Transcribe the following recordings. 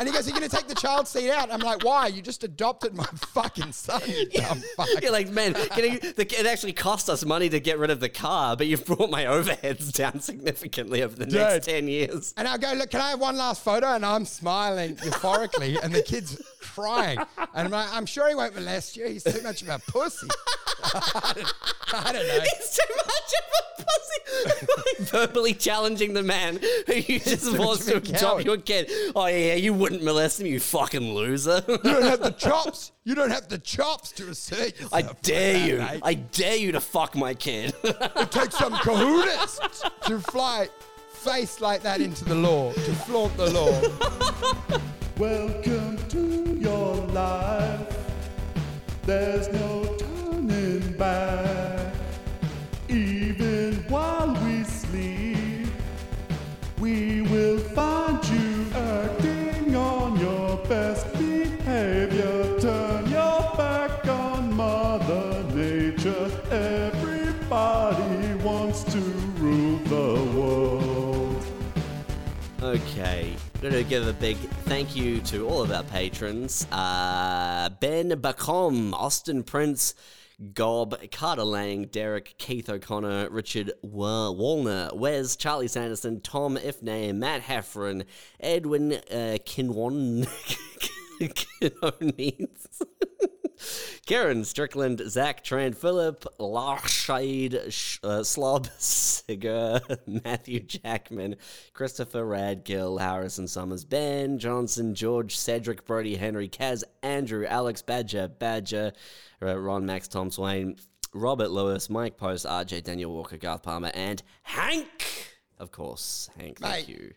And he goes, You're going to take the child seat out? I'm like, Why? You just adopted my fucking son, you dumb fuck. You're like, man, the, it actually cost us money to get rid of the car, but you've brought my overheads down significantly over the next 10 years. And I go, Look, can I have one last photo? And I'm smiling euphorically, and the kid's crying. And I'm like, I'm sure he won't molest you. He's too much of a pussy. I don't, I don't know. It's too much of a pussy. Verbally challenging the man who you just too much wants of a to adopt your kid. Oh, yeah, you wouldn't molest him, you fucking loser. You don't have the chops. You don't have the chops to assert yourself. I dare that, you. mate. I dare you to fuck my kid. It takes some kahunas to fly face like that into the law, to flaunt the law. Welcome to your life. There's no turning back. Even while we sleep, we will find you acting on your best behavior. Turn your back on Mother Nature. Everybody wants to rule the world. Okay, going to give a big thank you to all of our patrons uh, Ben Bacom, Austin Prince, Gob, Carter Lang, Derek, Keith O'Connor, Richard Walner, Wes, Charlie Sanderson, Tom Ifnay, Matt Heffron, Edwin uh, Kinwan. Kinonies. Karen Strickland, Zach Tran, Philip, Larshade, Sh- uh, Slob, Sigur, Matthew Jackman, Christopher Radgill, Harrison Summers, Ben Johnson, George, Cedric, Brody, Henry, Kaz, Andrew, Alex, Badger, Badger, uh, Ron, Max, Tom Swain, Robert Lewis, Mike Post, RJ, Daniel Walker, Garth Palmer, and Hank. Of course, Hank, thank Mate. you.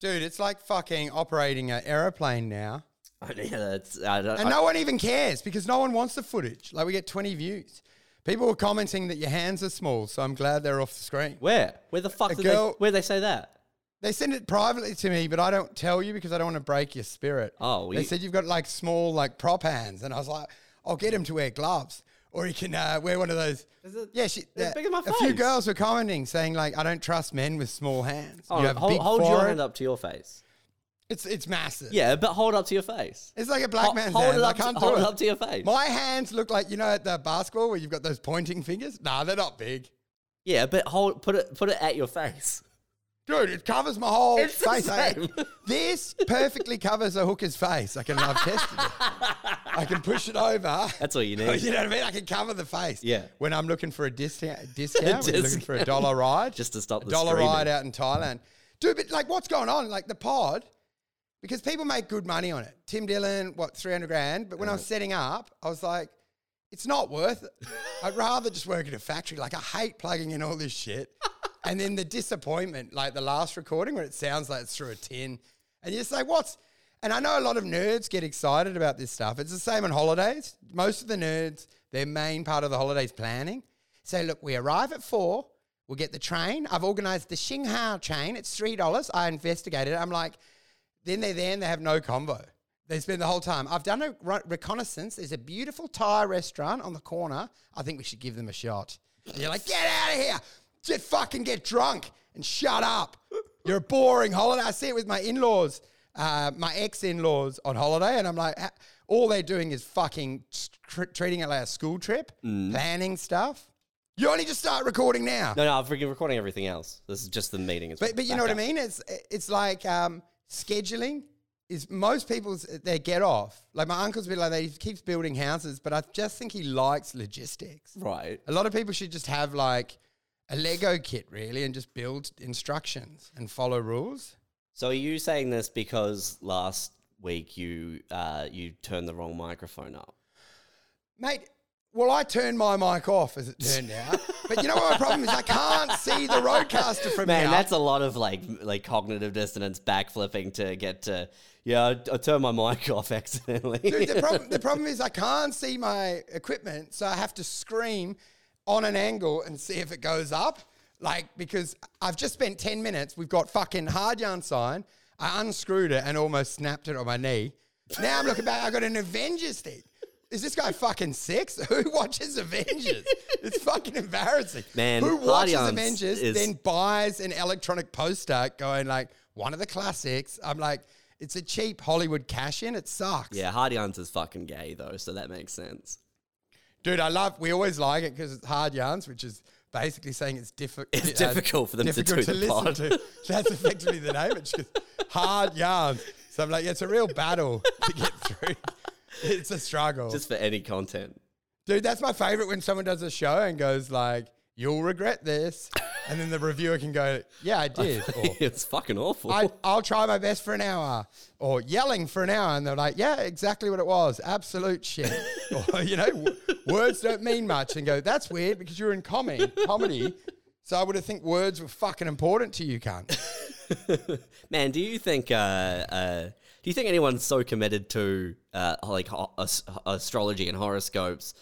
Dude, it's like fucking operating an aeroplane now. I mean, that's, I don't, And I- no one even cares because no one wants the footage. Like we get 20 views. People were commenting that your hands are small, so I'm glad they're off the screen. where? Where the fuck A did girl- they, where they say that? They send it privately to me, but I don't tell you because I don't want to break your spirit. Oh, they you- said you've got like small like prop hands, and I was like, I'll get him to wear gloves, or he can uh, wear one of those. it- yeah, she, it's uh, big in my a few girls were commenting saying like, I don't trust men with small hands. Oh, you have hold, big hold your forehead. hand up to your face. It's it's massive. Yeah, but hold up to your face. It's like a black Ho- man's hold hands. it I can't to, do hold it. up to your face. My hands look like you know at the basketball where you've got those pointing fingers. Nah, they're not big. yeah, but hold put it put it at your face. Dude, it covers my whole It's the face. I- same. this perfectly covers a hooker's face. I can, I've tested it. I can push it over. That's all you need. You know what I mean? I can cover the face. Yeah. When I'm looking for a discount, uh, discount, when you're looking for a discount. dollar ride, Just to stop a the dollar screaming. ride out in Thailand. Dude, but like, what's going on? Like the pod, because people make good money on it. Tim Dillon, what, 300 grand? But when I was setting up, I was like, it's not worth it. I'd rather just work at a factory. Like, I hate plugging in all this shit. and then the disappointment, like the last recording where it sounds like it's through a tin. And you're just like, what's. And I know a lot of nerds get excited about this stuff. It's the same on holidays. Most of the nerds, their main part of the holidays planning. So, look, we arrive at four. We'll get the train. I've organized the Xinghao train. It's $3. I investigated it. I'm like, then they're there and they have no convo. They spend the whole time. I've done a re- reconnaissance. There's a beautiful Thai restaurant on the corner. I think we should give them a shot. And you're like, get out of here. Just fucking get drunk and shut up. You're a boring holiday. I see it with my in laws, uh, my ex in laws on holiday. And I'm like, "Ah, all they're doing is fucking tr- treating it like a school trip, planning stuff. You only just start recording now. No, no, I'm freaking recording everything else. This is just the meeting. But but you know what I mean? It's it's like um, scheduling is most people's they get off. Like my uncle's been like that. He keeps building houses, but I just think he likes logistics. Right. A lot of people should just have like a Lego kit really and just build instructions and follow rules. So are you saying this because last week you uh, you turned the wrong microphone up? Mate, well, I turned my mic off as it turned out. but you know what my problem is? I can't see the RODECaster from here. Man, here. that's a lot of like like cognitive dissonance backflipping to get to. Yeah, I, I turned my mic off accidentally. Dude, the problem, the problem is I can't see my equipment, so I have to scream on an angle and see if it goes up. Like, because I've just spent 10 minutes, we've got fucking hard yarn sign. I unscrewed it and almost snapped it on my knee. Now I'm looking back, I got an Avengers thing. Is this guy fucking six? Who watches Avengers? It's fucking embarrassing. Man, who watches Yarns Avengers is- then buys an electronic poster going like, one of the classics. I'm like, it's a cheap Hollywood cash in. It sucks. Yeah, Hard Yarns is fucking gay though, so that makes sense. Dude, I love, we always like it because it's hard yarns, which is basically saying it's, diffi- It's uh, difficult for them to difficult do the listen pod. to. That's effectively the name. It's just hard yarns. So I'm like, yeah, it's a real battle to get through. It's a struggle. Just for any content. Dude, that's my favorite when someone does a show and goes like, "You'll regret this," and then the reviewer can go, "Yeah, I did," or it's fucking awful. I, "I'll try my best for an hour," or yelling for an hour, and they're like, "Yeah, exactly what it was, absolute shit," or you know, w- words don't mean much, and go, "That's weird because you're in comedy, comedy." So I would have think words were fucking important to you, cunt. Man, do you think uh, uh, you think anyone's so committed to uh, like ho- as- astrology and horoscopes?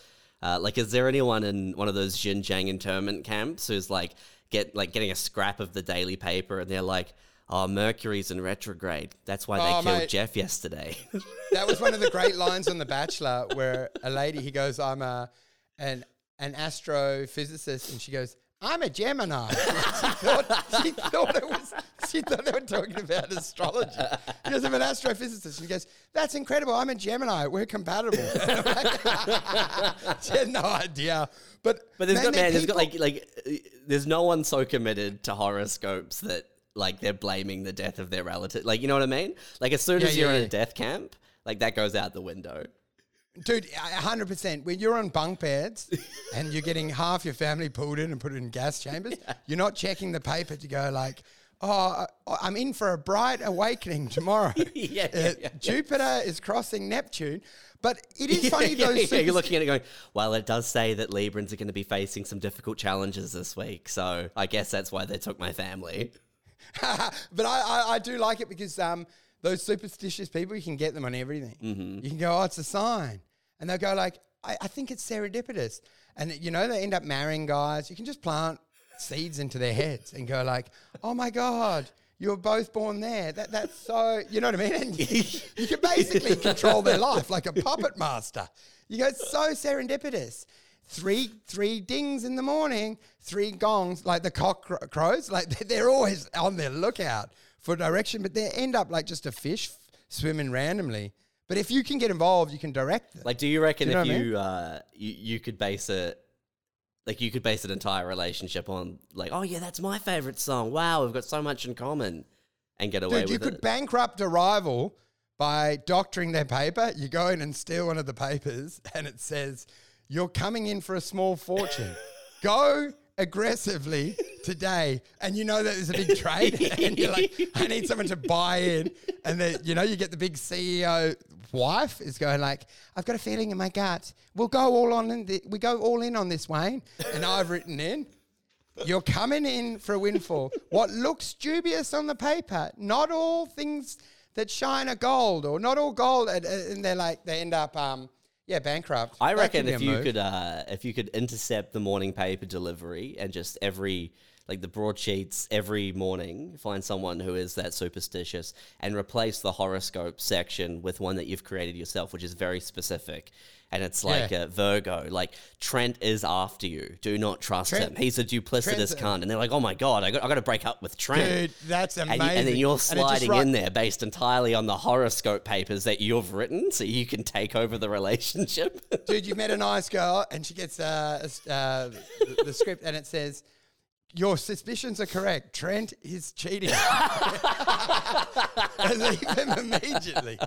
Uh, like, is there anyone in one of those Xinjiang internment camps who's like get like getting a scrap of the daily paper and they're like, "Oh, Mercury's in retrograde. That's why they Oh, killed mate. Jeff yesterday." That was one of the great lines on The Bachelor, where a lady he goes, "I'm a an an astrophysicist," and she goes, "I'm a Gemini." she thought she thought it was she thought they were talking about astrology. Because goes, "I'm an astrophysicist," and he goes, "That's incredible. I'm a Gemini. We're compatible." she had no idea, but But there's got man, there's got like like there's no one so committed to horoscopes that like they're blaming the death of their relative. Like you know what I mean? Like as soon Yeah, as yeah, you're in a death camp, like that goes out the window. Dude, hundred percent. When you're on bunk beds and you're getting half your family pulled in and put in gas chambers, you're not checking the paper to go like, "Oh, I'm in for a bright awakening tomorrow." Yeah, Uh, yeah, yeah. Jupiter is crossing Neptune, but it is funny yeah, those. yeah, you're looking at it going, well, it does say that Librans are going to be facing some difficult challenges this week, so I guess that's why they took my family. but I, I, I do like it because um, those superstitious people, you can get them on everything. Mm-hmm. You can go, oh, it's a sign. And they'll go like, I, I think it's serendipitous. And, you know, they end up marrying guys. You can just plant seeds into their heads and go like, oh, my God, you were both born there. That, that's so, you know what I mean? And you, you can basically control their life like a puppet master. You go, so serendipitous. Three three dings in the morning, three gongs, like the cock crows, like they're, always on their lookout for direction, but they end up like just a fish f- swimming randomly. But if you can get involved, you can direct them. Like, do you reckon Do you know if what I mean? you, uh, you you could base it, like you could base an entire relationship on, like, oh yeah, that's my favorite song. Wow, we've got so much in common, and get away Dude, you with could bankrupt a rival by doctoring their paper. You go in and steal one of the papers, and it says, You're coming in for a small fortune. go aggressively today. And you know that there's a big trade. and you're like, I need someone to buy in. And then, you know, you get the big CEO wife is going like, I've got a feeling in my gut. We'll go all on in the, we go all in on this, Wayne. And I've written in. You're coming in for a windfall. What looks dubious on the paper, not all things that shine are gold, or not all gold, and, and they're like they end up, um, yeah, bankrupt. I That reckon if you move. could, uh, if you could intercept the morning paper delivery and just every like the broadsheets every morning, find someone who is that superstitious and replace the horoscope section with one that you've created yourself, which is very specific. And it's like Yeah. a Virgo, like Trent is after you. Do not trust Trent- him. He's a duplicitous Trent's cunt. And they're like, oh my god, I got, I got to break up with Trent. Dude, that's And, amazing. you, and then you're And sliding in there based entirely on the horoscope papers that you've written, so you can take over the relationship. Dude, you've met a nice girl, and she gets uh, uh, the, the script, and it says, "Your suspicions are correct. Trent is cheating." leave him immediately.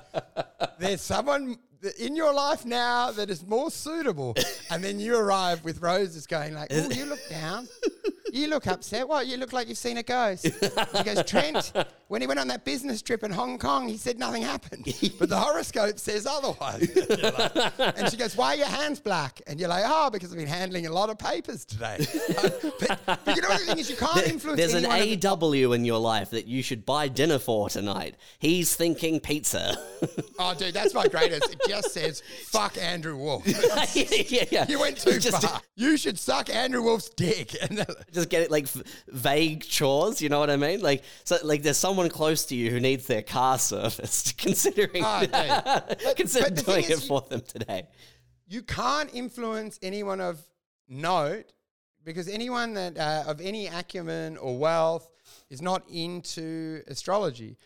There's someone in your life now that is more suitable, and then you arrive with roses, going like, "Oh, you look down." You look upset. What? You look like you've seen a ghost. He goes, Trent, when he went on that business trip in Hong Kong, he said nothing happened. But the horoscope says otherwise. And she goes, Why are your hands black? And you're like, Oh, because I've been handling a lot of papers today. but, but you know what the thing is? You can't influence There's an the- AW in your life that you should buy dinner for tonight. He's thinking pizza. Oh, dude, that's my greatest. It just says, Fuck Andrew Wolf. yeah, yeah. You went too Just- far. You should suck Andrew Wolf's dick. And Just get it like vague chores, you know what I mean? Like, so like there's someone close to you who needs their car serviced. Considering, Oh, consider but doing it it is, you- for them today. you can't influence anyone of note because anyone that uh, of any acumen or wealth is not into astrology.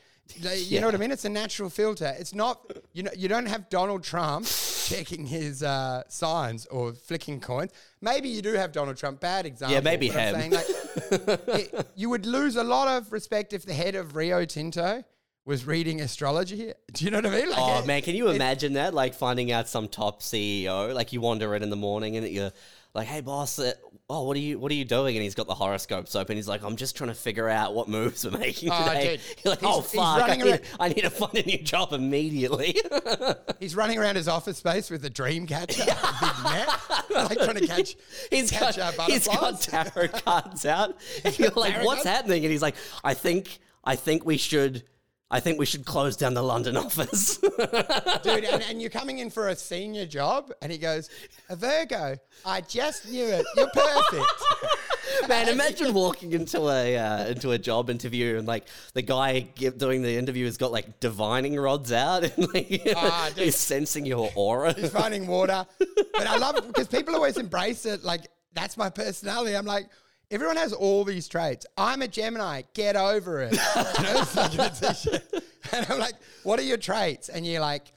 They- You know what I mean? It's a natural filter. It's not you know you don't have Donald Trump checking his uh, signs or flicking coins. Maybe you do have Donald Trump. Bad example. Yeah, maybe but I'm saying, like, it- you would lose a lot of respect if the head of Rio Tinto was reading astrology. Here. Do you know what I mean? Like, Oh it- man, can you imagine that? Like finding out some top CEO, like you wander in in the morning and you're like, "Hey boss, uh, oh what are you what are you doing?" And he's got the horoscopes open. He's like, "I'm just trying to figure out what moves we're making Oh, today." dude. You're like, He's- "Oh he's fuck, I running need, around- I need to find a new job immediately." He's running around his office space with a dream catcher, a big net, like trying to catch. He's catch got, uh, he's got butterflies. tarot cards out. And you're like, "What's cards? happening?" And he's like, "I think I think we should." I think we should close down the London office. dude, and, and you're coming in for a senior job, and he goes, "A Virgo, I just knew it. You're perfect." Man, imagine walking into a uh, into a job interview and like the guy give, doing the interview has got like divining rods out and like Ah, dude. he's sensing your aura. He's finding water, but I love it because people always embrace it. Like that's my personality. I'm like. Everyone has all these traits. I'm a Gemini. Get over it. You know, it's like a t-shirt. And I'm like, what are your traits? And you're like,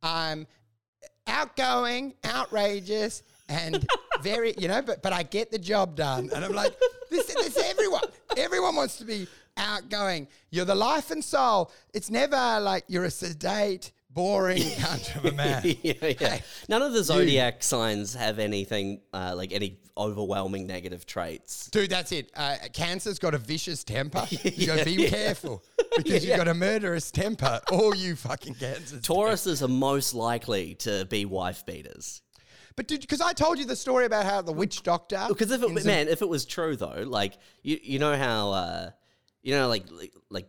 I'm outgoing, outrageous, and very, you know, but but I get the job done. And I'm like, this, this everyone. Everyone wants to be outgoing. You're the life and soul. It's never like you're a sedate, boring cunt of a man. yeah, yeah. None of the zodiac signs have anything uh, like any overwhelming negative traits. Dude, that's it. Uh, cancer's got a vicious temper. You got to be careful because you've got a murderous temper. All you fucking cancers. Tauruses are most likely to be wife beaters. But dude, because I told you the story about how the witch doctor. Because if it, Zim- man, if it was true though, like you, you know how, uh, you know, like like, like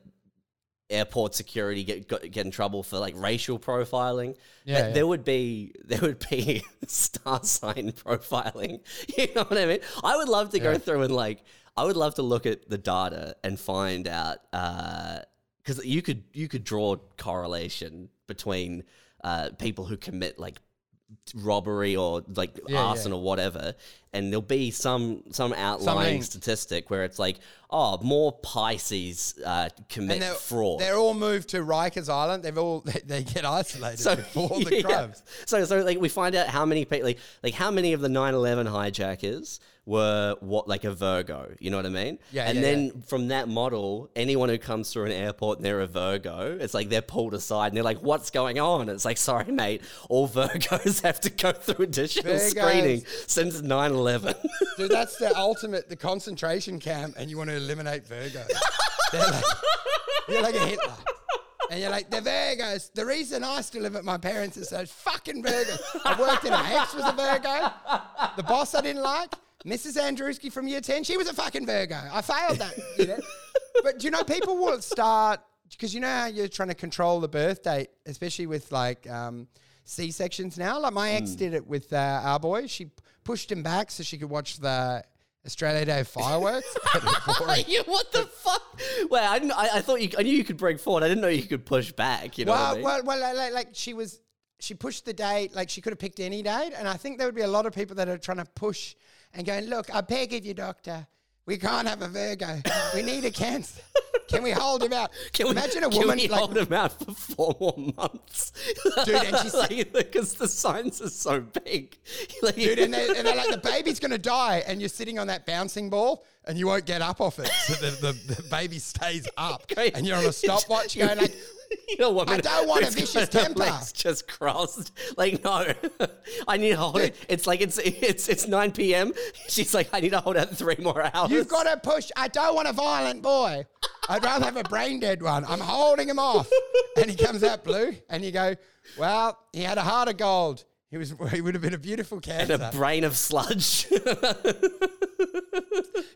airport security get, got, get in trouble for like racial profiling. Yeah, yeah. there would be there would be star sign profiling. You know what I mean? I would love to go through and like I would love to look at the data and find out because you could you could draw correlation between uh, people who commit like robbery or like Yeah, arson yeah. or whatever, and there'll be some some outlying Something- statistic where it's like, oh, more Pisces uh, commit and they're, fraud. they're all moved to Rikers Island. They've all they, they get isolated so, before the yeah. crimes. So so like we find out how many people like like how many of the 9/11 hijackers were what like a Virgo, you know what I mean? Yeah, And then from that model, anyone who comes through an airport and they're a Virgo, it's like they're pulled aside and they're like, "What's going on?" It's like, "Sorry, mate, all Virgos have to go through additional screening since 9/11." Dude, that's the ultimate, the concentration camp, and you want to eliminate Virgo. They're like, you're like a Hitler. And you're like, the Virgos. The reason I still live at my parents is those fucking Virgos. I worked in a ex was a Virgo. The boss I didn't like, Mrs. Andrewski from year 10, she was a fucking Virgo. I failed that. You know? But do you know, people will start, because you know how you're trying to control the birth date, especially with like um, C sections now? Like my ex did it with uh, our boy. She pushed him back so she could watch the Australia Day fireworks. Like, you- what the fuck? Wait, I, didn't, I, I thought you. I knew you could bring forward. I didn't know you could push back. You know what I well, mean? well, well, like- like, like she was, she pushed the date. Like she could have picked any date, and I think there would be a lot of people that are trying to push and going, look, I beg of you, doctor, we can't have a Virgo. We need a Cancer. Can we hold him out? Can we, Imagine a can woman we like hold him out for four more months, Dude, and she's- like, because the signs are so big, Like- Dude, and they're, and they're like, the baby's going to die, and you're sitting on that bouncing ball, and you won't get up off it. So the, the, the baby stays up, and you're on a stopwatch going like, you don't want I to- don't want a vicious temper. Just crossed. Like no, I need to hold it. It's like it's it's it's nine p.m. She's like, I need to hold out three more hours. you've got to push. I don't want a violent boy. I'd rather have a brain dead one. I'm holding him off. And he comes out blue, and you go, well, he had a heart of gold. He was he would have been a beautiful cancer. And a brain of sludge.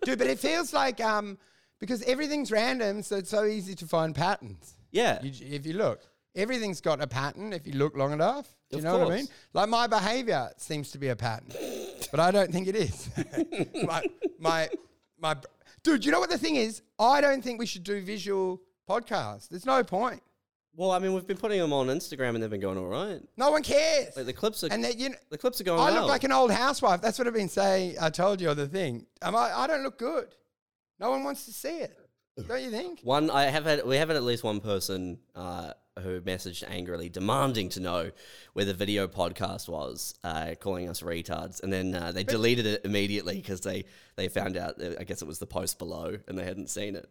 Dude, but it feels like um because everything's random, so it's so easy to find patterns. yeah, You, if you look, everything's got a pattern if you look long enough. Do you Of know what I mean? Like my behavior seems to be a pattern, but I don't think it is. my, my, my, dude, you know what the thing is? I don't think we should do visual podcasts. There's no point. Well, I mean, we've been putting them on Instagram and they've been going all right. No one cares. Like the clips are, and that you know, the clips are going I look like an old housewife. That's what I've been saying. I told you the thing. Am I, I don't look good. No one wants to see it. Don't you think? One, I have had, we have had at least one person uh, who messaged angrily, demanding to know where the video podcast was, uh, calling us retards, and then uh, they deleted it immediately because they they found out. That, I guess it was the post below, and they hadn't seen it.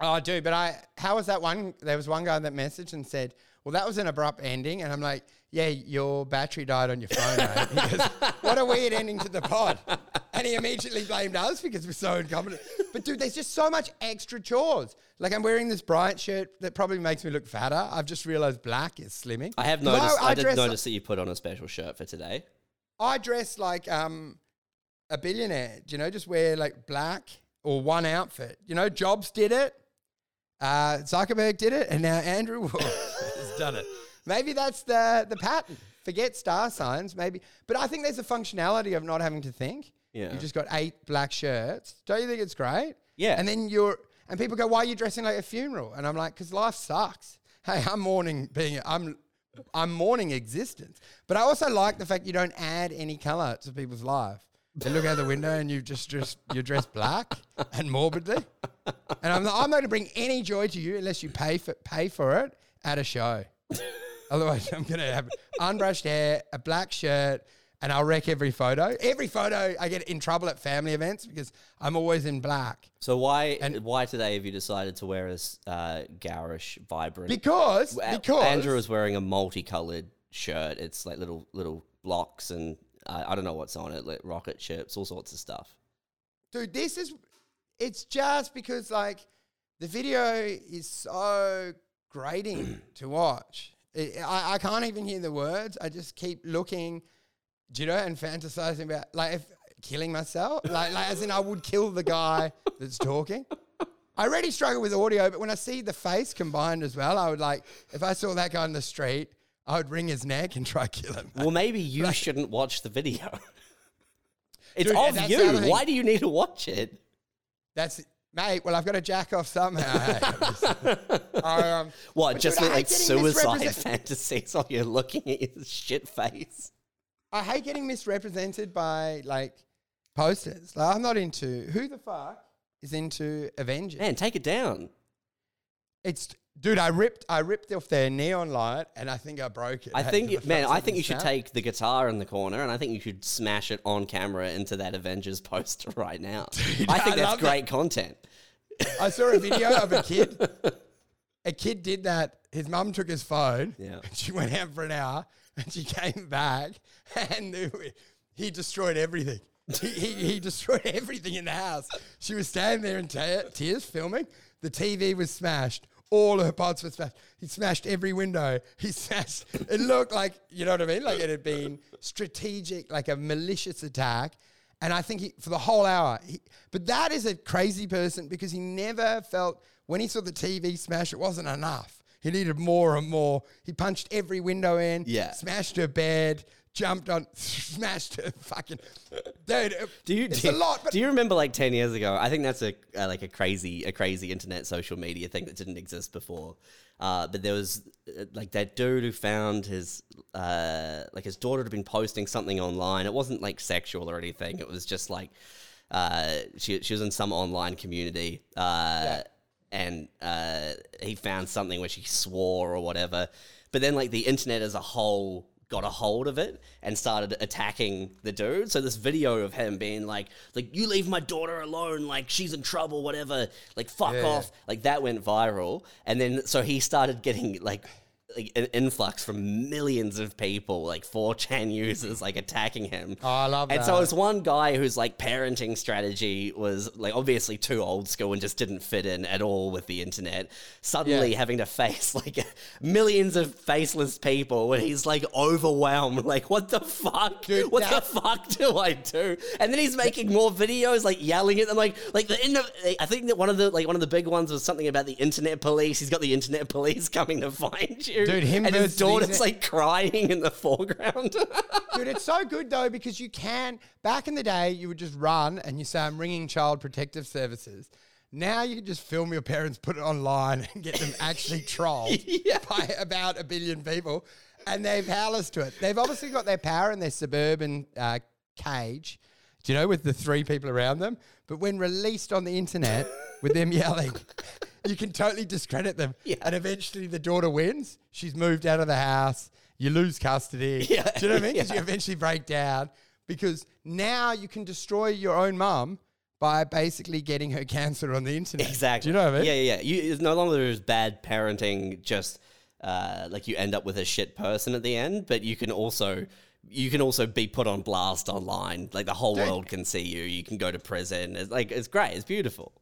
Oh, I do. But I, how was that one? There was one guy that messaged and said, "Well, that was an abrupt ending," and I'm like, "Yeah, your battery died on your phone." mate." He goes, "What a weird ending to the pod," and he immediately blamed us because we're so incompetent. But dude, there's just so much extra chores. Like I'm wearing this bright shirt that probably makes me look fatter. I've just realized black is slimming. I have noticed. I, did dress- notice that you put on a special shirt for today. I dress like um, a billionaire. Do you know? Just wear like black or one outfit. You know, Jobs did it. Uh, Zuckerberg did it, and now Andrew Wolf has done it. Maybe that's the the pattern. Forget star signs, maybe. But I think there's a functionality of not having to think. Yeah. You just got eight black shirts. Don't you think it's great? Yeah. And then you're, and people go, "Why are you dressing like a funeral?" And I'm like, "Cause life sucks. Hey, I'm mourning being, I'm, I'm mourning existence. But I also like the fact you don't add any color to people's life. They look out the window and you just just you're dressed black and morbidly. And I'm not, I'm not going to bring any joy to you unless you pay for pay for it at a show. Otherwise, I'm going to have unbrushed hair, a black shirt, and I'll wreck every photo. Every photo, I get in trouble at family events because I'm always in black. So why And- why today have you decided to wear this uh, garish, vibrant? Because because Andrew is wearing a multicolored shirt. It's like little little blocks and uh, I don't know what's on it, like rocket ships, all sorts of stuff. dude, this is it's just because like the video is so grating to watch. It, I, I can't even hear the words. I just keep looking, you know, and fantasizing about like if killing myself. Like, like as in I would kill the guy that's talking. I already struggle with audio, but when I see the face combined as well, I would like if I saw that guy on the street, I would wring his neck and try kill him. Well, maybe you shouldn't watch the video. it's Dude, of that's the other you. Why do you need to watch it? That's mate. Well, I've got to jack off somehow. hey. Um, What, just dude, like suicide fantasies while you're looking at his shit face? I hate getting misrepresented by like posters. Like I'm not into who the fuck is into Avengers. Man, take it down. It's dude. I ripped. I ripped off their neon light, and I think I broke it. I think, you, man, I think you should take the guitar in the corner and I think you should smash it on camera into that Avengers poster right now. I think I that's love that. great content. I saw a video of a kid. A kid did that. His mum took his phone. Yeah. And she went out for an hour, and she came back, and he destroyed everything. He, he, he destroyed everything in the house. She was standing there in te- tears filming. The TV was smashed. All her pots were smashed. He smashed every window. He smashed. It looked like you know what I mean, like it had been strategic, like a malicious attack. And I think he, for the whole hour, he, but that is a crazy person because he never felt when he saw the TV smash, it wasn't enough. He needed more and more. He punched every window in. Yeah. Smashed her bed. Jumped on. Smashed her fucking. Dude. it- Do you It's do, a lot. But do you remember like ten years ago? I think that's a uh, like a crazy a crazy internet social media thing that didn't exist before. Uh, but there was uh, like that dude who found his uh, like his daughter had been posting something online. It wasn't like sexual or anything. It was just like uh, she she was in some online community. Uh, And uh, he found something where she swore or whatever. But then, like, the internet as a whole got a hold of it and started attacking the dude. So this video of him being like, like you leave my daughter alone, like she's in trouble, whatever, like fuck Yeah. off, like that went viral. And then so he started getting like. Like an influx from millions of people, like 4chan users, like attacking him. Oh, I love And so that. it's one guy whose like parenting strategy was like obviously too old school and just didn't fit in at all with the internet. Suddenly Yeah. having to face like millions of faceless people when he's like overwhelmed, like what the fuck? Dude, what that- the fuck do I do? And then he's making more videos, like yelling at them, like like the end of. I think that one of the like one of the big ones was something about the internet police. He's got the internet police coming to find you, Dude, him and his versus daughter's like crying in the foreground. Dude, it's so good though because you can. Back in the day, you would just run and you say, "I'm ringing Child Protective Services." Now you can just film your parents, put it online, and get them actually trolled Yeah. by about a billion people, and they're powerless to it. They've obviously got their power in their suburban uh, cage, do you know, with the three people around them. but when released on the internet with them yelling, you can totally discredit them. Yeah. And eventually the daughter wins. She's moved out of the house. You lose custody. Yeah. Do you know what I mean? Because Yeah. you eventually break down. Because now you can destroy your own mum by basically getting her cancer on the internet. Exactly. Do you know what I mean? Yeah, yeah, yeah. You, it's no longer is bad parenting. Just uh, like you end up with a shit person at the end, but you can also you can also be put on blast online. Like the whole Dude. world can see you. You can go to prison. It's like it's great. It's beautiful.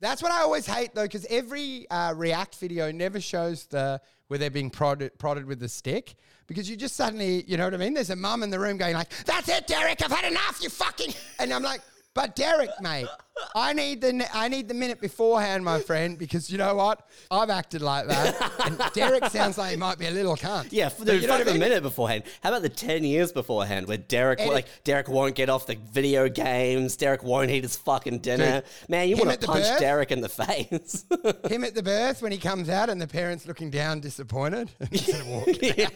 That's what I always hate though, because every uh, React video never shows the where they're being prodded, prodded with the stick. Because you just suddenly, you know what I mean? There's a mum in the room going like, "That's it, Derek. I've had enough. You fucking." And I'm like, "But Derek, mate, I need the I need the minute beforehand, my friend, because you know what? I've acted like that, and Derek sounds like he might be a little cunt. Yeah, f- But dude, you know fuck what I the minute beforehand. How about the ten years beforehand, where Derek Edit- like Derek won't get off the video games. Derek won't eat his fucking dinner. Man, you want to the punch birth? Derek in the face. Him at the birth when he comes out and the parents looking down, disappointed. instead of walking. yeah,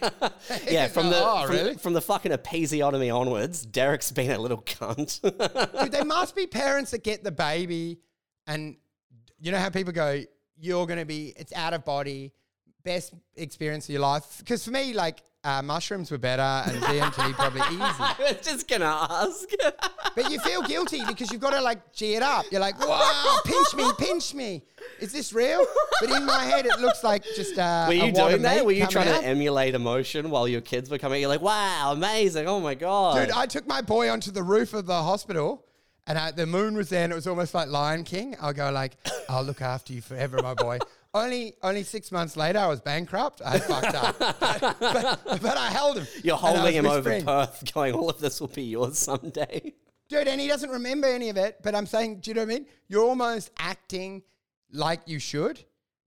yeah. From the Oh, from, really? from the fucking episiotomy onwards, Derek's been a little cunt. Dude, there must be parents that get the baby and you know how people go, you're going to be, it's out of body, best experience of your life. Because for me, like, uh, mushrooms were better and DMT probably easy. I was just gonna ask. But you feel guilty because you've got to like G it up. You're like, wow, pinch me, pinch me. Is this real? But in my head, it looks like just uh, Were you doing that? Were you trying out. to emulate emotion while your kids were coming? You're like, wow, amazing! Oh my god, Dude, I took my boy onto the roof of the hospital, and uh, the moon was there, and it was almost like Lion King. I'll go like, "I'll look after you forever, my boy." only, only six months later, I was bankrupt. I fucked up, but, but, but I held him. You're holding him over Perth, going, all of this will be yours someday. dude, and he doesn't remember any of it. But I'm saying, do you know what I mean? You're almost acting like you should.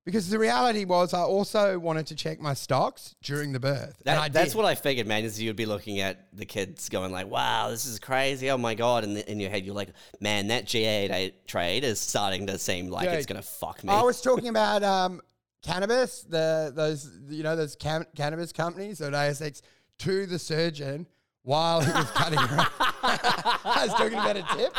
Because the reality was, I also wanted to check my stocks during the birth. That, I that's did. what I figured, man. Is you'd be looking at the kids going like, "Wow, this is crazy! Oh my god!" And in your head, you're like, "Man, that G8 trade is starting to seem like it's gonna fuck me." I was talking about um, cannabis, the those you know those cam- cannabis companies at ASX to the surgeon while he was cutting her. I was talking about a tip,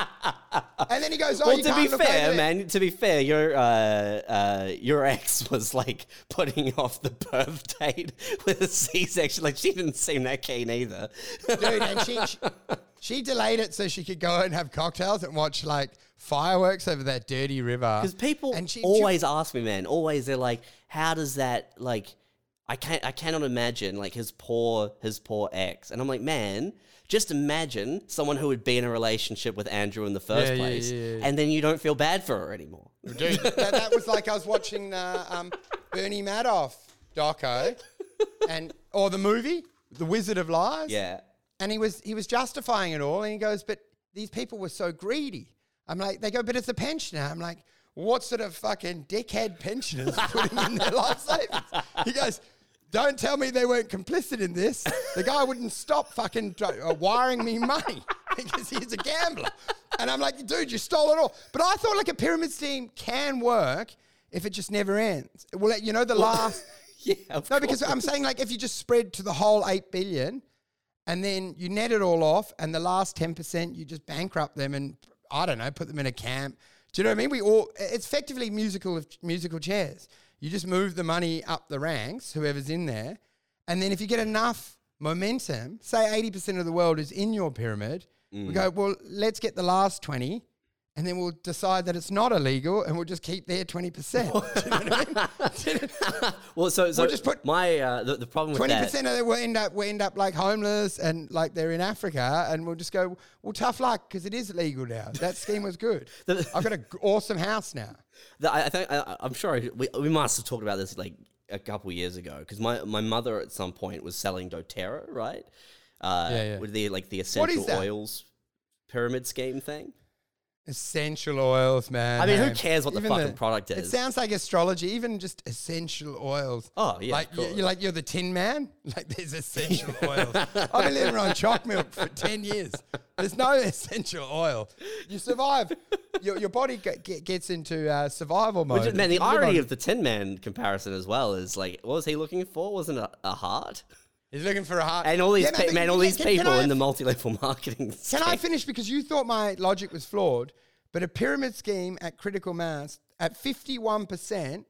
and then he goes, "Oh, well, you to can't be look fair, over there." man. To be fair, your uh, uh, your ex was like putting off the birth date with a C-section. Like she didn't seem that keen either. dude, and she, she she delayed it so she could go and have cocktails and watch like fireworks over that dirty river. Because people and she, she- always ask me, man. Always, they're like, "How does that like?" I can't. I cannot imagine like his poor his poor ex. And I'm like, man, just imagine someone who would be in a relationship with Andrew in the first Yeah, yeah, place, yeah, yeah. and then you don't feel bad for her anymore. Dude, that, that was like I was watching the um, Bernie Madoff doco, and or the movie, The Wizard of Lies. Yeah. and he was he was justifying it all, and he goes, "But these people were so greedy." I'm like, they go, "But it's a pensioner." I'm like, "What sort of fucking dickhead pensioners putting in their life savings?" He goes. Don't tell me they weren't complicit in this. The guy wouldn't stop fucking uh, wiring me money because he's a gambler. And I'm like, dude, you stole it all. But I thought like a pyramid scheme can work if it just never ends. Well, you know, the last. Yeah. No, because. I'm saying like if you just spread to the whole eight billion, and then you net it all off, and the last ten percent you just bankrupt them, and I don't know, put them in a camp. Do you know what I mean? We all it's effectively musical musical chairs. You just move the money up the ranks, whoever's in there, and then if you get enough momentum, say eighty percent of the world is in your pyramid, we mm. go well. Let's get the last twenty. And then we'll decide that it's not illegal, and we'll just keep their twenty percent. well, so so just put- my uh, the, the problem with Twenty that. percent of them will end up will end up like homeless and like they're in Africa, and we'll just go, well, tough luck because it is legal now. That scheme was good. I've got an awesome house now. The, I I think I, I'm sure I, we, we must have talked about this like a couple years ago because my, my mother at some point was selling DoTerra, right? Uh, Yeah, yeah. With the like the essential oils pyramid scheme thing. Essential oils, man. I mean, who cares what the even fucking product It is? sounds like astrology, even just essential oils. Oh, yeah, like of you- course. you're like you're the Tin Man. Like there's essential oils. I've been living on chalk milk for ten years. There's no essential oil. You survive. Your, your body get, get, gets into uh, survival mode. Which man, the You live irony on- of the Tin Man comparison as well is like, what was he looking for? Wasn't it a heart? He's looking for a heart. And all these Yeah, pe- but man, can- all these can- can people I- in the multi-level marketing. Can I finish because you thought my logic was flawed, But a pyramid scheme at critical mass at 51%,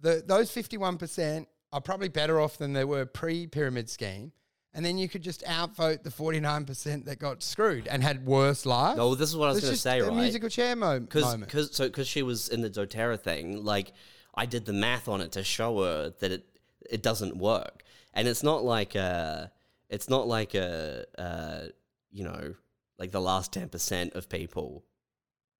the, those 51% are probably better off than they were pre pyramid scheme. And then you could just outvote the 49% that got screwed and had worse lives. No, this is what I was It's going to just say, a right? musical chair mo- Cause, moment. cause, so, because she was in the DoTerra thing, like I did the math on it to show her that it it doesn't work, and it's not like a, it's not like a, uh, you know, like the last ten percent of people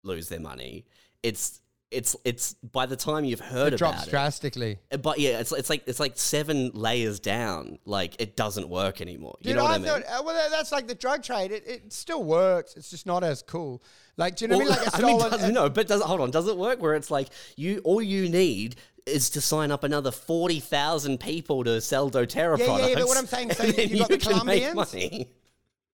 lose their money. It's it's it's by the time you've heard about it It drops it, drastically. Uh, But yeah, it's it's like it's like seven layers down. Like it doesn't work anymore. You Dude, know what I I mean? thought, uh, well, that's like the drug trade. It, it still works. It's just not as cool. Like, do you know what I mean? Like a I mean, does, no, but does hold on? Does it work where it's like you all you need is to sign up another forty thousand people to sell DoTerra Yeah, yeah, products? yeah, but what I'm saying, so you got the Colombians?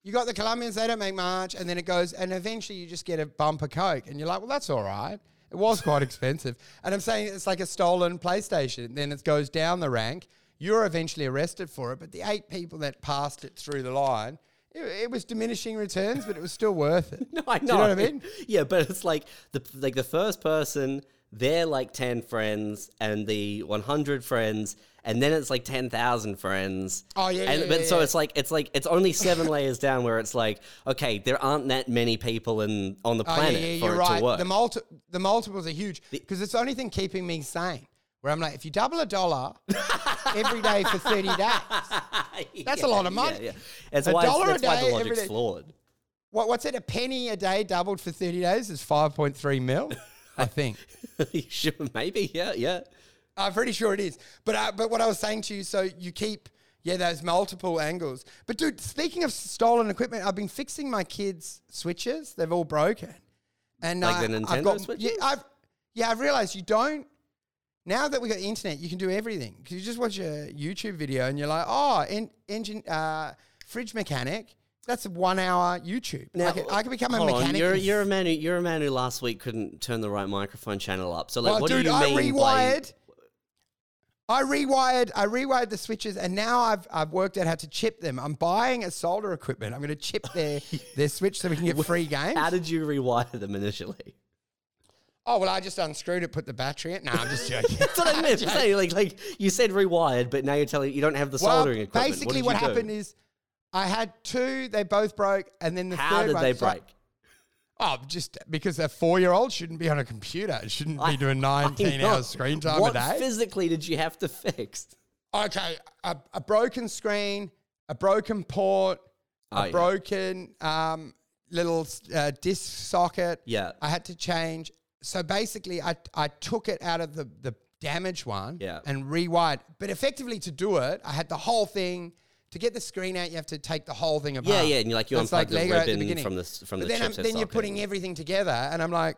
You got the Colombians, they don't make much, and then it goes, and eventually you just get a bumper Coke, and you're like, well, that's all right. It was quite expensive. And I'm saying it's like a stolen PlayStation. Then it goes down the rank. You're eventually arrested for it, but the eight people that passed it through the line, it, it was diminishing returns, but it was still worth it. No, I know. Do you know what I mean? Yeah, but it's like the like the first person, they're like ten friends, and the one hundred friends, and then it's like ten thousand friends. Oh, yeah, and yeah, but yeah, so yeah. it's like it's like it's only seven layers down where it's like okay, there aren't that many people in on the Oh, planet yeah, yeah, for you're it right. to work. The, multi- the multiples are huge because it's the only thing keeping me sane. Where I'm like, if you double a dollar every day for 30 days, That's a lot of money. Yeah. That's A why, dollar that's a why the logic's flawed. what, what's it? A penny a day doubled for 30 days is 5.3 mil, I think. sure, maybe, yeah, yeah. I'm pretty sure it is. But uh, but what I was saying to you, so you keep yeah those multiple angles. But dude, speaking of stolen equipment, I've been fixing my kids' switches. They've all broken, and Like uh, the I've got, switches? Yeah, I've yeah I've realized you don't. Now that we got the internet, you can do everything. Because you just watch a YouTube video and you're like, oh, en- engine, uh, fridge mechanic. That's a one hour YouTube. I, can, I can become a hold on, mechanic. You're, you're a man who you're a man who last week couldn't turn the right microphone channel up. So like, Well, what dude, do you I mean by rewired. I rewired. I rewired the switches, and now I've I've worked out how to chip them. I'm buying a solder equipment. I'm going to chip their their switch so we can get free games. How did you rewire them initially? oh well, I just unscrewed it, put the battery in. No, I'm just joking. That's what I meant to say. Like, like you said rewired, but now you're telling you don't have the soldering equipment. basically, what, what, did you do? happened is I had two. They both broke, and then the How third did one. they I- break? oh, just because a four year old shouldn't be on a computer. It shouldn't be doing 19 know. hours screen time what a day. What physically did you have to fix? okay, a, a broken screen, a broken port, a Oh, yeah. broken um, little uh, disc socket. Yeah. I had to change. So basically, I, I took it out of the, the damaged one Yeah. and rewired. But effectively, to do it, I had the whole thing. To get the screen out, you have to take the whole thing apart. Yeah, yeah, and you're like you That's unplug the Lego at ribbon beginning. from the s- from But the then, I'm- chipset then you're socket. putting everything together, and I'm like,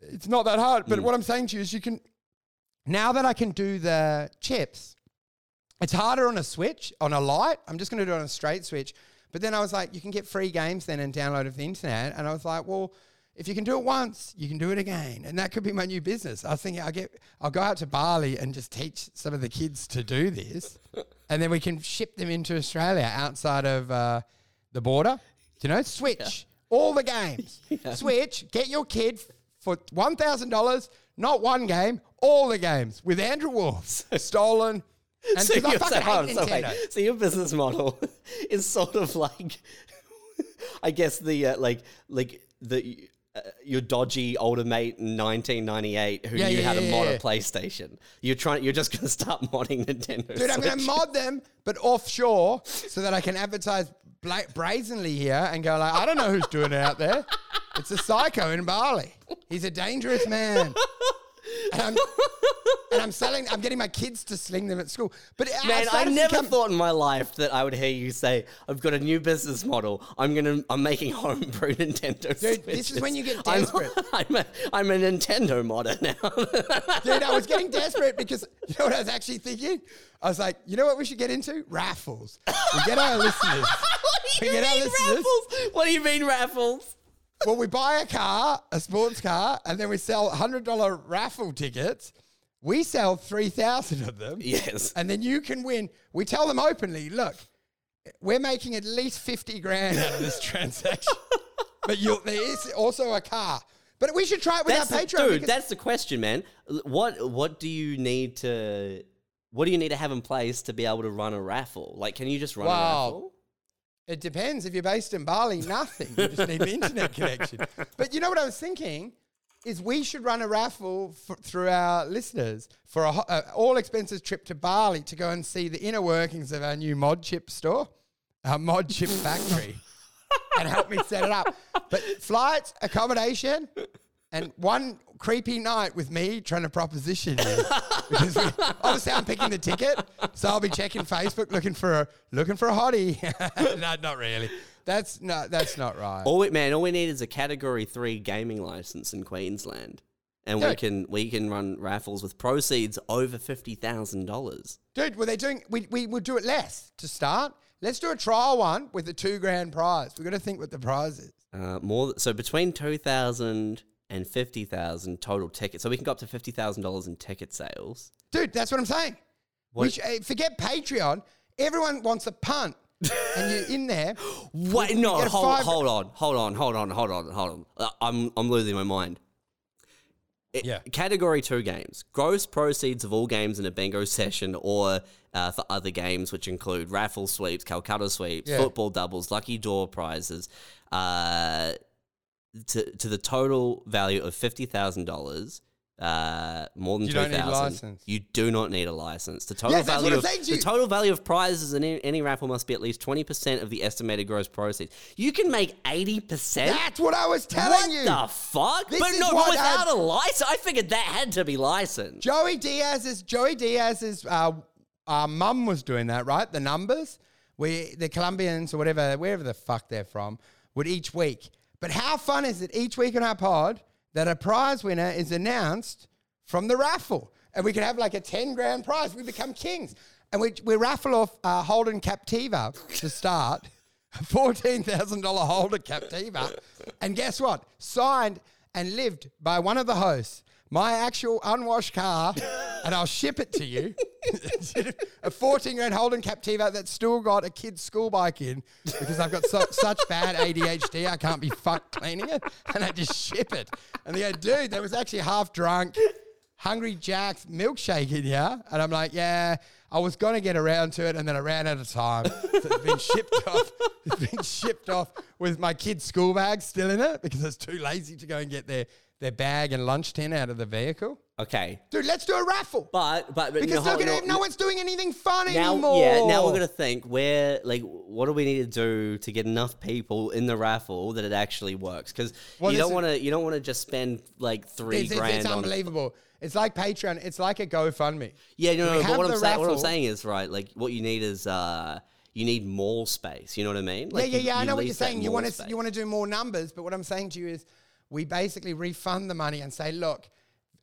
it's not that hard. Mm. But what I'm saying to you is, you can now that I can do the chips, it's harder on a switch, on a light. I'm just going to do it on a straight switch. But then I was like, you can get free games then and download it off the internet. And I was like, well, if you can do it once, you can do it again. And that could be my new business. I was thinking, I'll get, I'll go out to Bali and just teach some of the kids to do this. and then we can ship them into Australia outside of uh, the border. You know? Switch all the games. Switch, get your kid for $1,000, not one game, all the games with Andrew Wolf. Stolen. And so, you're- so, so, so your business model is sort of like, I guess the uh, like like the uh, your dodgy older mate in 1998 who Yeah, knew yeah, how to yeah, mod a PlayStation. You're trying. You're just going to start modding Nintendo. Dude, I'm going to mod them, but offshore, so that I can advertise bla- brazenly here and go like, I don't know who's doing it out there. It's a psycho in Bali. He's a dangerous man. And I'm, and I'm selling. I'm getting my kids to sling them at school. But I Man, I to never become- thought in my life that I would hear you say, "I've got a new business model. I'm gonna, I'm making homebrew Nintendo Dude, this is when you get I'm- desperate. I'm, a, I'm a Nintendo modder now. Dude, I was getting desperate because you know what I was actually thinking? I was like, you know what we should get into? Raffles. We get our listeners. what do We you get our mean listeners. raffles? What do you mean raffles? Well, we buy a car, a sports car, and then we sell $100 raffle tickets. We sell 3,000 of them. Yes. And then you can win. We tell them openly, look, we're making at least 50 grand out of this transaction. but there is also a car. But we should try it with That's our the, Patreon. dude. That's the question, man. What what do you need to what do you need to have in place to be able to run a raffle? Like, can you just run a Wow. raffle? It depends. If you're based in Bali, nothing. You just need an internet connection. But you know what I was thinking is we should run a raffle for, through our listeners for a, a uh, all expenses trip to Bali to go and see the inner workings of our new mod chip store, our mod chip factory, and help me set it up. But flights, accommodation, and one creepy night with me trying to proposition you. because we, obviously I'm picking the ticket, so I'll be checking Facebook looking for a looking for a hottie. no, not really. That's not that's not right. All we, man, all we need is a Category Three gaming license in Queensland, and we can we can run raffles with proceeds over fifty thousand dollars. Dude, were they doing? We we would do it less to start. Let's do a trial one with a two grand prize. We've got to think what the prize is. Uh, more so between two thousand and fifty thousand total tickets. So we can go up to fifty thousand dollars in ticket sales. Dude, that's what I'm saying. What- sh- eh, forget Patreon. Everyone wants a punt, and you're in there. Wait, no, hold, five- hold on, hold on, hold on, hold on, hold on. Uh, I'm I'm losing my mind. It- Yeah. Category two games. Gross proceeds of all games in a bingo session or uh, for other games, which include raffle sweeps, Calcutta sweeps, Yeah. football doubles, lucky door prizes, uh, to, to the total value of $50,000. Uh, more than You two don't need a thousand. license. You do not need a license. The total Yes, that's what value I'm of saying to the you. total value of prizes in any, any raffle must be at least twenty percent of the estimated gross proceeds. You can make eighty percent. That's what I was telling What you. What the fuck? This but is no, what but without I- a license, I figured that had to be licensed. Joey Diaz's Joey Diaz's uh, uh, mum was doing that, right? The numbers, we the Colombians or whatever, wherever the fuck they're from, would each week. But how fun is it each week on our pod that a prize winner is announced from the raffle, and we could have like a ten grand prize. We become kings, and we we raffle off uh, Holden Captiva to start. A fourteen thousand dollar Holden Captiva, and guess what? Signed and lived by one of the hosts. My actual unwashed car, and I'll ship it to you. a 14 year old Holden Captiva that's still got a kid's school bike in because I've got so, such bad ADHD, I can't be fucked cleaning it. And I just ship it. And they go, dude, there was actually half drunk, Hungry Jack's milkshake in here. And I'm like, yeah, I was going to get around to it. And then I ran out of time. So it's been shipped off. It's been shipped off with my kid's school bag still in it because I was too lazy to go and get their, their bag and lunch tin out of the vehicle. Okay, Dude, let's do a raffle. but but, but Because no, look at no, it, no one's doing anything fun now, anymore. yeah, now we're gonna think where, like, what do we need to do to get enough people in the raffle that it actually works? Because Well, you don't want to, you don't want to just spend like three It's, it's, grand it's on. unbelievable. It's like Patreon. It's like a GoFundMe. Yeah, no, no. But what I'm saying, what I'm saying is right. Like, what you need is, uh, you need more space. You know what I mean? Like, yeah, yeah, yeah. I know what you're saying. You want to you want to do more numbers, but what I'm saying to you is, we basically refund the money and say, look.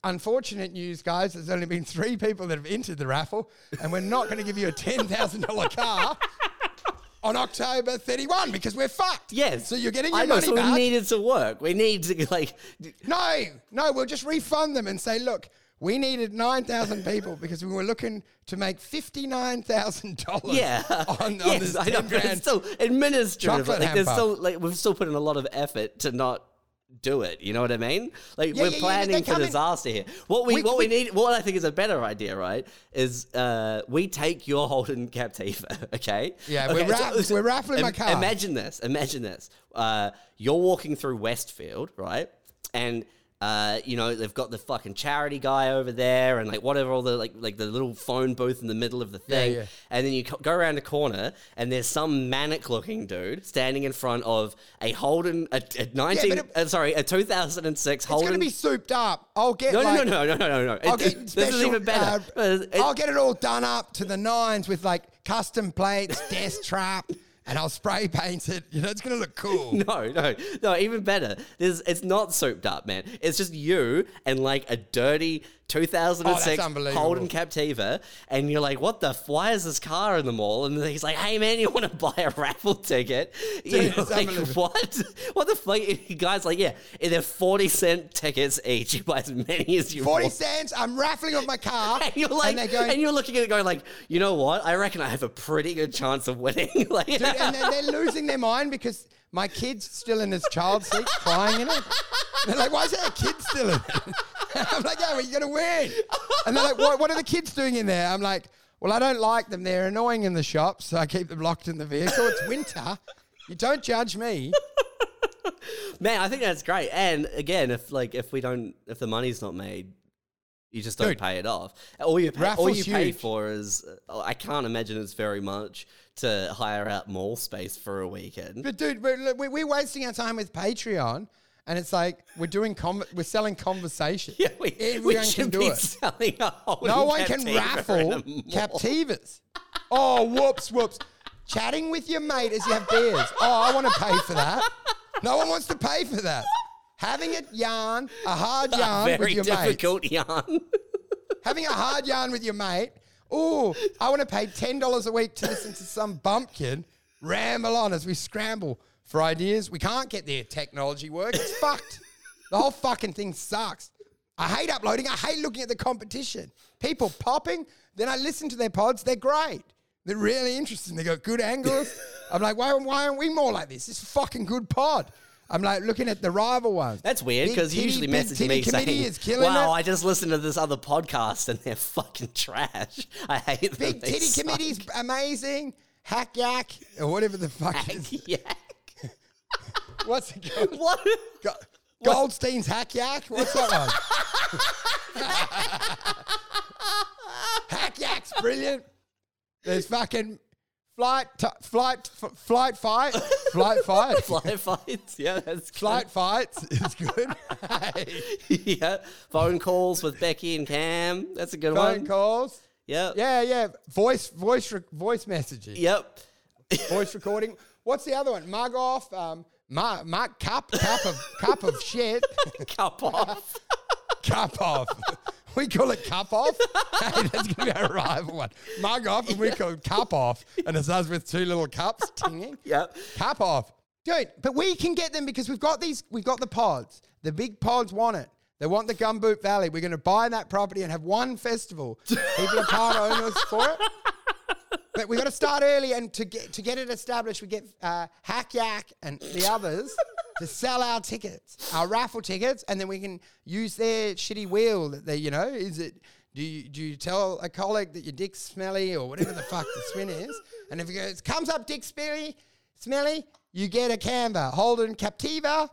Unfortunate news, guys. There's only been three people that have entered the raffle, and we're not going to give you a ten thousand dollar car on October 31 because we're fucked. Yes. So you're getting your I know. money So back. we needed to work. We need to like. No, no, we'll just refund them and say, look, we needed 9,000 people because we were looking to make $59,000 Yeah. on, on yes, this I 10 know. But it's still administrative. Like, there's still like we've still put in a lot of effort to not do it. You know what I mean? Like Yeah, we're yeah, yeah, planning they for in- disaster here. What we, We- what we, we- need, what I think is a better idea, right, is uh, we take your Holden Captiva, okay? Yeah, we're Okay, raff- we're raffling my car. Imagine this. Imagine this. Uh, you're walking through Westfield, right? And uh, you know they've got the fucking charity guy over there, and like whatever, all the like like the little phone booth in the middle of the thing. yeah. And then you co- go around a corner, and there's some manic-looking dude standing in front of a Holden, a, a 19, it- uh, sorry, a 2006 it's going to be souped up. I'll get no, no, like, no, no, no, no, no, I'll It- get it- this special, is even better. uh, I'll get it all done up to the nines with like custom plates, desk trap, and I'll spray paint it. You know, it's going to look cool. No, no, no. Even better. It's not souped up, man. It's just you and like a dirty 2006 Oh. Holden Captiva, and you're like, "What the? F- why is this car in the mall?" And he's like, "Hey, man, you want to buy a raffle ticket?" You're it's like, "What? What the fuck?" You guys like, yeah, they're 40 cent tickets each. You buy as many as you 40 want. cents, I'm raffling off my car. And you're like, and and, you're looking at it going like, you know what? I reckon I have a pretty good chance of winning. like, Dude, and they're, they're losing their mind because my kid's still in his child seat crying in it. they're like, why is there a kid still in it? I'm like, yeah, well, you're going to win. And they're like, what, what are the kids doing in there? I'm like, well, I don't like them. They're annoying in the shop, so I keep them locked in the vehicle. It's winter. You don't judge me. Man, I think that's great. And again, if like if we don't, if the money's not made, you just don't Dude. pay it off. All you pay, all you pay for is uh, I can't imagine it's very much to hire out mall space for a weekend. But dude, we're, we're we're wasting our time with Patreon, and it's like we're doing com- we're selling conversation. Yeah, we, we Everyone should can do be it. a No one can raffle a. Captivas. Oh, whoops, whoops. Chatting with your mate as you have beers. Oh, I want to pay for that. No one wants to pay for that. Having a yarn, a hard yarn with Very your mate. difficult yarn. Having a hard yarn with your mate. Oh, I want to pay $10 a week to listen to some bumpkin ramble on as we scramble for ideas. We can't get their technology work. It's fucked. The whole fucking thing sucks. I hate uploading. I hate looking at the competition. People popping. Then I listen to their pods. They're great. They're really interesting. They got good angles. I'm like, why, why aren't we more like this? This a fucking good pod. I'm like looking at the rival ones. That's weird because you usually Big message Titty me saying, is killing "Wow, it. I just listened to this other podcast and they're fucking trash. I hate them. Big titty suck." committee's amazing. Hack yak or whatever the fuck it is. yeah. What's it called? What? Go- Goldstein's hack yak. What's that one? hack yak's brilliant. There's fucking flight, t- flight, f- flight fight, flight fight, Fly fights. Yeah, that's good. flight fights is good. yeah. Phone calls with Becky and Cam. That's a good one. Phone one. calls. Yep. Yeah, yeah. Voice, voice, re- voice messaging. Yep. voice recording. What's the other one? Mug off. Um, mug, mug, cup, cup of, cup of shit. Cup off. cup off. We call it cup off. hey, that's gonna be our rival one. Mug off, and we call it cup off, and it's us with two little cups tinging. yep. Cup off, dude. But we can get them because we've got these. We've got the pods. The big pods want it. They want the Gumboot Valley. We're going to buy that property and have one festival. People are part owners for it. But we got to start early, and to get to get it established, we get uh, Hack Yak and the others to sell our tickets, our raffle tickets, and then we can use their shitty wheel that they, you know, is it? Do you do you tell a colleague that your dick's smelly or whatever the fuck the swin is? And if it goes comes up dick smelly, smelly, you get a Canva Holden Captiva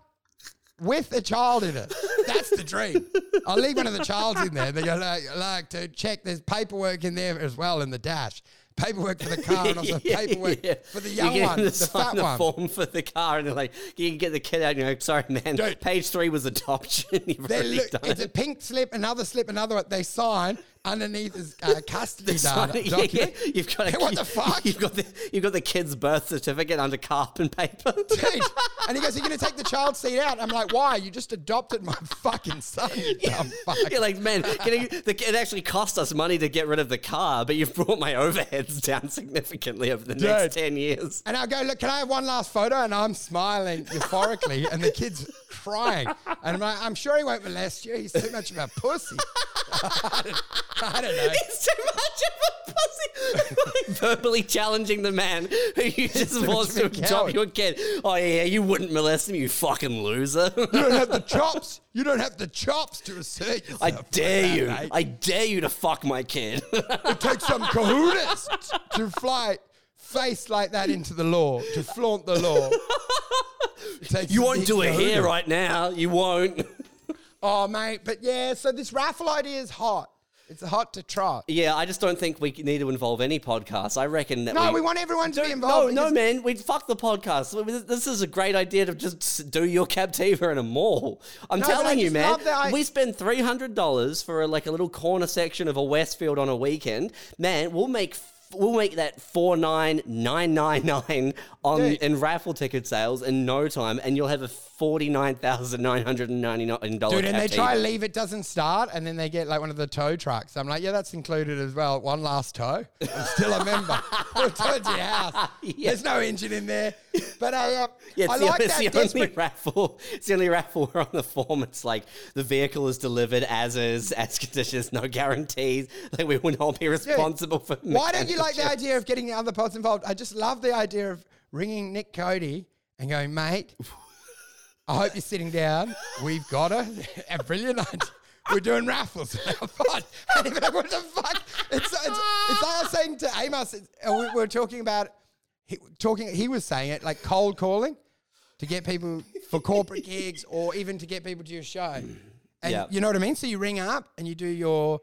with a child in it. That's the dream. I'll leave one of the childs in there. They go like, like to check. There's paperwork in there as well in the dash. Paperwork for the car and also paperwork Yeah. for the You young one, the fat the one. form for the car, and they're like, you can get the kid out. And you're like, sorry, man. Dude. Page three was adoption. You've already look, done it's a pink slip, another slip, another one. They sign underneath is uh, custody data. yeah, yeah. You've got a, What the fuck? You've got the you've got the kid's birth certificate under carbon paper. Dude. And he goes, "Are You're going to take the child seat out? I'm like, Why? You just adopted my fucking son, you dumb fuck. You're like, man, getting, the, it actually cost us money to get rid of the car, but you've brought my overheads down significantly over the next 10 years. And I go, look, can I have one last photo? And I'm smiling euphorically, and the kid's crying. And I'm like, I'm sure he won't molest you. He's too much of a pussy. I, don't, know. It's too much of a pussy. verbally challenging the man who you just forced to adopt your kid. Oh, yeah, you wouldn't molest him, you fucking loser. You don't have the chops. You don't have the chops to assert yourself. I like dare that, you. I dare you to fuck my kid. It takes some kahunas to fly face like that into the law, to flaunt the law. You won't do it here right now. You won't. Oh, mate. But yeah, so this raffle idea is hot. It's hot to trot. Yeah, I just don't think we need to involve any podcasts. I reckon that No, we, we want everyone to be involved. no, no, man. We fuck the podcast. This is a great idea to just do your Captiva in a mall. I'm No, telling you, man. I- we spend three hundred dollars for a, like a little corner section of a Westfield on a weekend. Man, we'll make we'll make that four nine nine nine nine on Dude. in raffle ticket sales in no time, and you'll have a forty nine thousand nine hundred and ninety nine dollars. Dude, and they try to leave it doesn't start, and then they get like one of the tow trucks. I'm like, yeah, that's included as well. One last tow. I'm still a member. We'll tow it to your house. Yeah. There's no engine in there, but I, uh, Yeah, it's, I the, like it's that the only raffle. It's the only raffle where on the form it's like the vehicle is delivered as is, as conditions, no guarantees. Like we will not be responsible for. Why don't you like the idea of getting the other pods involved? I just love the idea of ringing Nick Cody and going, mate, I hope you're sitting down. We've got a, a brilliant idea. We're doing raffles now. Fine. And you're what the fuck? It's, it's, it's like I was saying to Amos, uh, we we were talking about, he, talking, he was saying it like cold calling to get people for corporate gigs or even to get people to your show. And Yeah. you know what I mean? So you ring up and you do your,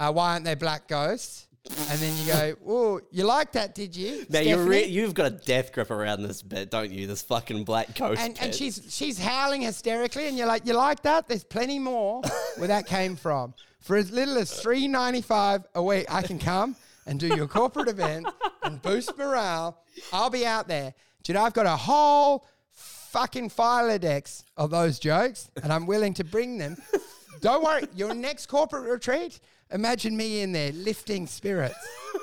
uh, why aren't they black ghosts? And then you go, oh, you like that, did you? Man, you're re- Stephanie?" you've got a death grip around this bit, don't you? This fucking black coast. and, and she's she's howling hysterically, and you're like, you like that? There's plenty more where that came from. For as little as three ninety five a week, I can come and do your corporate event and boost morale. I'll be out there. Do you know I've got a whole fucking Filodex of those jokes, and I'm willing to bring them. Don't worry, your next corporate retreat. Imagine me in there lifting spirits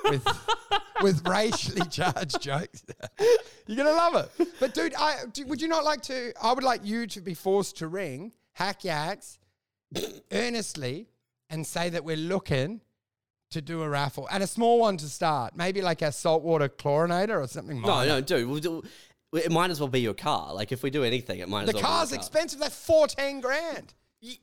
with with racially charged jokes. You're gonna love it. But dude, I do, would you not like to? I would like you to be forced to ring Hack Yaks earnestly and say that we're looking to do a raffle and a small one to start, maybe like a saltwater chlorinator or something. no, minor. no, dude. We'll do, it might as well be your car. Like if we do anything, it might The as well. car's be your car. expensive. That's fourteen grand.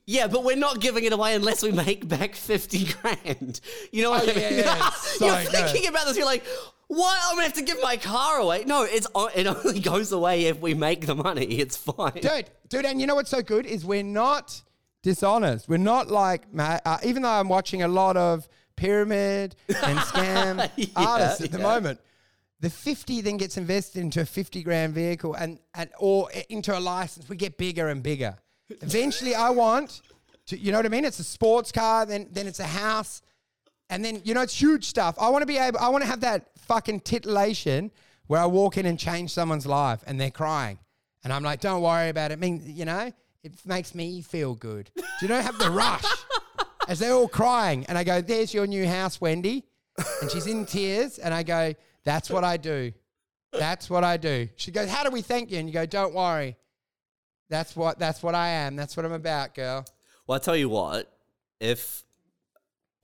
Yeah, but we're not giving it away unless we make back fifty grand. You know what Oh, I mean? yeah, yeah. It's so you're thinking about this. You're like, what? I'm gonna have to give my car away? No, it's it only goes away if we make the money. It's fine. dude, dude, and you know what's so good is we're not dishonest. We're not like, uh, even though I'm watching a lot of pyramid and scam Yeah, artists at the moment, the 50 then gets invested into a 50 grand vehicle and, and or into a license. We get bigger and bigger. Eventually, I want to, you know what I mean? It's a sports car, then then it's a house. And then, you know, it's huge stuff. I want to be able, I want to have that fucking titillation where I walk in and change someone's life and they're crying. And I'm like, don't worry about it. I mean, you know, it makes me feel good. Do you know, have the rush as they're all crying. And I go, there's your new house, Wendy. And she's in tears. And I go, that's what I do. That's what I do. She goes, how do we thank you? And you go, don't worry. That's what, that's what I am. That's what I'm about, girl. Well, I tell you what, if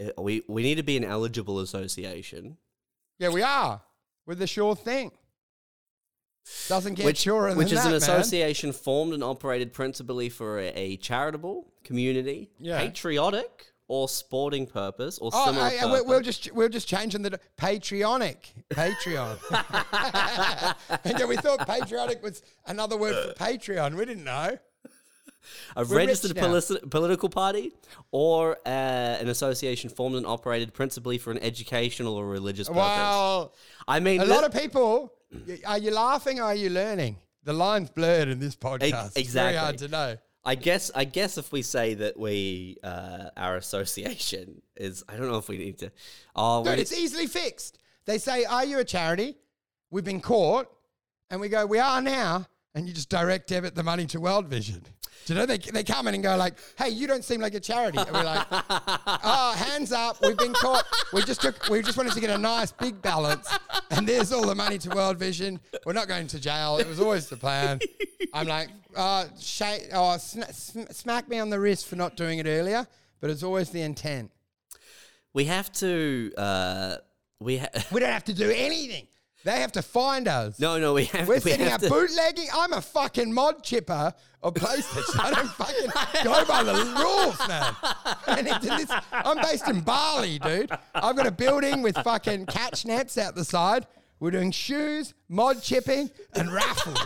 uh, we we need to be an eligible association, Yeah, we are. We're the sure thing. Doesn't get which surer which is that, an man. association formed and operated principally for a, a charitable, community, Yeah. patriotic, or sporting purpose, or Oh, similar purpose. we'll, we'll just we'll just changing the patriotic Patreon. and yeah, we thought patriotic was another word for Patreon. We didn't know. a We're registered political party or uh, an association formed and operated principally for an educational or religious purpose. Wow, I mean, a lot of people. Are you laughing or are you learning? The line's blurred in this podcast. It's very hard to know. I guess I guess if we say that we uh, our association is, I don't know if we need to. Oh, Dude, we- it's easily fixed. They say, Are you a charity? We've been caught. And we go, We are now. And you just direct debit the money to World Vision. You know, they, they come in and go like, hey, you don't seem like a charity. And we're like, oh, hands up. We've been caught. We just took, we just wanted to get a nice big balance. And there's all the money to World Vision. We're not going to jail. It was always the plan. I'm like, uh, sh- oh, sn- sm- smack me on the wrist for not doing it earlier. But it's always the intent. we have to. Uh, we ha- We don't have to do anything. They have to find us. no, no, we have. We're we setting have up to- bootlegging. I'm a fucking mod chipper of PlayStation. I don't fucking go by the rules, man. And it's this, I'm based in Bali, dude. I've got a building with fucking catch nets out the side. We're doing shoes, mod chipping, and raffles.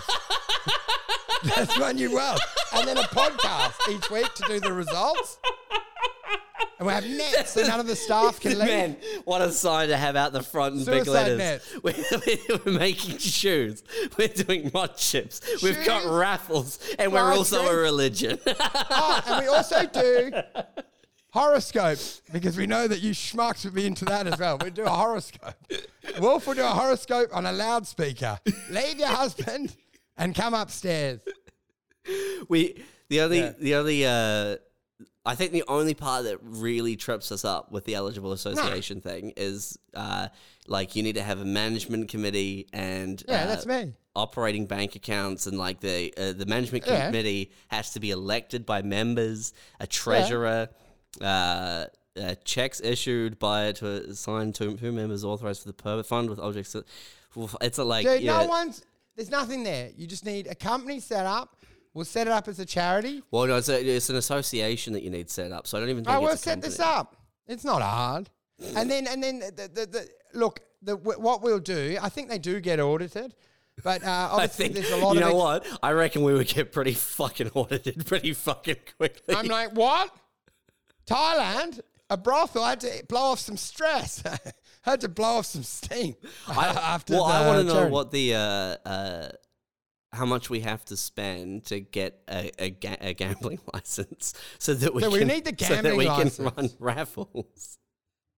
That's my new world. And then a podcast each week to do the results. And we have nets so none of the staff can leave. Man, what a sign to have out the front in big letters. We're, we're making shoes. We're doing mod chips. We've got raffles, and we're also a religion. Oh, and we also do horoscopes because we know that you schmucks would be into that as well. We do a horoscope. Wolf will do a horoscope on a loudspeaker. Leave your husband and come upstairs. we the only Yeah. the only uh I think the only part that really trips us up with the eligible association thing is uh like you need to have a management committee and Yeah, uh, that's me. operating bank accounts and like the uh, the management Yeah. committee has to be elected by members, a treasurer, uh, uh, checks issued by to signed to who members authorized for the per fund with objects. That, it's a like Dude, yeah, no one's, there's nothing there. You just need a company set up We'll set it up as a charity. Well, no, it's, a, it's an association that you need set up, so I don't even think I it's will a set this company. up. It's not hard. And then and then the, the, the look the, what we'll do. I think they do get audited, but uh, I obviously think there's a lot you of. know ex- what? I reckon we would get pretty fucking audited pretty fucking quickly. I'm like, what? Thailand, a brothel. I had to blow off some stress. I had to blow off some steam I after well, the I want to know charity. what the uh, uh, how much we have to spend to get a, a, ga- a gambling license, so that we So we can, need the so that we license. can run raffles.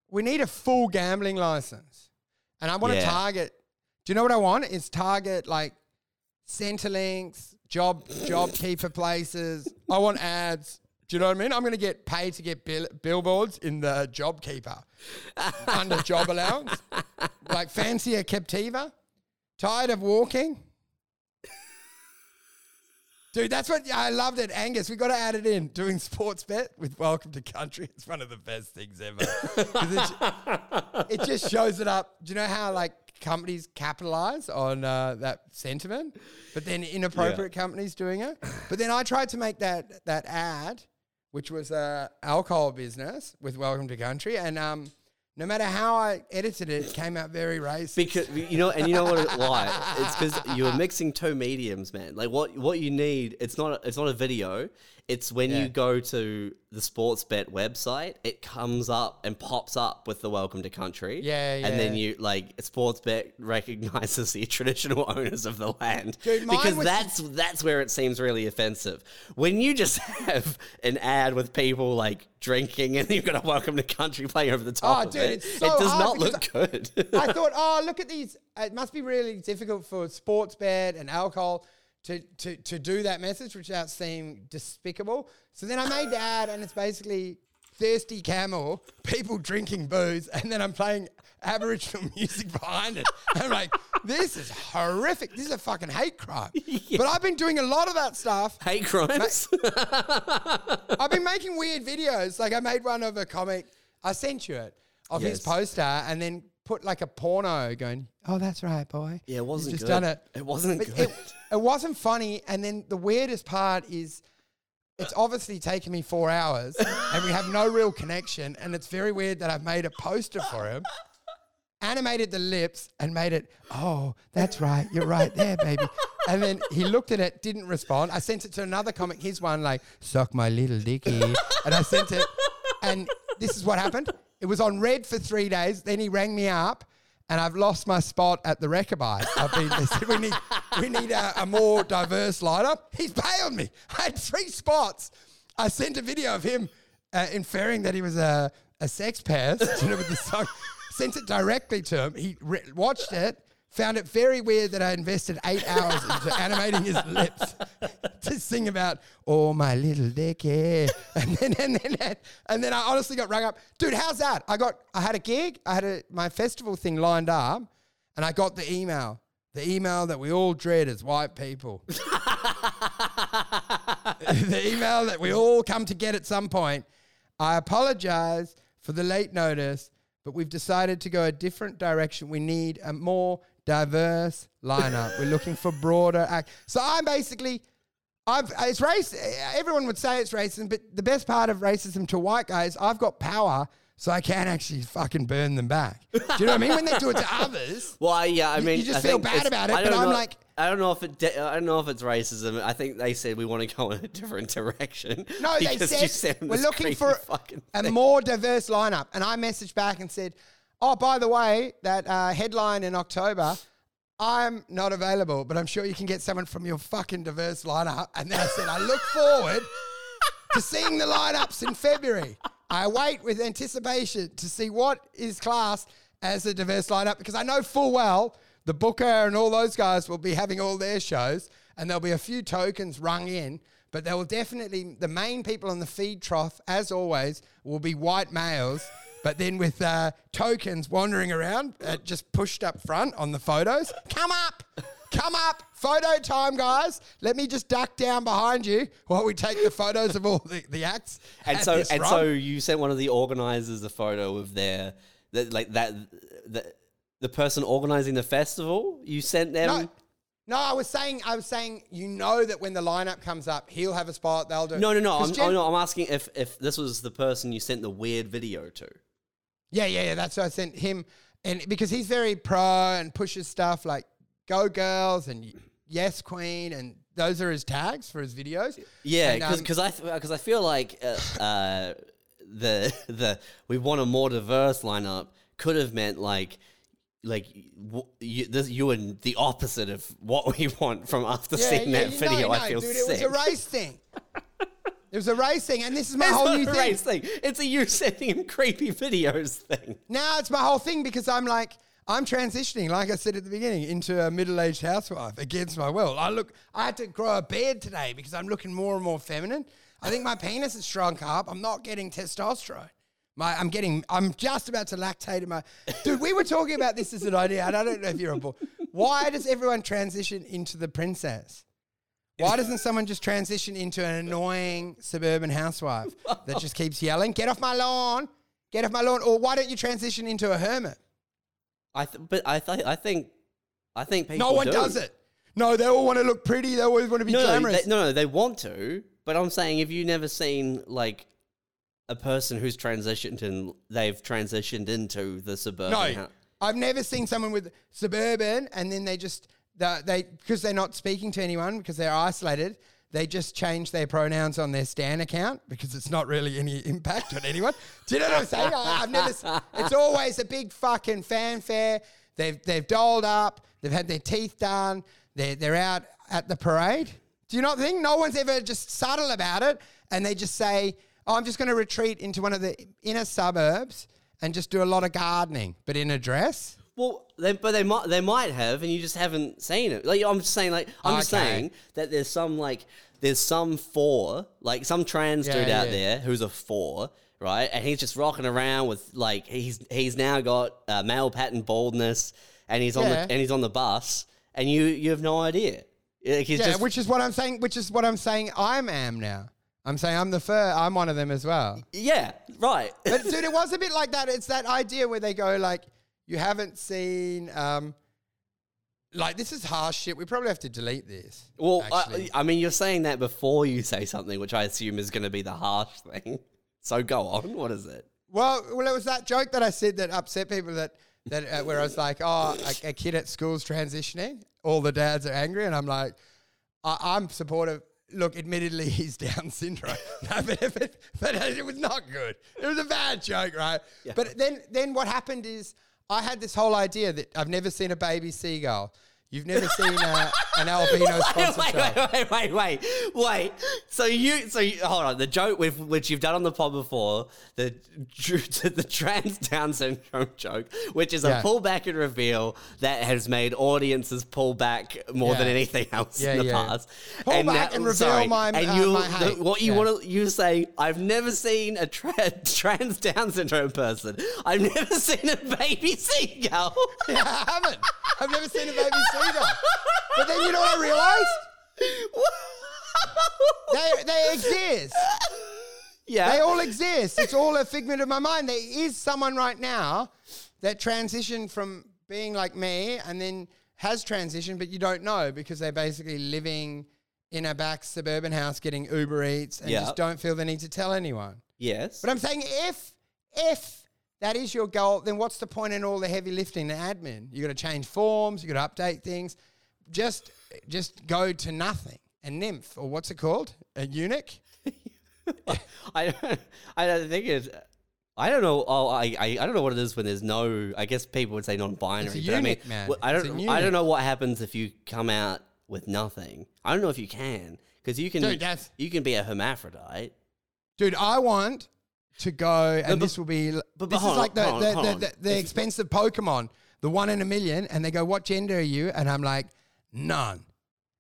We need a full gambling license. And I want to Yeah. target. Do you know what I want? Is target like Centrelink, job job keeper places. I want ads. Do you know what I mean? I'm going to get paid to get bill- billboards in the job keeper under job allowance. Like fancier Captiva. Tired of walking. Dude, that's what I loved it, Angus. We got to add it in. Doing Sportsbet with Welcome to Country. It's one of the best things ever. it, it just shows it up. Do you know how like companies capitalize on uh, that sentiment, but then inappropriate companies doing it? But then I tried to make that that ad, which was a alcohol business with Welcome to Country, and um, no matter how I edited it, it came out very racist. Because you know, and you know what? It, why? It's because you're mixing two mediums, man. Like what what you need. It's not. It's not a video. It's when Yeah. you go to the Sportsbet website, it comes up and pops up with the Welcome to Country. Yeah, yeah. And then you like Sportsbet recognizes the traditional owners of the land Dude, because that's that's where it seems really offensive. When you just have an ad with people like drinking and you've got a Welcome to Country playing over the oh, top Oh, of dude, it, so it does not look good. I thought, oh, look at these. It must be really difficult for Sportsbet and alcohol to, to, to do that message without seeming despicable. So then I made the ad, and it's basically thirsty camel, people drinking booze, and then I'm playing Aboriginal music behind it. I'm like, this is horrific. This is a fucking hate crime. But I've been doing a lot of that stuff. Hate crimes. I've been making weird videos. Like I made one of a comic. I sent you it of his poster, and then put like a porno going. Oh, that's right, boy. Yeah, it wasn't just good. done it. It wasn't But good. It, it wasn't funny. And then the weirdest part is. It's obviously taken me four hours and we have no real connection. And it's very weird that I've made a poster for him, animated the lips, and made it, oh, that's right. You're right there, baby. And then he looked at it, didn't respond. I sent it to another comic, his one, like, suck my little dicky. And I sent it. And this is what happened. It was on red for three days. Then he rang me up. And I've lost my spot at the Rechabite. I've been. They said we need we need a, a more diverse lineup. He's bailed me. I had three spots. I sent a video of him uh, inferring that he was a, a sex pest, you know, with the song. Sent it directly to him. He re- watched it, found it very weird that I invested eight hours into animating his lips to sing about "Oh my little dicky," and then and then and then I honestly got rung up, dude. How's that? I got I had a gig, I had a, my festival thing lined up, and I got the email. The email that we all dread as white people. the email that we all come to get at some point. I apologize for the late notice, but we've decided to go a different direction. We need a more diverse lineup. We're looking for broader act. So I'm basically I've it's race everyone would say it's racism, but the best part of racism to white guys, I've got power so I can actually fucking burn them back. Do you know what I mean? When they do it to others, Well, yeah, I You- mean, you just I feel bad about it, I but don't I'm know- like- I don't know if it. de- I don't know if it's racism. I think they said we want to go in a different direction. No, they said we're looking for fucking a more diverse lineup. And I messaged back and said, "Oh, by the way, that uh, headline in October, I'm not available, but I'm sure you can get someone from your fucking diverse lineup." And then I said, "I look forward to seeing the lineups in February. I wait with anticipation to see what is classed as a diverse lineup because I know full well." The Booker and all those guys will be having all their shows, and there'll be a few tokens rung in, but there will definitely the main people on the feed trough, as always, will be white males, but then with uh, tokens wandering around, uh, just pushed up front on the photos. Come up, come up, photo time, guys. Let me just duck down behind you while we take the photos of all the, the acts. And so, and run. so, you sent one of the organizers a photo of their, that like that, the, the person organizing the festival. You sent them. No, No, I was saying, I was saying, you know that when the lineup comes up, he'll have a spot. They'll do. No, no, no. I'm, Jen- oh, no. I'm asking if if this was the person you sent the weird video to. Yeah, yeah, yeah. That's why I sent him, and because he's very pro and pushes stuff like "Go Girls" and "Yes Queen," and those are his tags for his videos. Yeah, And, um, because I because I feel like uh, uh, the the we want a more diverse lineup could have meant like like w- you, this, you were the opposite of what we want from after Yeah, seeing yeah, that video. know, I no, feel dude, sick. It was a race thing. it was a race thing, and this is my It's whole new thing. race thing. It's a you sending him creepy videos thing. Now it's my whole thing because I'm like I'm transitioning, like I said at the beginning, into a middle-aged housewife against my will. I look, I had to grow a beard today because I'm looking more and more feminine. I think my penis has shrunk up. I'm not getting testosterone. My, I'm getting, I'm just about to lactate in my. Dude, we were talking about this as an idea, and I don't know if you're on board. Why does everyone transition into the princess? Why doesn't someone just transition into an annoying suburban housewife that just keeps yelling, "Get off my lawn! Get off my lawn!" Or why don't you transition into a hermit? I th- but I th- I think I think people No one do. does it. No, they all want to look pretty. They always want to be No, no, glamorous. they, no, no, they want to. But I'm saying if you've never seen like a person who's transitioned and they've transitioned into the suburban No, house. I've never seen someone with suburban and then they just the- they because they're not speaking to anyone because they're isolated. They just change their pronouns on their Stan account because it's not really any impact on anyone. Do you know what I'm saying? I, I've never. It's always a big fucking fanfare. They've they've dolled up. They've had their teeth done. They're they're out at the parade. Do you not think no one's ever just subtle about it and they just say, "Oh, I'm just going to retreat into one of the inner suburbs and just do a lot of gardening, but in a dress." Well, they, but they might they might have, and you just haven't seen it. Like I'm just saying, like I'm just Okay. saying that there's some like there's some four, like some trans Yeah, dude out yeah. there who's a four, right? And he's just rocking around with like he's he's now got uh, male pattern baldness, and he's on Yeah. the and he's on the bus, and you you have no idea. Like, he's Yeah, just, which is what I'm saying. Which is what I'm saying. I am now. I'm saying I'm the fur. I'm one of them as well. yeah, right. But dude, it was a bit like that. It's that idea where they go like, you haven't seen, um, like this is harsh shit. We probably have to delete this. Well, I. I mean, you're saying that before you say something, which I assume is going to be the harsh thing. So go on. What is it? Well, well, it was that joke that I said that upset people that that uh, where I was like, oh, a, a kid at school's transitioning. All the dads are angry, and I'm like, I, I'm supportive. Look, admittedly, he's Down syndrome, no, but, but, but it was not good. It was a bad joke, right? But then, then what happened is I had this whole idea that I've never seen a baby seagull. You've never seen a, an albino sponsor wait, show. wait, wait, wait, wait, wait. So you, so you, hold on. The joke with which you've done on the pod before, the the trans Down syndrome joke, which is a Yeah. pullback and reveal that has made audiences pull back more than anything else Yeah, in the yeah. past. Pull back and reveal my- and uh, you, my the- what you Yeah. want to you say? I've never seen a tra- trans Down syndrome person. I've never seen a baby seagull. Yeah, I haven't. I've never seen a baby seagull. But then you know what I realized? They, they exist. yeah. They all exist. It's all a figment of my mind. There is someone right now that transitioned from being like me and then has transitioned, but you don't know because they're basically living in a back suburban house getting Uber Eats and Yeah. just don't feel the need to tell anyone. yes. But I'm saying if if that is your goal, then what's the point in all the heavy lifting and admin? You got to change forms, you got to update things. Just just go to nothing. A nymph or what's it called? A eunuch? I I don't think it's. I don't know. Oh, I, I I don't know what it is when there's no. I guess people would say non-binary. It's a but I mean, eunuch, man. I don't. I eunuch. don't know what happens if you come out with nothing. I don't know if you can because you can. Dude, that's- you can be a hermaphrodite. Dude, I want to go, and but- this will be. but this is on, like the on, the, hold the, the, the expensive Pokemon, the one in a million, and they go, "What gender are you?" And I'm like, "None."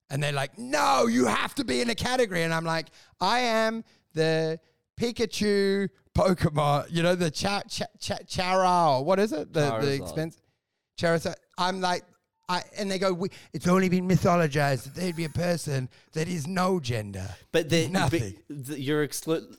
And they're like, "No, you have to be in a category." And I'm like, "I am the Pikachu Pokemon. You know, the cha cha cha Chara or what is it? The the expense Charizard." I'm like. I, and they go, we, it's only been mythologized that there'd be a person that is no gender. But the, Nothing. but the- you're exclu-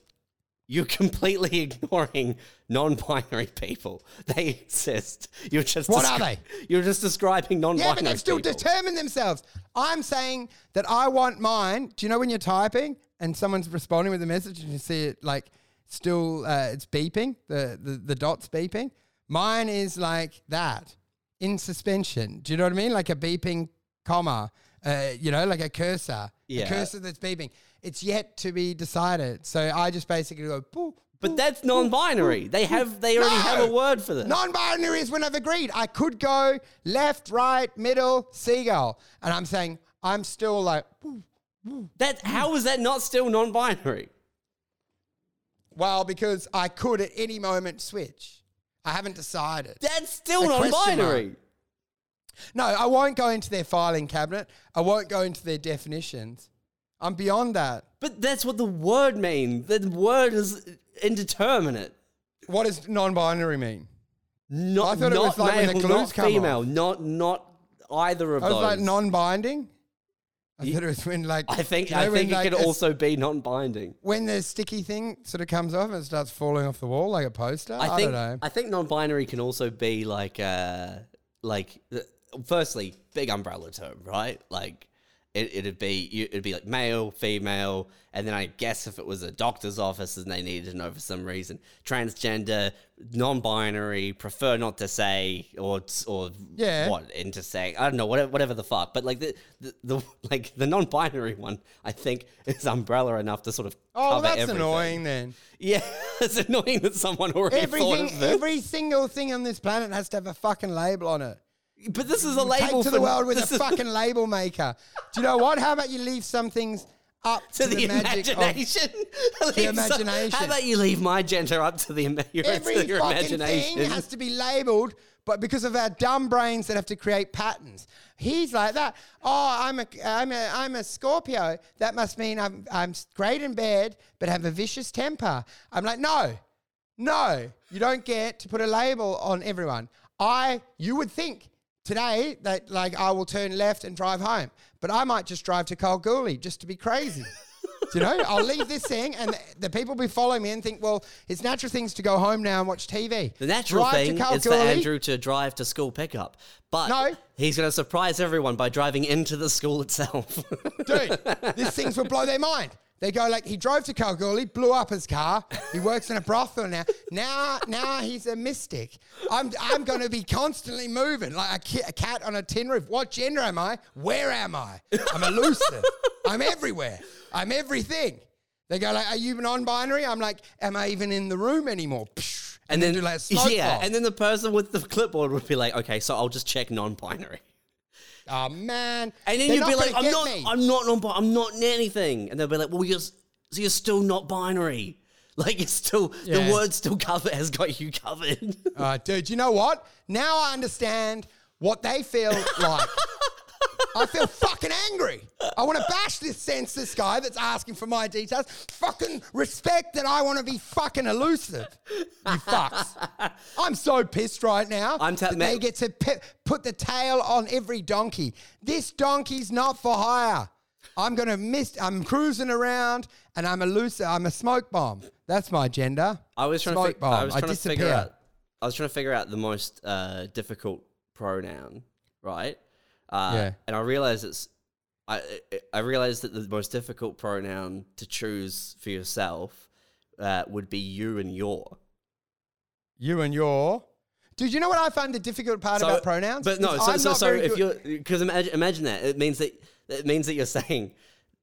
You're completely ignoring non-binary people. They exist. You're just What are they? You're just describing non-binary Yeah, but they've still people. determined themselves. I'm saying that I want mine. Do you know when you're typing and someone's responding with a message and you see it like still uh, it's beeping, the, the the dots beeping? Mine is like that in suspension. Do you know what I mean? Like a beeping comma, uh, you know, like a cursor, Yeah. a cursor that's beeping. It's yet to be decided. So I just basically go, boo, But that's non-binary. They have they already No! have a word for this. Non-binary is when I've agreed. I could go left, right, middle, seagull, and I'm saying I'm still like. That how is that not still non-binary? well, because I could at any moment switch. I haven't decided. That's still question non-binary. No, I won't go into their filing cabinet. I won't go into their definitions. I'm beyond that. But that's what the word means. The word is indeterminate. What does non-binary mean? Not, I thought it not was like when male, the glues not come female, not not either of I was those. like non-binding. I thought it was when like I think you know, I think it like, could also be non-binding. when the sticky thing sort of comes off and starts falling off the wall like a poster. I, I think don't know. I think non-binary can also be like uh like firstly big umbrella term, right? Like it, it'd be it'd be like male, female, and then I guess if it was a doctor's office and they needed to know for some reason, transgender, non-binary, prefer not to say, or or Yeah. what intersect, I don't know, whatever, whatever the fuck. But like the, the, the like the non-binary one, I think is umbrella enough to sort of oh, that's everything. annoying then. Yeah, it's annoying that someone already thought Everything, every single thing on this planet has to have a fucking label on it. But this is a Take label to for the world with a fucking label maker. Do you know what? How about you leave some things up to, to the, magic of imagination. Leave some- imagination. how about you leave my gender up to the every to your fucking imagination? thing has to be labeled, but because of our dumb brains that have to create patterns. He's like that. Oh, I'm a, I'm a, I'm a Scorpio. That must mean I'm, I'm great in bed, but have a vicious temper. I'm like, no, no, you don't get to put a label on everyone. I, you would think today that like I will turn left and drive home, but I might just drive to Kalgoorlie just to be crazy. Do you know? I'll leave this thing, and the, the people will be following me and think, well, it's natural thing's to go home now and watch TV. the natural Drive thing is for Andrew to drive to school pickup, but No. he's going to surprise everyone by driving into the school itself. Dude, these things will blow their mind. They go like he drove to Kalgoorlie, blew up his car. He works in a brothel now. Now, now he's a mystic. I'm, I'm going to be constantly moving like a, ki- a cat on a tin roof. What gender am I? Where am I? I'm elusive. I'm everywhere. I'm everything. They go like, "Are you non-binary?" I'm like, "Am I even in the room anymore?" Psh, and then, do like yeah, and then the person with the clipboard would be like, "Okay, so I'll just check non-binary." Oh man. And then They're you'd be not like, gonna "I'm get not, me. I'm not non, I'm not anything," and they'll be like, "Well, you're s- so you're still not binary." Like it's still Yeah. the word still cover has got you covered. Uh, dude, you know what? Now I understand what they feel like. I feel fucking angry. I want to bash this census guy that's asking for my details. Fucking respect that I want to be fucking elusive. You fucks. I'm so pissed right now. I'm telling they get to pe- put the tail on every donkey. This donkey's not for hire. I'm gonna miss. I'm cruising around, and I'm elusive. I'm a smoke bomb. That's my gender. I was trying to, smoke bomb. I was trying to disappear. figure out. I was trying to figure out the most uh, difficult pronoun, right? Uh, Yeah. And I realized it's. I I realized that the most difficult pronoun to choose for yourself uh, would be you and your. You and your. Dude, you know what I find the difficult part about pronouns? But no, so so, so if you're because imagine imagine that it means that it means that you're saying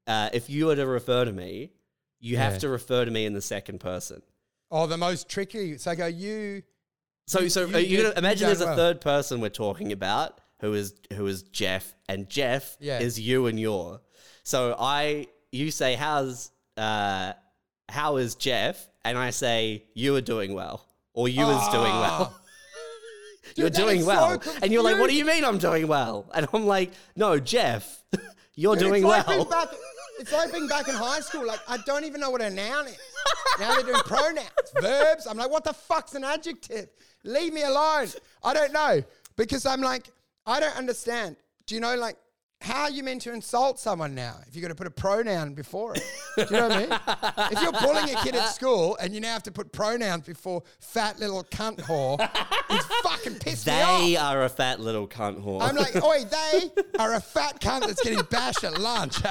uh, if you were to refer to me, you Yeah. have to refer to me in the second person. Oh, the most tricky. So I go, you. So so you are you gonna you imagine there's a well. third person we're talking about who is who is Jeff and Jeff Yeah. is you and your. So I you say how's uh how is Jeff and I say you are doing well or you is doing well. Ah. You're doing is so well. and you're like, what do you mean I'm doing well? And I'm like, no, Jeff, you're Dude, doing it's well. back, it's like being back in high school. Like, I don't even know what a noun is. Now they're doing pronouns, verbs. I'm like, what the fuck's an adjective? Leave me alone. I don't know. Because I'm like, I don't understand. Do you know, like, how are you meant to insult someone now if you're going to put a pronoun before it? Do you know what I mean? If you're bullying a kid at school and you now have to put pronouns before fat little cunt whore, it's fucking pissed me off. They are a fat little cunt whore. I'm like, oi, they are a fat cunt that's getting bashed at lunch.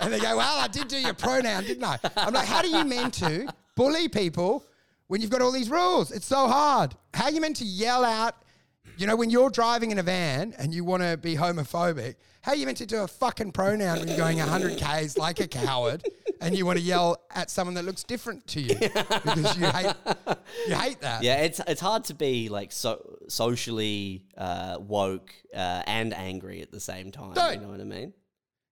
And they go, well, I did do your pronoun, didn't I? I'm like, how do you mean to bully people when you've got all these rules? It's so hard. How are you meant to yell out, you know, when you're driving in a van and you want to be homophobic, how are you meant to do a fucking pronoun when you're going 100 Ks like a coward and you want to yell at someone that looks different to you because you hate, you hate that? yeah, it's it's hard to be like so socially uh, woke uh, and angry at the same time. You Don't. You know what I mean?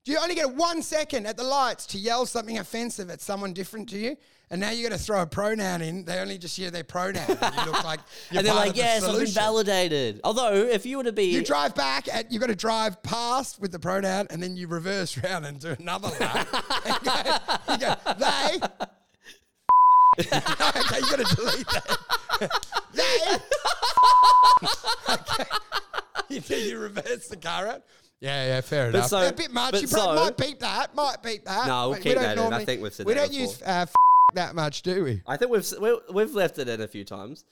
Do you only get one second at the lights to yell something offensive at someone different to you, and now you got to throw a pronoun in. They only just hear their pronoun. And you look like you're and they're like, the "Yes, I've been validated." Although, if you were to be, You drive back, and you got to drive past with the pronoun, and then you reverse round and do another lap. and go, you go, they. okay, you got to delete that. they. okay. You, do- you reverse the car out. Yeah, yeah, fair enough. so- a bit much. You probably so- might beat that. Might beat that. No, we'll But keep don't that in. I think we've said we that don't before. use uh, that much, do we? I think we've we've left it in a few times.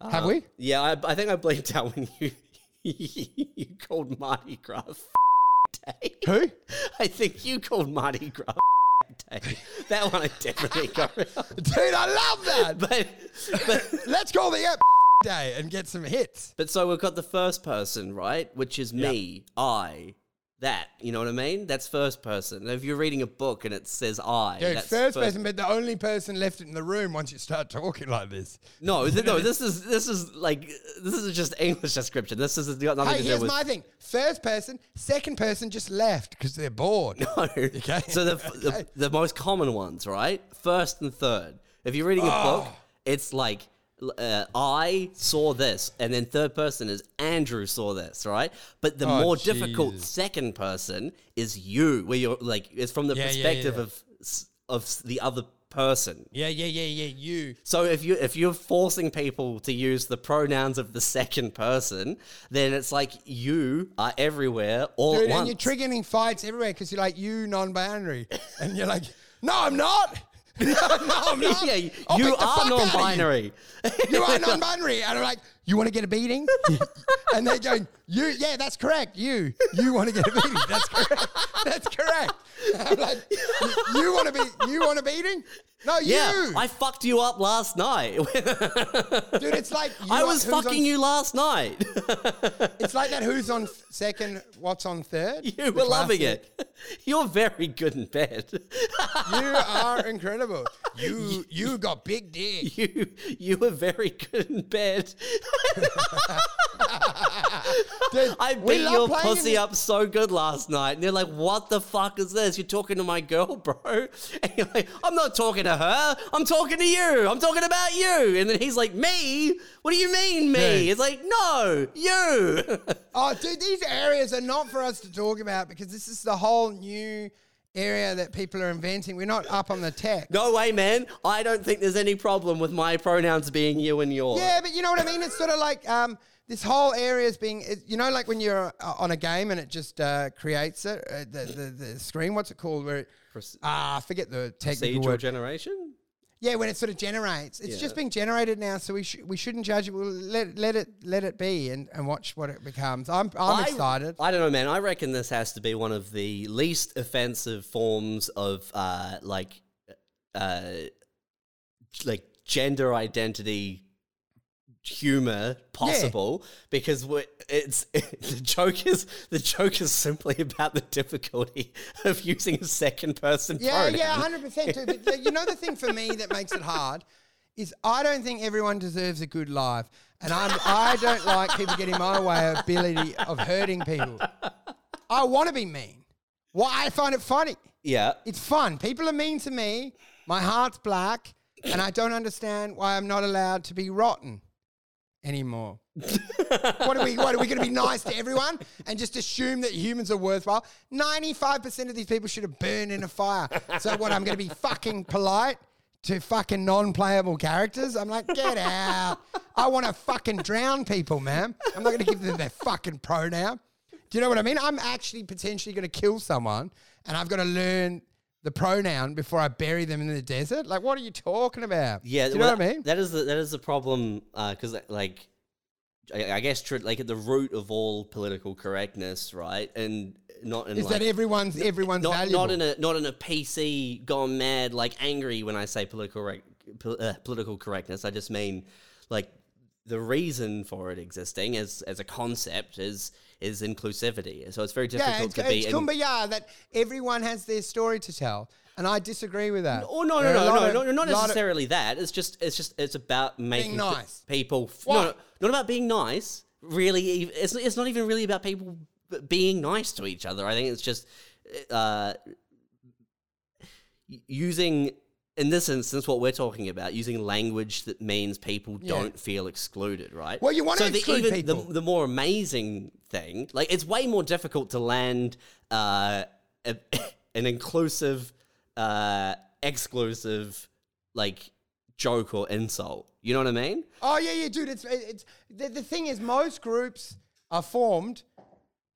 Have we? Um, yeah, I, I think I bleeped out when you you called Mardi Gras day. Who? I think you called Mardi Gras day. That one I definitely got. Dude, I love that. But but Let's call the app day and get some hits. but so we've got the first person, right? Which is me, I, that. You know what I mean? That's first person. If you're reading a book and it says I, Dude, that's first person, but the only person left in the room once you start talking like this. No, th- no. This is this is like this is just English description. This is got nothing Hey, to do here's with. my thing. First person, second person just left because they're bored. No, okay. So the, the the most common ones, right? First and third. If you're reading a book, Oh. it's like uh, I saw this, and then third person is Andrew saw this, right? But the Oh, more difficult second person is you, where you're like it's from the Yeah, yeah, perspective yeah. of of the other person. Yeah, yeah, yeah, yeah. You. So if you if you're forcing people to use the pronouns of the second person, then it's like you are everywhere all Dude, at and once. you're triggering fights everywhere because you're like, you non binary. and you're like, no, I'm not. no, no, I'm not. yeah, you you beat the fuck are out of you. non-binary. You are non-binary, and I'm like, you want to get a beating? and they're going, you, yeah, that's correct. You, you want to get a beating? That's correct. That's correct. I'm like, you want to be, you want a beating? No, Yeah, you, I fucked you up last night. dude. It's like you I are- was who's on- fucking you last night. It's like that. Who's on second? What's on third? you were loving it. You're very good in bed. You are incredible. You, you got big dick. you you were very good in bed. Dude, I beat your pussy up so good last night. And you're like, what the fuck is this? You're talking to my girl, bro. And you're like, I'm not talking to her. I'm talking to you. I'm talking about you. And then he's like, me? What do you mean, me? Dude. It's like, no, you. Oh, dude, these areas are not for us to talk about because this is the whole new area that people are inventing. We're not up on the tech. no way, man. I don't think there's any problem with my pronouns being you and yours. Yeah, but you know what I mean? It's sort of like um, this whole area is being, you know, like when you're uh, on a game and it just uh, creates it, uh, the, the, the screen, what's it called? Where it, ah, forget the technical Procedural word. generation? Yeah, when it sort of generates, it's Yeah. just being generated now, so we sh- we shouldn't judge it. We'll let let it let it be and, and watch what it becomes. I'm I'm I- excited. I don't know, man. I reckon this has to be one of the least offensive forms of uh, like, uh, like gender identity humor possible because we it's the joke is the joke is simply about the difficulty of using a second person Yeah, pronoun. yeah, hundred percent too. But you know the thing for me that makes it hard is I don't think everyone deserves a good life, and I'm, I don't like people getting my way of ability of hurting people. I want to be mean. Why I find it funny. yeah. It's fun. People are mean to me. My heart's black, and I don't understand why I'm not allowed to be rotten anymore. what are we? What are we going to be nice to everyone and just assume that humans are worthwhile? Ninety-five percent of these people should have burned in a fire. So what? I'm going to be fucking polite to fucking non-playable characters. I'm like, get out. I want to fucking drown people, man. I'm not going to give them their fucking pronoun. Do you know what I mean? I'm actually potentially going to kill someone, and I've got to learn the pronoun before I bury them in the desert. Like, what are you talking about? Yeah, do you well, know what I mean? That is the that is the problem because like I, I guess tr- like at the root of all political correctness, right? And not in Is like, that everyone's everyone's not, valuable? not in a not in a PC gone mad like angry when I say political rec- pol- uh, political correctness. I just mean like the reason for it existing as as a concept is is inclusivity. So it's very yeah, difficult it's, to be. it's in- kumbaya that everyone has their story to tell, and I disagree with that. Oh no no no no of- no not lot of- necessarily that. It's just it's just it's about making nice. people. f-? No, no, not about being nice. Really, it's it's not even really about people being nice to each other. I think it's just uh, using. In this instance, what we're talking about, using language that means people Yeah. don't feel excluded, right? Well, you wanna so the, exclude even people. The, the more amazing thing, like it's way more difficult to land uh, a, an inclusive, uh, exclusive, like joke or insult. You know what I mean? Oh yeah, yeah, dude. It's it's the, the thing is most groups are formed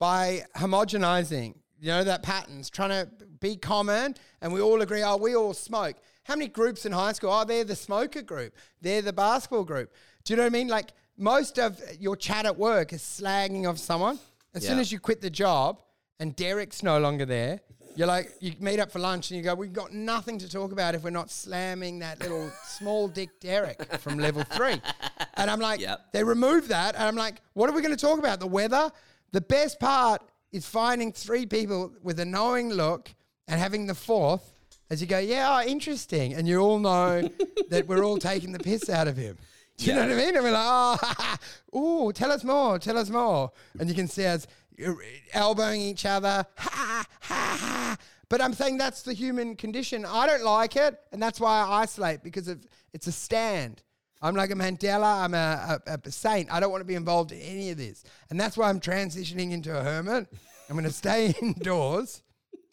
by homogenizing. You know that patterns trying to be common, and we all agree. Oh, we all smoke. How many groups in high school? Oh, they're the smoker group. They're the basketball group. Do you know what I mean? Like most of your chat at work is slagging of someone. As soon as you quit the job and Derek's no longer there, you're like, you meet up for lunch and you go, we've got nothing to talk about if we're not slamming that little small dick Derek from level three. And I'm like, Yep. they remove that. And I'm like, what are we going to talk about? The weather? The best part is finding three people with a knowing look and having the fourth as you go, yeah, oh, interesting. And you all know that we're all taking the piss out of him. Do you know what I mean? And we're like, oh, ooh, tell us more, tell us more. And you can see us elbowing each other, ha, ha, ha. But I'm saying that's the human condition. I don't like it, and that's why I isolate because of, it's a stand. I'm like a Mandela. I'm a, a, a saint. I don't want to be involved in any of this, and that's why I'm transitioning into a hermit. I'm going to stay indoors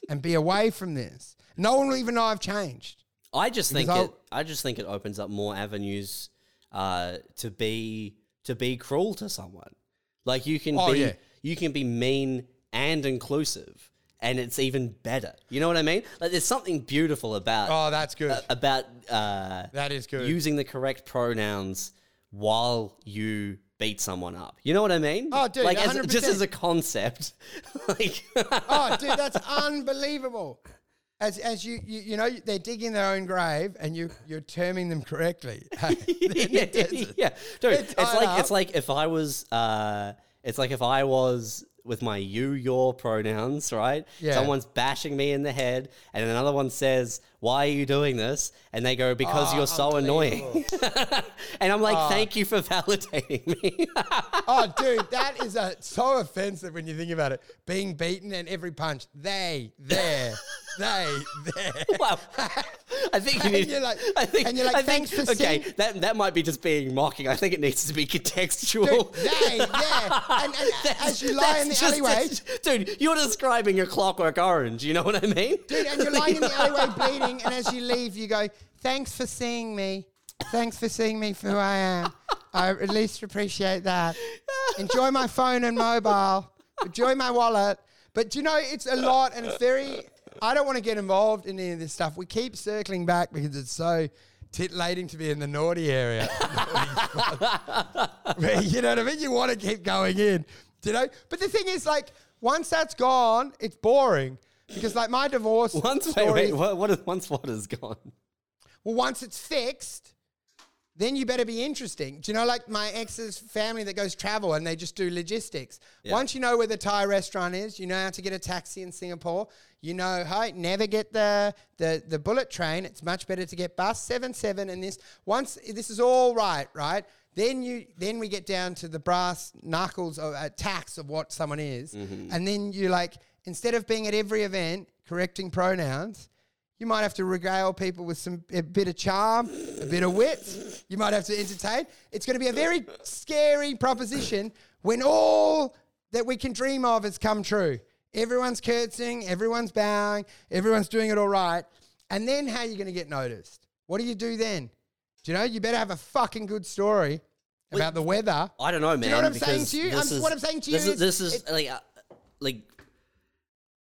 and be away from this. No one will even know I've changed. I just think Because it. I just think it opens up more avenues uh, to be to be cruel to someone. Like you can Oh, be yeah. you can be mean and inclusive, and it's even better. You know what I mean? Like there's something beautiful about Oh, that's good. about uh, that is good. using the correct pronouns while you beat someone up. You know what I mean? Oh, dude, like as, 100%. just as a concept. like oh, dude, that's unbelievable. As, as you, you you know they're digging their own grave and you you're terming them correctly. yeah, yeah, dude. It's like up. it's like if I was, uh, it's like if I was with my you your pronouns, right? Yeah. Someone's bashing me in the head, and another one says, "Why are you doing this?" And they go, "Because Oh, you're ah, so annoying." and I'm like, ah. "Thank you for validating me." oh, dude, that is a, so offensive when you think about it. Being beaten and every punch, they, there, they, there. well, I think you And need. you're like- I think. and you're like, I think, "Thanks for okay, seeing-" that that might be just being mocking. I think it needs to be contextual. Dude, they, there. And, and as you lie in the just- alleyway, dude, you're describing a clockwork orange. You know what I mean? dude, and you're lying in the alleyway bleeding, and as you leave, you go, "Thanks for seeing me. Thanks for seeing me for who I am. I at least appreciate that. Enjoy my phone and mobile. Enjoy my wallet. But you know, it's a lot, and it's very. I don't want to get involved in any of this stuff. We keep circling back because it's so titillating to be in the naughty area. you know what I mean? You want to keep going in, you know. But the thing is, like, once that's gone, it's boring because, like, my divorce Once story. wait, what, what is, once what is gone? Well, once it's fixed, then you better be interesting. Do you know, like my ex's family that goes travel and they just do logistics? Once you know where the Thai restaurant is, you know how to get a taxi in Singapore. You know, hey, never get the, the the bullet train. It's much better to get bus seven seven and this. Once this is all right, right? Then you then we get down to the brass knuckles of uh, tax of what someone is, and then you like instead of being at every event correcting pronouns, you might have to regale people with some a bit of charm, a bit of wit. You might have to entertain. It's going to be a very scary proposition when all that we can dream of has come true. Everyone's curtsying, everyone's bowing, everyone's doing it all right. And then how are you going to get noticed? What do you do then? Do you know? You better have a fucking good story about the weather. I don't know, man. Do you know what I'm saying to you? I'm- is- what I'm saying to you this is this is it- like uh, like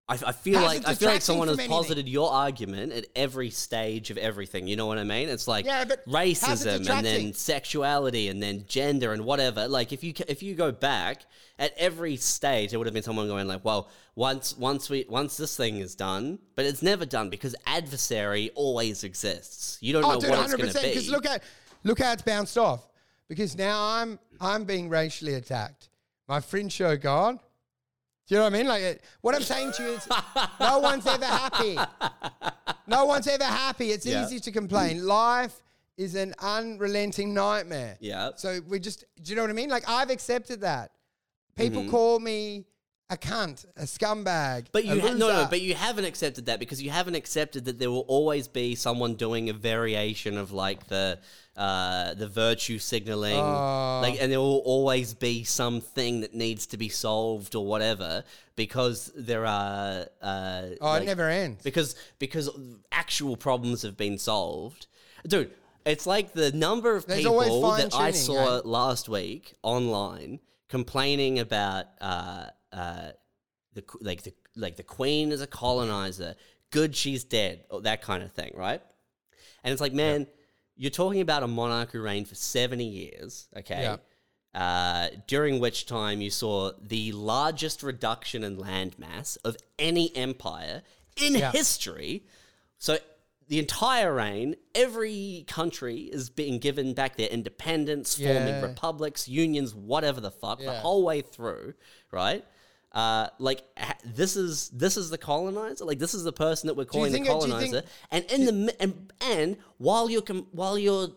I, I feel How's like I feel like someone has anything? posited your argument at every stage of everything. You know what I mean? It's like Yeah, it racism and then sexuality and then gender and whatever. Like if you if you go back at every stage, there would have been someone going like, "Well, once once we once this thing is done, but it's never done because adversary always exists. You don't oh, know Oh, dude, what it's going to be. Because look at look how it's bounced off. Because now I'm I'm being racially attacked. My fringe show gone. Do you know what I mean? Like it, what I'm saying to you is, no one's ever happy. No one's ever happy. It's Yeah. easy to complain. Life is an unrelenting nightmare. Yeah. So we just, do you know what I mean? Like I've accepted that. People Mm-hmm. call me a cunt, a scumbag. But a you ha- no no, but you haven't accepted that because you haven't accepted that there will always be someone doing a variation of like the uh, the virtue signaling, Oh. like, and there will always be something that needs to be solved or whatever because there are. Uh, oh, like- it never ends. because because actual problems have been solved, dude. It's like the number of There's people that I saw eh? last week online complaining about uh, uh, the like the like the queen is a colonizer. Good, she's dead. Or that kind of thing, right? And it's like, man, you're talking about a monarch who reigned for seventy years. Okay. Yeah. Uh, during which time you saw the largest reduction in land mass of any empire in Yeah. history. So the entire reign, every country is being given back their independence, forming republics, unions, whatever the fuck, the whole way through, right? Uh, like ha- this is this is the colonizer. Like this is the person that we're calling the think it- do you colonizer. think- and in the mi- and, and while you're com- while you're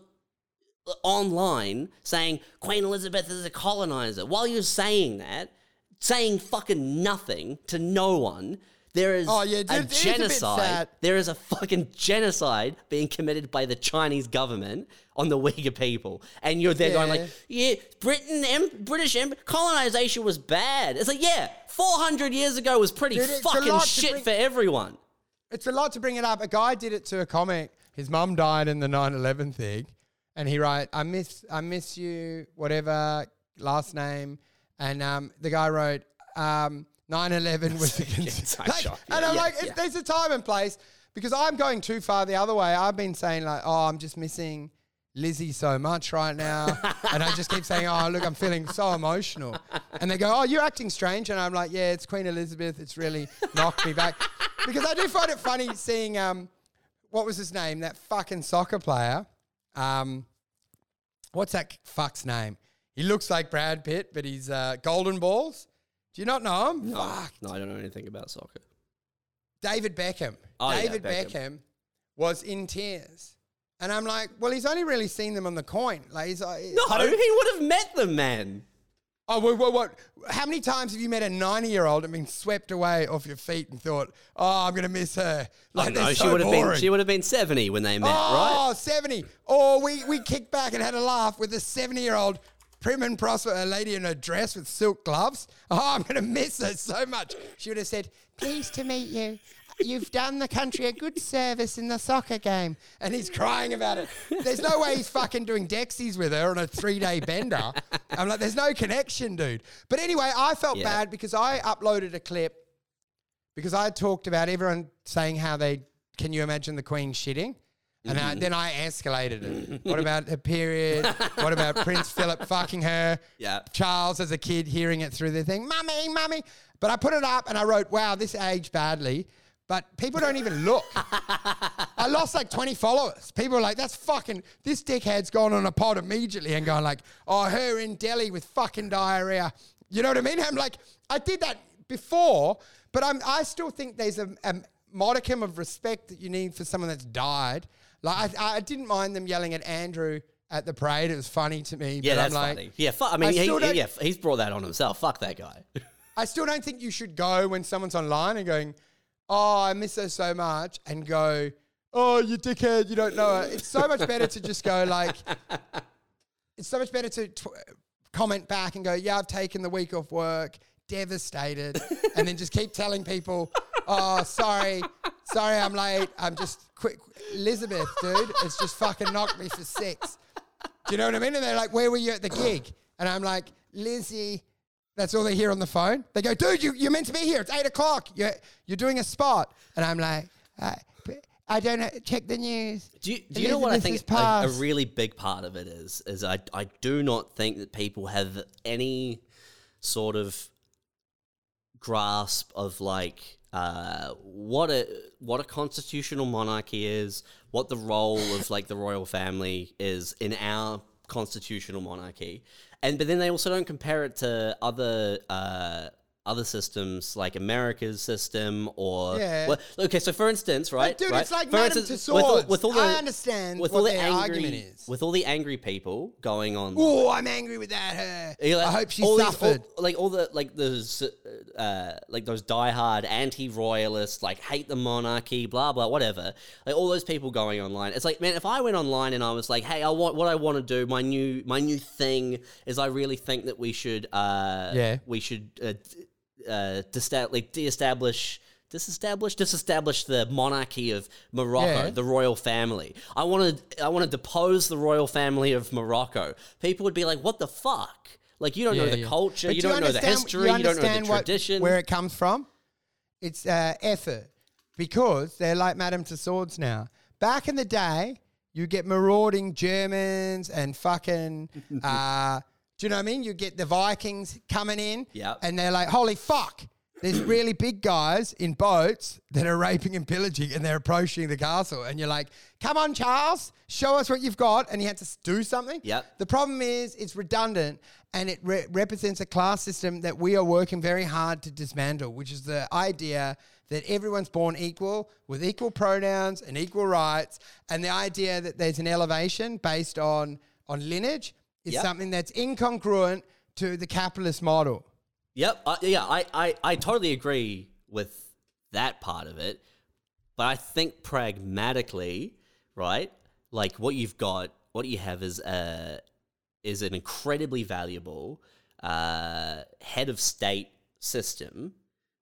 online saying Queen Elizabeth is a colonizer, while you're saying that, saying fucking nothing to no one, there is Oh, yeah, a it a genocide. sad. There is a fucking genocide being committed by the Chinese government on the Uyghur people, and you're there going like, "Yeah, Britain, em- British em- colonization was bad." It's like, yeah, 400 years ago was pretty Dude, fucking shit bring- for everyone. It's a lot to bring it up. A guy did it to a comic. His mum died in the 9/11 thing, and he wrote, "I miss, I miss you, whatever last name." And um, the guy wrote, um, "9/11 was a cons- inside like, shot. And I'm yeah, like, yeah. "There's a time and place." Because I'm going too far the other way. I've been saying like, "Oh, I'm just missing." Lizzie so much right now. and I just keep saying, Oh, look, I'm feeling so emotional. And they go, Oh, you're acting strange. And I'm like, Yeah, it's Queen Elizabeth. It's really knocked me back. Because I do find it funny seeing um what was his name? That fucking soccer player. Um what's that fuck's name? He looks like Brad Pitt, but he's uh, golden balls. Do you not know him? Fuck. No, I don't know anything about soccer. David Beckham. Oh, yeah, David Beckham. Beckham. was in tears. And I'm like, well, he's only really seen them on the coin. Like, he's uh, like, No, I don't- he would have met them, man. Oh, what, what, what? How many times have you met a 90 year old and been swept away off your feet and thought, oh, I'm going to miss her? Like, no, they're she so would have been boring. she would have been seventy when they met, right? Oh, 70. Or we, we kicked back and had a laugh with a 70 year old prim and prosper, a lady in a dress with silk gloves. Oh, I'm going to miss her so much. She would have said, pleased to meet you. You've done the country a good service in the soccer game. And he's crying about it. There's no way he's fucking doing Dexies with her on a three day bender. I'm like, there's no connection, dude. But anyway, I felt Yeah. bad because I uploaded a clip because I talked about everyone saying how they can you imagine the Queen shitting? And I, then I escalated it. What about her period? what about Prince Philip fucking her? Yeah. Charles as a kid hearing it through the thing, mummy, mummy. But I put it up and I wrote, wow, this aged badly. But people don't even look. I lost like 20 followers. People are like, that's fucking, this dickhead's gone on a pod immediately and gone like, oh, her in Delhi with fucking diarrhea. You know what I mean? I'm like, I did that before, but I'm, I still think there's a, a modicum of respect that you need for someone that's died. Like, I, I didn't mind them yelling at Andrew at the parade. It was funny to me. Yeah, but that's I'm like, funny. Yeah, fu- I mean, I he, yeah, he's brought that on himself. Fuck that guy. I still don't think you should go when someone's online and going, "Oh, I miss her so much," and go, "Oh, you dickhead, you don't know her." It's so much better to just go like, it's so much better to tw- comment back and go, "Yeah, I've taken the week off work, devastated," and then just keep telling people, "Oh, sorry, sorry, I'm late. I'm just quick, Elizabeth, dude. It's just fucking knocked me for six. Do you know what I mean? And they're like, "Where were you at the gig?" And I'm like, "Lizzie." That's all they hear on the phone. They go, dude, you, you're meant to be here. It's eight o'clock. You're, you're doing a spot. And I'm like, uh, but I don't know. Check the news. Do you, do you know what I think a, a really big part of it is? Is I, I do not think that people have any sort of grasp of like uh, what a what a constitutional monarchy is, what the role of like the royal family is in our constitutional monarchy, and but then they also don't compare it to other uh, other systems like America's system or Yeah. well, okay. So for instance, right, dude, right? it's like for Madame instance, with all, with all the I understand with what all the angry argument is. with all the angry people going on. Oh, I'm angry with that. Her. Like, I hope she all these- all- suffered. like all the like those uh, like those diehard anti-royalists, like hate the monarchy, blah blah, whatever. Like all those people going online. It's like, man, if I went online and I was like, hey, I want what I want to do. My new my new thing is I really think that we should uh, Yeah. we should uh, uh, desta- like de-establish. Disestablish, disestablish the monarchy of Morocco, Yeah. the royal family. I want to, I want to depose the royal family of Morocco. People would be like, "What the fuck? Like, you don't know the yeah. culture, But you do don't know the history, you, don't know the what- tradition." where it comes from. It's uh, effort because they're like Madame Tussauds now. Back in the day, you get marauding Germans and fucking. Uh, do you know what I mean? You get the Vikings coming in, and they're like, "Holy fuck!" There's really big guys in boats that are raping and pillaging, and they're approaching the castle, and you're like, "Come on, Charles, show us what you've got," and he had to do something. The problem is it's redundant and it re- represents a class system that we are working very hard to dismantle, which is the idea that everyone's born equal with equal pronouns and equal rights, and the idea that there's an elevation based on on lineage is Yep. something that's incongruent to the capitalist model. Yep. I, yeah, I, I, I totally agree with that part of it. But I think pragmatically, right? Like what you've got, what you have is a is an incredibly valuable uh, head of state system,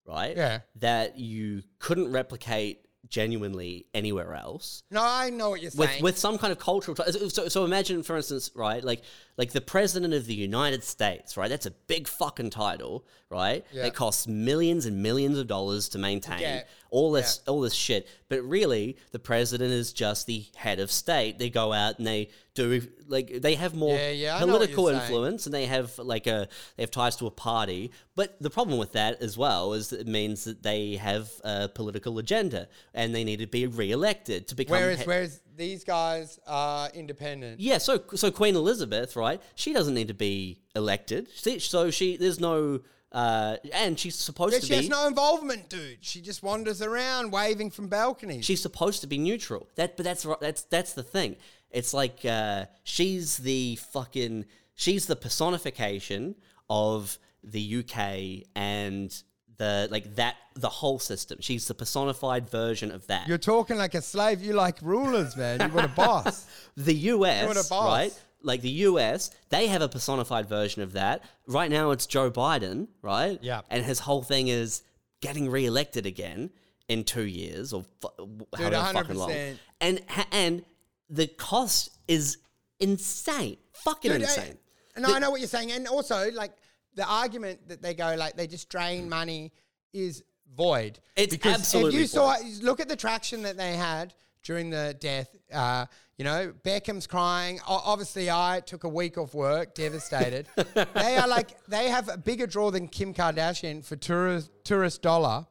right? Yeah. That you couldn't replicate genuinely anywhere else No, I know what you're with saying. with some kind of cultural t- so, so imagine for instance right like like the president of the united states right that's a big fucking title right Yeah. it costs millions and millions of dollars to maintain Yeah. All this all this shit but really the president is just the head of state they go out and they do like they have more Yeah, yeah, I know what political you're saying. influence and they have like a they have ties to a party but the problem with that as well is that it means that they have a political agenda and they need to be re-elected to become whereas, he- whereas these guys are independent. yeah, so so Queen Elizabeth, right? She doesn't need to be elected. She- So she there's no uh and she's supposed Yeah, to she be has no involvement, dude. She just wanders around waving from balconies. she's supposed to be neutral. That but that's ri- that's that's the thing. It's like uh she's the fucking she's the personification of the UK and the like that the whole system. She's the personified version of that. You're talking like a slave. You like rulers, man. You want a boss. the US, What a boss. right? Like the US, they have a personified version of that. Right now, it's Joe Biden, right? Yeah. And his whole thing is getting reelected again in two years or fu- however fucking long. 100%. And and the cost is insane, fucking Dude, I- insane. no, I know what you're saying, and also like the argument that they go like they just drain money is void. It's because absolutely If you saw, look at the traction that they had during the death. Uh, you know, Beckham's crying. O- obviously, I took a week off work, devastated. they are like they have a bigger draw than Kim Kardashian for tourist tourist dollar.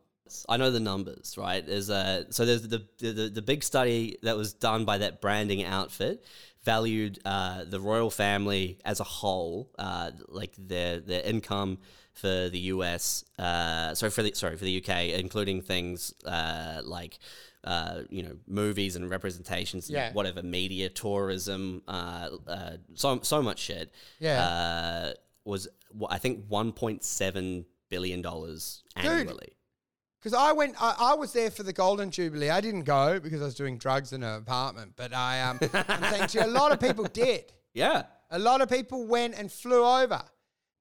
I know the numbers, right? There's a so there's the the, the, the big study that was done by that branding outfit valued uh, the royal family as a whole, uh, like their their income for the US, uh, sorry for the sorry for the UK, including things uh, like. Uh, you know, movies and representations, and whatever, media, tourism, uh, uh, so so much shit. Yeah. uh, was wh- I think one point seven billion dollars annually. Because I went, I, I was there for the Golden Jubilee. I didn't go because I was doing drugs in an apartment. But I, um, I'm saying to you, a lot of people did. Yeah. A lot of people went and flew over.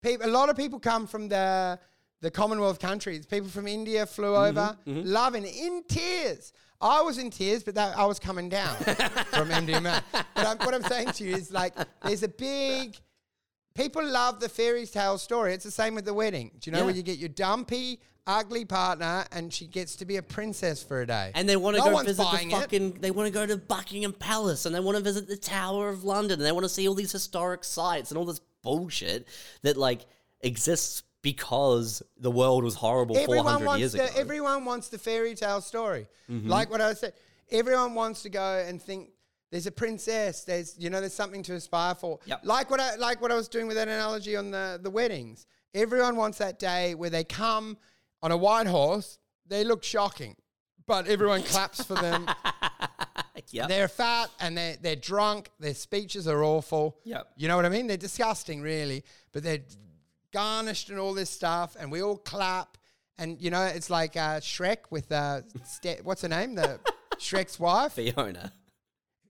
People, a lot of people come from the the Commonwealth countries. People from India flew Mm-hmm, over, loving in tears. I was in tears, but that, I was coming down from MDMA. But I'm, what I'm saying to you is like, there's a big people love the fairy tale story. It's the same with the wedding. Do you know Yeah. where you get your dumpy, ugly partner and she gets to be a princess for a day? And they want to No go visit the buying it. fucking. They want to go to Buckingham Palace and they want to visit the Tower of London and they want to see all these historic sites and all this bullshit that like exists because the world was horrible 400 years the, ago. Mm-hmm. Everyone wants the fairy tale story. Like what I said, everyone wants to go and think there's a princess. There's you know there's something to aspire for. Yep. Like what I like what I was doing with that analogy on the the weddings. Everyone wants that day where they come on a white horse. They look shocking, but everyone claps for them. Yep. They're fat and they're, they're drunk. Their speeches are awful. Yep. You know what I mean? They're disgusting, really. But they're garnished and all this stuff, and we all clap. And, you know, it's like uh, Shrek with, uh, Ste- what's her name? The Shrek's wife. Fiona.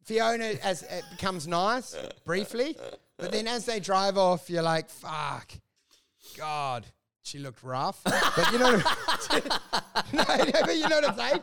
Fiona as it becomes nice briefly, but then as they drive off, you're like, "Fuck, God, she looked rough." But you know, no, no, but you know what I'm saying.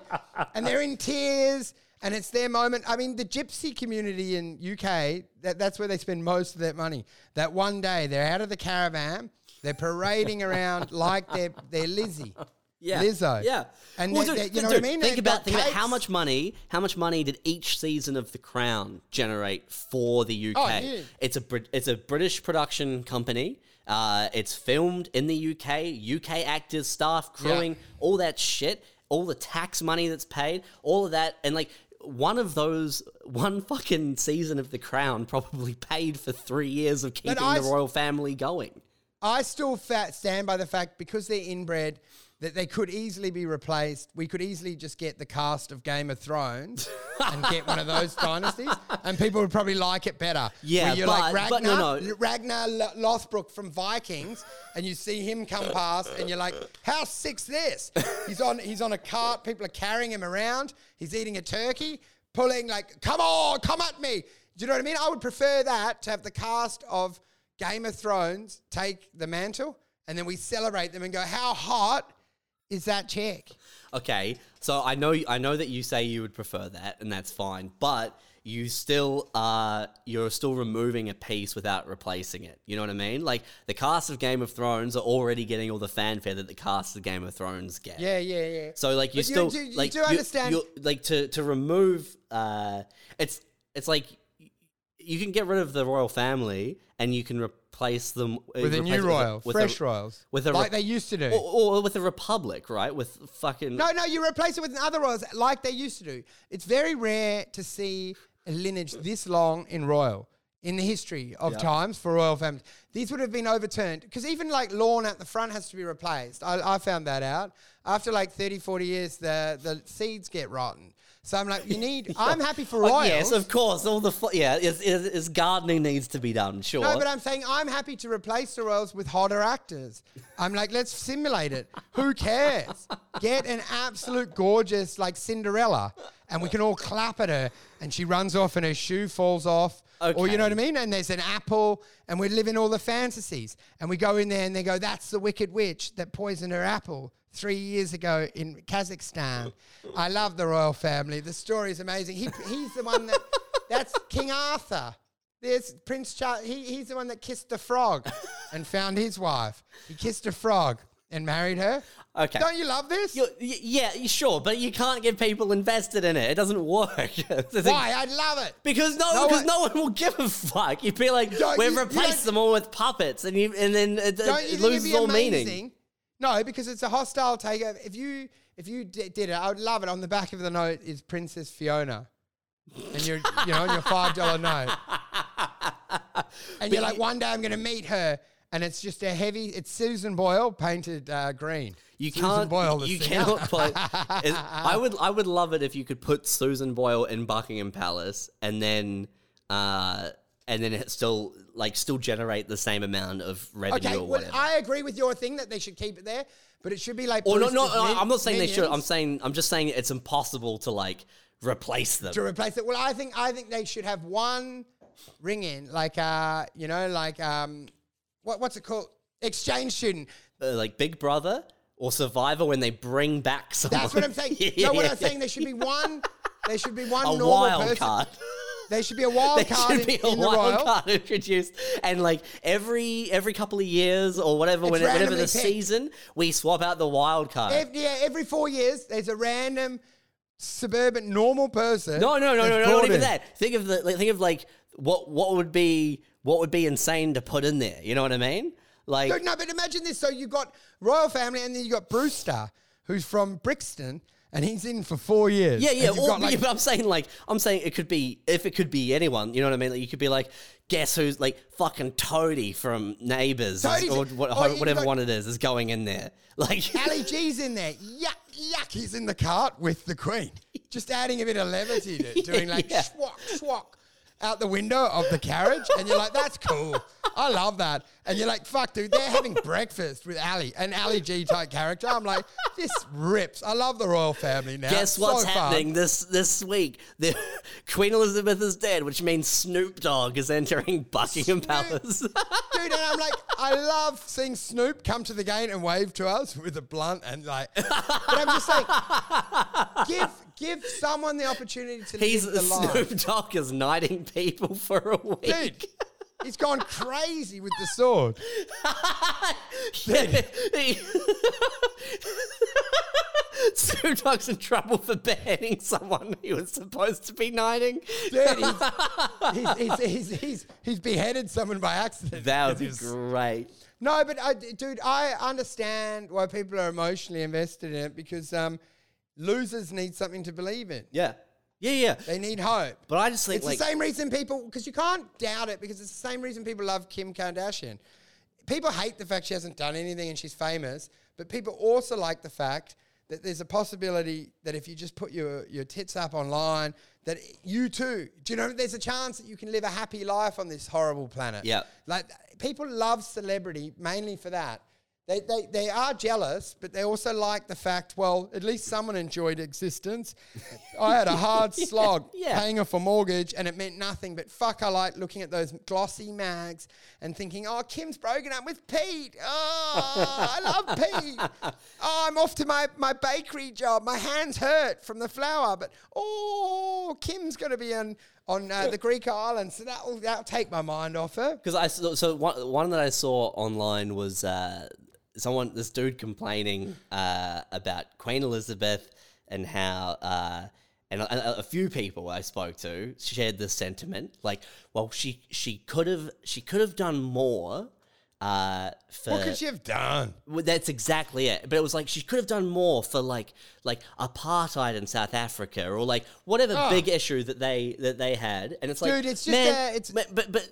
And they're in tears, and it's their moment. I mean, the gypsy community in UK, that, that's where they spend most of their money. That one day they're out of the caravan, they're parading around like they're they're Lizzie. Yeah, Lizzo. Yeah, And Well, they- dude, they- you know dude, what I mean? Think about think about how much money how much money did each season of The Crown generate for the UK? Oh, yeah. It's a it's a British production company. Uh, it's filmed in the UK. UK actors, staff, crewing, all that shit, all the tax money that's paid, all of that, and like. One of those, one fucking season of The Crown probably paid for three years of keeping I the royal family going. I still fat stand by the fact because they're inbred that they could easily be replaced. We could easily just get the cast of Game of Thrones and get one of those dynasties, and people would probably like it better. Yeah, Where you're like Ragnar, but no, no. Ragnar Lo- Lothbrok from Vikings, and you see him come past, and you're like, "How sick's this?" He's on he's on a cart. People are carrying him around. He's eating a turkey, pulling like, "Come on, come at me." Do you know what I mean? I would prefer that to have the cast of Game of Thrones take the mantle, and then we celebrate them and go, "How hot is that chick?" Okay, so I know I know that you say you would prefer that, and that's fine. But you still uh you're still removing a piece without replacing it. You know what I mean? Like the cast of Game of Thrones are already getting all the fanfare that the cast of Game of Thrones get. Yeah, yeah, yeah. So like you But you still do- you like do understand- you- like to to remove uh it's it's like you can get rid of the royal family and you can replace them with a replace new it with royal, with fresh a, royals, with a like re- they used to do. or, or with a republic, right? With fucking No, no, you replace it with other royals like they used to do. It's very rare to see a lineage this long in royal in the history of times for royal families. These would have been overturned because even like lawn at the front has to be replaced. I, I found that out. After like 30, 40 years, the, the seeds get rotten. So I'm like, you need, I'm happy for Oh, royals. yes, of course. All the fu- yeah, is, is, is gardening needs to be done. Sure. No, but I'm saying I'm happy to replace the royals with hotter actors. I'm like, let's simulate it. Who cares? Get an absolute gorgeous like Cinderella, and we can all clap at her, and she runs off, and her shoe falls off. Okay. Or you know what I mean? And there's an apple, and we're living all the fantasies. And we go in there, and they go, "That's the wicked witch that poisoned her apple." Three years ago in Kazakhstan, I love the royal family. The story is amazing. He, he's the one that, that's King Arthur. There's Prince Charles. He, he's the one that kissed the frog and found his wife. He kissed a frog and married her. Okay. Don't you love this? You're- y- yeah, sure, but you can't get people invested in it. It doesn't work. Why? I love it. Because no, No because one- no one will give a fuck. You'd be like, Don't we've you- replaced them all with puppets, and you, and then it, it loses all amazing? meaning. No, because it's a hostile takeover. If you if you d- did it, I would love it. On the back of the note is Princess Fiona, and you're you know on your five dollar note, and you're like, one day I'm going to meet her, and it's just a heavy. It's Susan Boyle painted uh, green. You Susan can't. Boyle, you singer. cannot play. I would. I would love it if you could put Susan Boyle in Buckingham Palace, and then, uh, and then it still like still generate the same amount of revenue Okay, or well. I agree with your thing that they should keep it there, but it should be like. or no, no, Min- I'm not saying they should. I'm saying. I'm just saying it's impossible to like replace them. to replace it. Well, I think I think they should have one ring in, like uh, you know, like um, what what's it called? Exchange student. Uh, like Big Brother or Survivor when they bring back someone. That's what I'm saying. Yeah, no, what I'm saying, there should be one. There should be one A normal wild person. card. there should be a wild There card should in, be a in wild card introduced, and like every every couple of years or whatever, when, whenever the picked. season, we swap out the wild card. Ev- yeah, every four years, there's a random suburban normal person. No, no, no, no, no, not even in. that. Think of the like, think of like what what would be what would be insane to put in there. You know what I mean? Like Dude, no, but imagine this. So you got royal family, and then you got Brewster, who's from Brixton, and he's in for four years. yeah, yeah. Or, like, yeah, but I'm saying like I'm saying it could be if it could be anyone. You know what I mean? Like you could be like, guess who's like fucking Toadie from Neighbours Toadie's- or what, oh, whatever got- one it is is going in there. Like Ali G's in there. Yuck, yuck. He's in the cart with the Queen. Just adding a bit of levity to it, doing like Yeah. schwack, schwack out the window of the carriage. And you're like, that's cool. I love that. And you're like, fuck, dude, they're having breakfast with Ali, an Ali G type character. I'm like, this rips. I love the royal family now. Guess So what's fun. happening this this week? The Queen Elizabeth is dead, which means Snoop Dogg is entering Buckingham Palace. Dude, and I'm like, I love seeing Snoop come to the gate and wave to us with a blunt and like, but I'm just saying, give give someone the opportunity to He's live the life. Snoop Dogg is knighting people for a week. Dude, he's gone crazy with the sword. Dogg's in trouble for beheading someone he was supposed to be knighting. Dude, he's, he's, he's, he's, he's, beheaded someone by accident. That would be great. No, but I, dude, I understand why people are emotionally invested in it because um, losers need something to believe in. Yeah. Yeah, yeah. They need hope. But I just think It's like the same reason people, because you can't doubt it, because it's the same reason people love Kim Kardashian. People hate the fact she hasn't done anything and she's famous, but people also like the fact that there's a possibility that if you just put your, your tits up online, that you too, do you know, there's a chance that you can live a happy life on this horrible planet. Yeah. Like, people love celebrity mainly for that. They, they, they are jealous, but they also like the fact, well, at least someone enjoyed existence. I had a hard slog yeah. paying off a mortgage and it meant nothing, but fuck, I like looking at those glossy mags and thinking, oh, Kim's broken up with Pete. Oh, I love Pete. Oh, I'm off to my, my bakery job. My hands hurt from the flour, but oh, Kim's going to be on, on uh, the Greek island, so that'll, that'll take my mind off her. because I so one, one that I saw online was uh, someone this dude complaining uh, about Queen Elizabeth and how uh, and a, a few people I spoke to shared this sentiment like well she she could have she could have done more uh, for What could she have done? well, that's exactly it. But it was like she could have done more for like like apartheid in South Africa or like whatever Oh. big issue that they that they had. And it's like, Dude, it's just, man, uh, it's- but but, but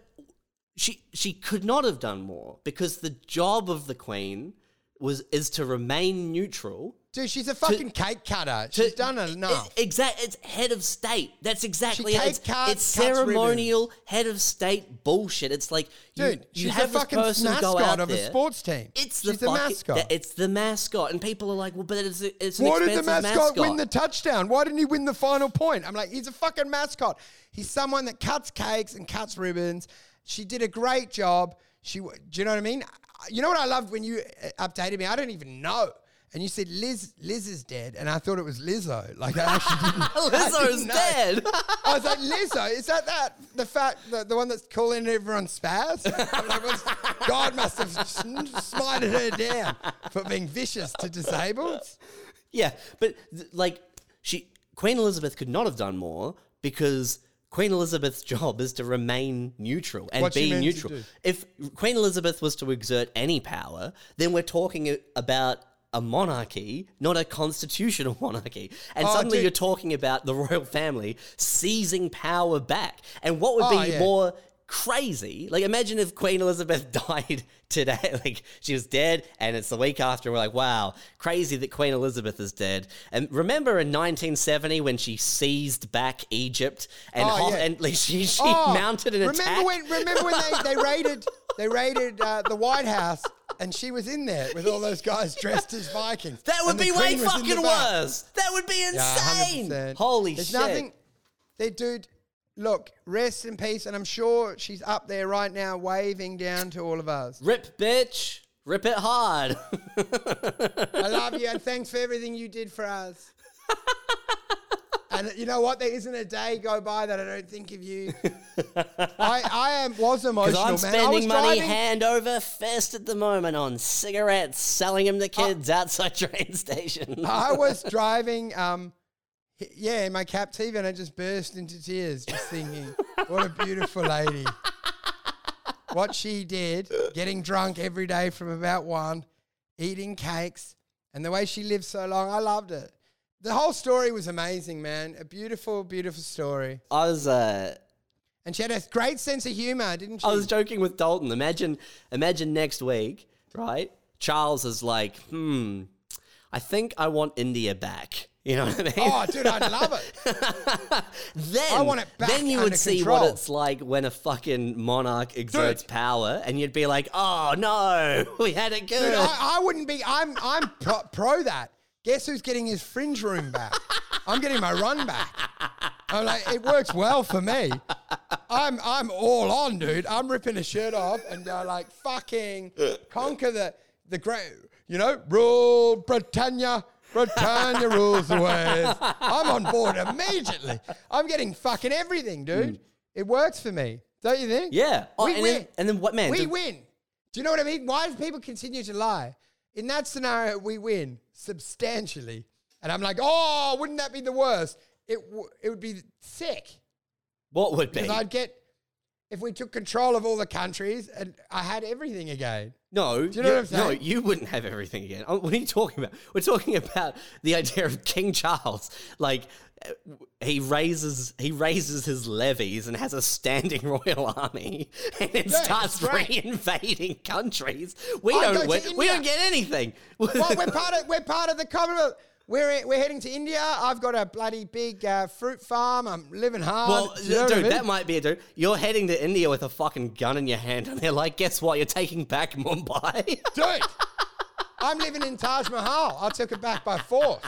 she she could not have done more because the job of the queen was is to remain neutral. Dude, she's a fucking cake cutter. She's done enough. Exactly, it's head of state. That's exactly it. cake It's, cuts, it's cuts ceremonial head of state bullshit. It's like you, Dude, you she's have a fucking mascot out of a sports team. It's she's the the mascot. It's the mascot, and people are like, "Well, but it's a, it's an Why did the expensive mascot, win the touchdown? Why didn't he win the final point? I'm like, he's a fucking mascot. He's someone that cuts cakes and cuts ribbons. She did a great job. She, do you know what I mean? You know what I loved when you uh, updated me? I don't even know. And you said Liz, Liz is dead, and I thought it was Lizzo. Like I actually Lizzo's dead. I was like, Lizzo, is that that the fact the, the one that's calling everyone spaz? Like, God must have smited her down for being vicious to disabled. yeah, but like she, Queen Elizabeth could not have done more because Queen Elizabeth's job is to remain neutral and What's be neutral. If Queen Elizabeth was to exert any power, then we're talking about. A monarchy, not a constitutional monarchy. And Oh, suddenly dude. you're talking about the royal family seizing power back. And what would Oh, be yeah. more crazy. Like, imagine if Queen Elizabeth died today. Like, she was dead, and it's the week after. and We're like, wow, crazy that Queen Elizabeth is dead. And remember in 1970 when she seized back Egypt and, Oh, ho- yeah. and like, she, she Oh, mounted an remember attack? When, remember when they, they raided they raided uh, the White House and she was in there with all those guys dressed as Vikings. that would be way fucking worse. That would be Yeah, insane. 100%. Holy There's shit. There's nothing. They, dude, look, rest in peace, and I'm sure she's up there right now, waving down to all of us. Rip, bitch. Rip it hard. I love you, and thanks for everything you did for us. And you know what? There isn't a day go by that I don't think of you. I, I am was emotional, Because I'm man. I was spending money driving- hand over fist at the moment on cigarettes, selling them to kids outside train stations. I was driving, um, yeah, in my captive, and I just burst into tears, just thinking, what a beautiful lady. What she did, getting drunk every day from about one, eating cakes, and the way she lived so long, I loved it. The whole story was amazing, man. A beautiful, beautiful story. I was uh, And she had a great sense of humor, didn't she? I was joking with Dalton. Imagine, imagine next week, right? Charles is like, hmm, I think I want India back. You know what I mean? oh, dude, I'd love it. then I want it back then you would see what it's like when a fucking monarch exerts power, and you'd be like, "Oh no, we had it good." Dude, I, I wouldn't be. I'm I'm pro, pro that. Guess who's getting his fringe room back? I'm getting my run back. I'm like, it works well for me. I'm I'm all on, dude. I'm ripping a shirt off and go like fucking conquer the the great. You know, rule Britannia. Britannia rules the waves. I'm on board immediately. I'm getting fucking everything, dude. Hmm. It works for me, don't you think? yeah. Oh, We and, win. Then, and then what, man? We win. Do you know what I mean? Why do people continue to lie? In that scenario, we win substantially. And I'm like, oh, wouldn't that be the worst? It, w- it would be sick. what would be? Because I'd get, if we took control of all the countries and I had everything again. No, you know what I'm No, you wouldn't have everything again. Oh, What are you talking about? We're talking about the idea of King Charles. Like uh, he raises he raises his levies and has a standing royal army, and then Yeah, starts great. re-invading countries. We I don't to win, we India. don't get anything. Well, we're part of we're part of the Commonwealth. We're we're heading to India. I've got a bloody big uh, fruit farm. I'm living hard. Well, you know what I dude, mean? that might be it, dude. You're heading to India with a fucking gun in your hand, and they're like, "Guess what? You're taking back Mumbai." dude. I'm living in Taj Mahal. I took it back by force.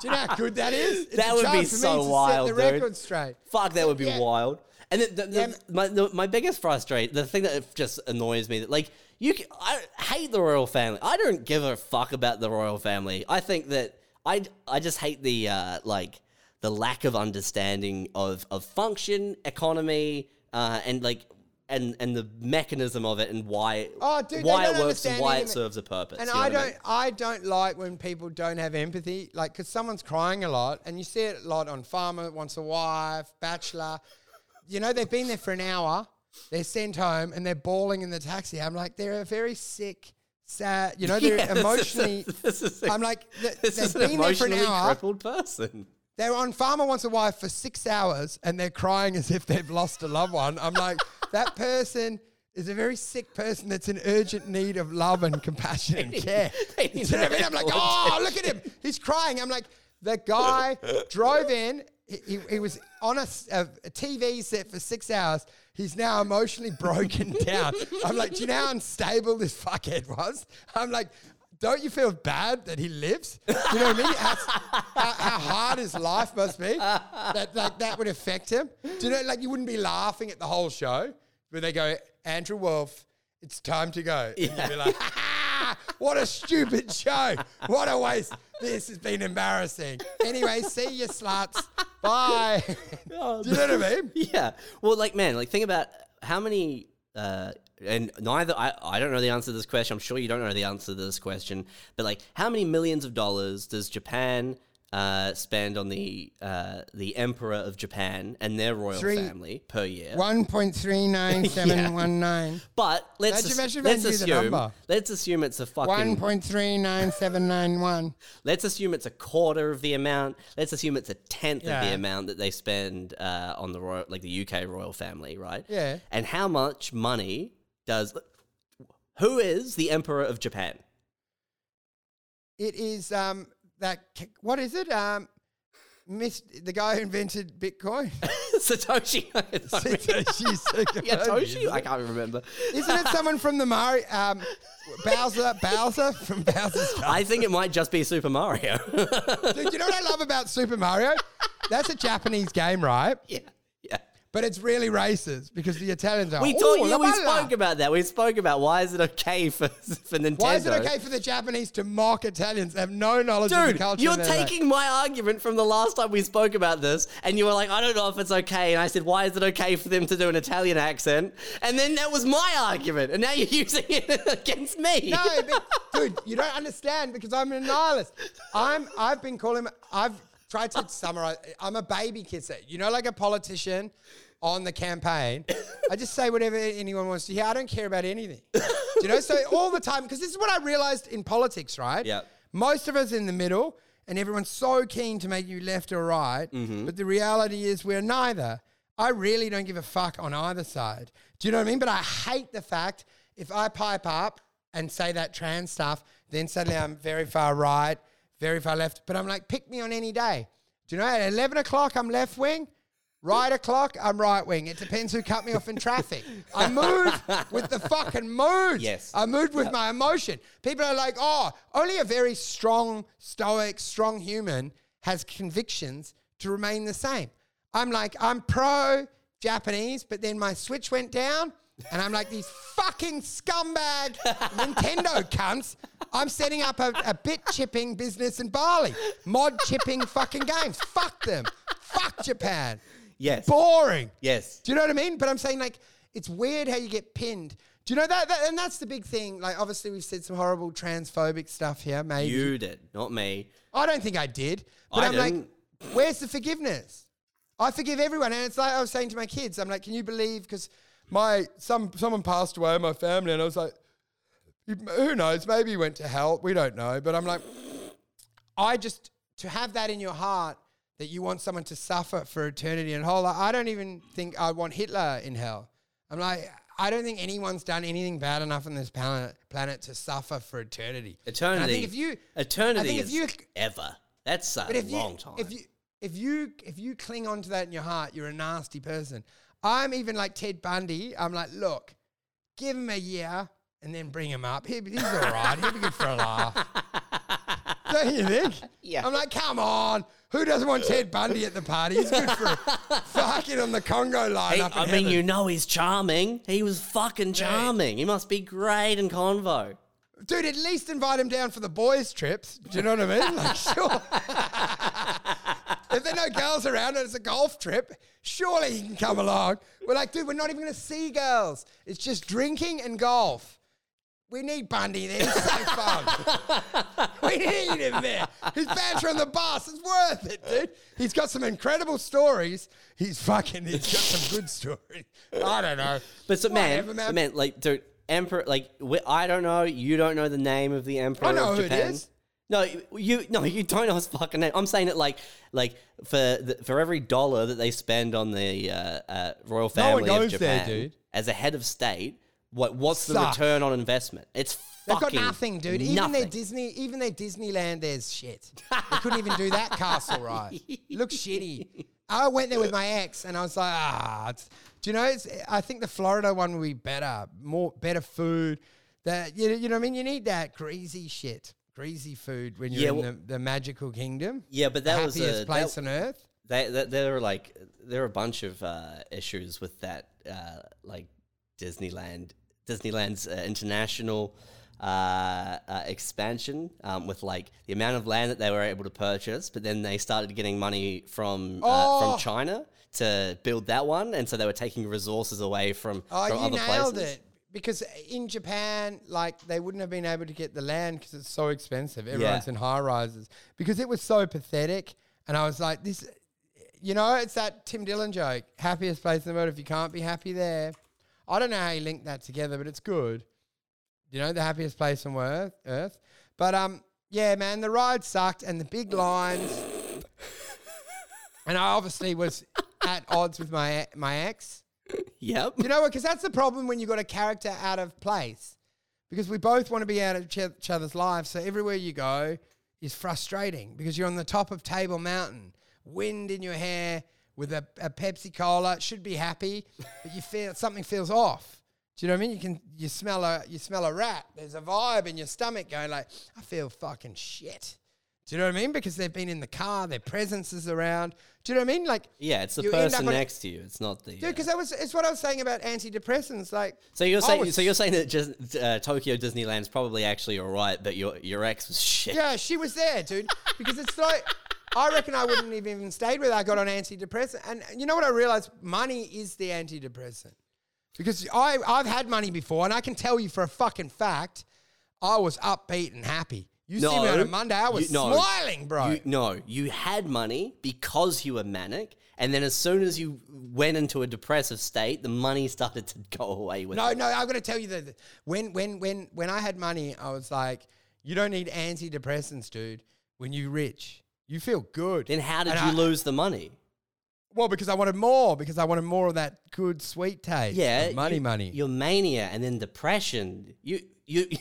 Do you know how good that is? It's That a would be chance for me so wild, Set the dude. record straight. Fuck, that would be Yeah. wild. And the, the, the, Yeah. my the, my biggest frustration, the thing that just annoys me, that like you, c- I hate the royal family. I don't give a fuck about the royal family. I think that I I just hate the uh, like the lack of understanding of of function, economy, uh, and like. And, and the mechanism of it and why Oh, dude, why it works and why it serves a purpose. And you know I don't, mean? I don't like when people don't have empathy, like because someone's crying a lot, and you see it a lot on Farmer Wants a Wife, Bachelor. You know, they've been there for an hour, they're sent home, and they're bawling in the taxi. I'm like, they're a very sick, sad. You know, they're Yeah, this is a- emotionally. this is a- I'm like, th- this they've is an been there for an emotionally hour. crippled person. They're on Farmer Wants a Wife for six hours and they're crying as if they've lost a loved one. I'm like, that person is a very sick person that's in urgent need of love and compassion and care. they Do need you know what I mean? I'm like, oh, look at him. He's crying. I'm like, the guy drove in. He, he, was on a TV set for six hours. He's now emotionally broken down. I'm like, do you know how unstable this fuckhead was? I'm like, don't you feel bad that he lives? You know what I mean? How, how, how hard his life must be that like that would affect him. Do you know? Like you wouldn't be laughing at the whole show, but they go, Andrew Wolf, it's time to go. And you'd be like, what a stupid show! What a waste! This has been embarrassing. Anyway, see you sluts. Bye. Do you know what I mean? Yeah. Well, like, man, like, think about how many, uh, and neither, I, I don't know the answer to this question. I'm sure you don't know the answer to this question, but like, how many millions of dollars does Japan uh, spend on the uh, the Emperor of Japan and their royal Three- family per year? One point three nine seven one nine. But let's Imagine- ass- imagine let's the assume number. let's assume it's a One fucking point three nine seven nine one. let's assume it's a quarter of the amount. Let's assume it's a tenth of the amount that they spend uh, on the royal, like the UK royal family, right? Yeah. And how much money does? Who is the emperor of Japan? It is um that what is it? Um Miss the guy who invented Bitcoin. Satoshi. Satoshi Sakamoto, yeah, Toshi. I can't remember. Isn't it someone from the Mario um Bowser Bowser from Bowser's Castle? I think it might just be Super Mario. Dude, you know what I love about Super Mario? That's a Japanese game, right? yeah. But it's really racist because the Italians are. We "Oh, talked. Yeah, la we spoke about that. We spoke about why is it okay for for Nintendo? Why is it okay for the Japanese to mock Italians? They have no knowledge of the Dude, culture. you're taking my argument from the last time we spoke about this, and you were like, I don't know if it's okay. And I said, why is it okay for them to do an Italian accent? And then that was my argument, and now you're using it against me. No, but, dude, you don't understand because I'm a nihilist. I'm. I've been calling. I've tried to summarize. I'm a baby kisser. You know, like a politician on the campaign. I just say whatever anyone wants to hear. I don't care about anything. Do you know? So all the time, because this is what I realized in politics, right? Yep. Most of us in the middle, and everyone's so keen to make you left or right. Mm-hmm. But the reality is, we're neither. I really don't give a fuck on either side. Do you know what I mean? But I hate the fact if I pipe up and say that trans stuff, then suddenly I'm very far right, very far left. But I'm like, pick me on any day. Do you know? At 11 o'clock, I'm left wing. Right o'clock, I'm right wing. It depends who cut me off in traffic. I move with the fucking mood. Yes. I moved with my emotion. People are like, oh, only a very strong, stoic, strong human has convictions to remain the same. I'm like, I'm pro Japanese, but then my switch went down. And I'm like, these fucking scumbag Nintendo cunts. I'm setting up a, a bit chipping business in Bali. Mod chipping fucking games. Fuck them. Fuck Japan. Yes. Boring. Yes. Do you know what I mean? But I'm saying like it's weird how you get pinned. Do you know that, that? And that's the big thing. Like obviously we've said some horrible transphobic stuff here. Maybe You did, not me. I don't think I did. But I am like, where's the forgiveness? I forgive everyone, and it's like I was saying to my kids. I'm like, can you believe? Because my some someone passed away in my family, and I was like, who knows? Maybe he went to hell. We don't know. But I'm like, I just to have that in your heart that you want someone to suffer for eternity and whole. I don't even think I want Hitler in hell. I'm like, I don't think anyone's done anything bad enough on this planet planet to suffer for eternity. And Eternity. I think if you eternity I think if is you ever. That's a long you, time. If you if you if you cling on to that in your heart, you're a nasty person. I'm even like Ted Bundy. I'm like, look, give him a year and then bring him up. He, he's all right. He'll be good for a laugh. Don't you think? Yeah. I'm like, come on. Who doesn't want Ted Bundy at the party? He's good for fucking on the Congo line He- I mean, heaven. you know he's charming. He was fucking charming. He must be great in convo. Dude, at least invite him down for the boys' trips. Do you know what I mean? Like, sure. if there are no girls around and it's a golf trip, surely he can come along. We're like, dude, we're not even going to see girls. It's just drinking and golf. We need Bundy there. He's so fun. we need him there. His banter on the bus is worth it, dude. He's got some incredible stories. He's fucking, he's got some good stories. I don't know. But so, man, Whatever, man. man, like, dude, emperor, like, we, I don't know. You don't know the name of the emperor I know of who Japan. is. No, you no, you don't know his fucking name. I'm saying it like like for the, for every dollar that they spend on the uh, uh, royal No one family of goes there, Japan dude. as a head of state, what what's the Suck. return on investment? It's They've got fucking nothing, dude. Even Nothing. their Disney, even their Disneyland, there's shit. They couldn't even do that castle right. Looks shitty. I went there with my ex, and I was like, ah. It's, do you know? It's, I think the Florida one would be better, more better food. That you, you know, what I mean, you need that greasy shit, greasy food when you're Yeah, in well- the, the magical kingdom. Yeah, but that the was happiest a, place that, on earth. They, that there are like there are a bunch of uh, issues with that, uh, like Disneyland, Disneyland's uh, international uh, uh, expansion um, with like the amount of land that they were able to purchase, but then they started getting money from uh, Oh. from China to build that one, and so they were taking resources away from, Oh, from other places. it. Because in Japan, like they wouldn't have been able to get the land because it's so expensive. Everyone's in high rises because it was so pathetic. And I was like, this, you know, it's that Tim Dillon joke: happiest place in the world. If you can't be happy there, I don't know how you link that together, but it's good. You know, the happiest place on earth. Earth. But um, yeah, man, the ride sucked, and the big lines. and I obviously was at odds with my my ex. Yep. You know what? Because that's the problem when you've got a character out of place. Because we both want to be out of each each other's lives. So everywhere you go is frustrating because you're on the top of Table Mountain, wind in your hair with a, a Pepsi Cola. Should be happy, but you feel something feels off. Do you know what I mean? You can you smell a you smell a rat. There's a vibe in your stomach going like, I feel fucking shit. Do you know what I mean? Because they've been in the car, their presence is around. Do you know what I mean? Like, Yeah, it's the You end up person next to you. It's not the. dude, uh, because that was it's what I was saying about antidepressants. Like, so you're saying so you're saying that just uh, Tokyo Disneyland's probably actually all right, but your your ex was shit. Yeah, she was there, dude. Because it's like, I reckon I wouldn't have even stayed with. I got on antidepressant. And you know what I realized? Money is the antidepressant. Because I, I've had money before, and I can tell you for a fucking fact, I was upbeat and happy. You see me on a Monday, I was you- no. smiling, bro. You, no, you had money because you were manic, and then as soon as you went into a depressive state, the money started to go away with No, it. no, I've got to tell you that when when when when I had money, I was like, you don't need antidepressants, dude. When you're rich, you feel good. Then how did And you I- lose the money? Well, because I wanted more, because I wanted more of that good sweet taste. Yeah, money, you- money. Your mania, and then depression. You you.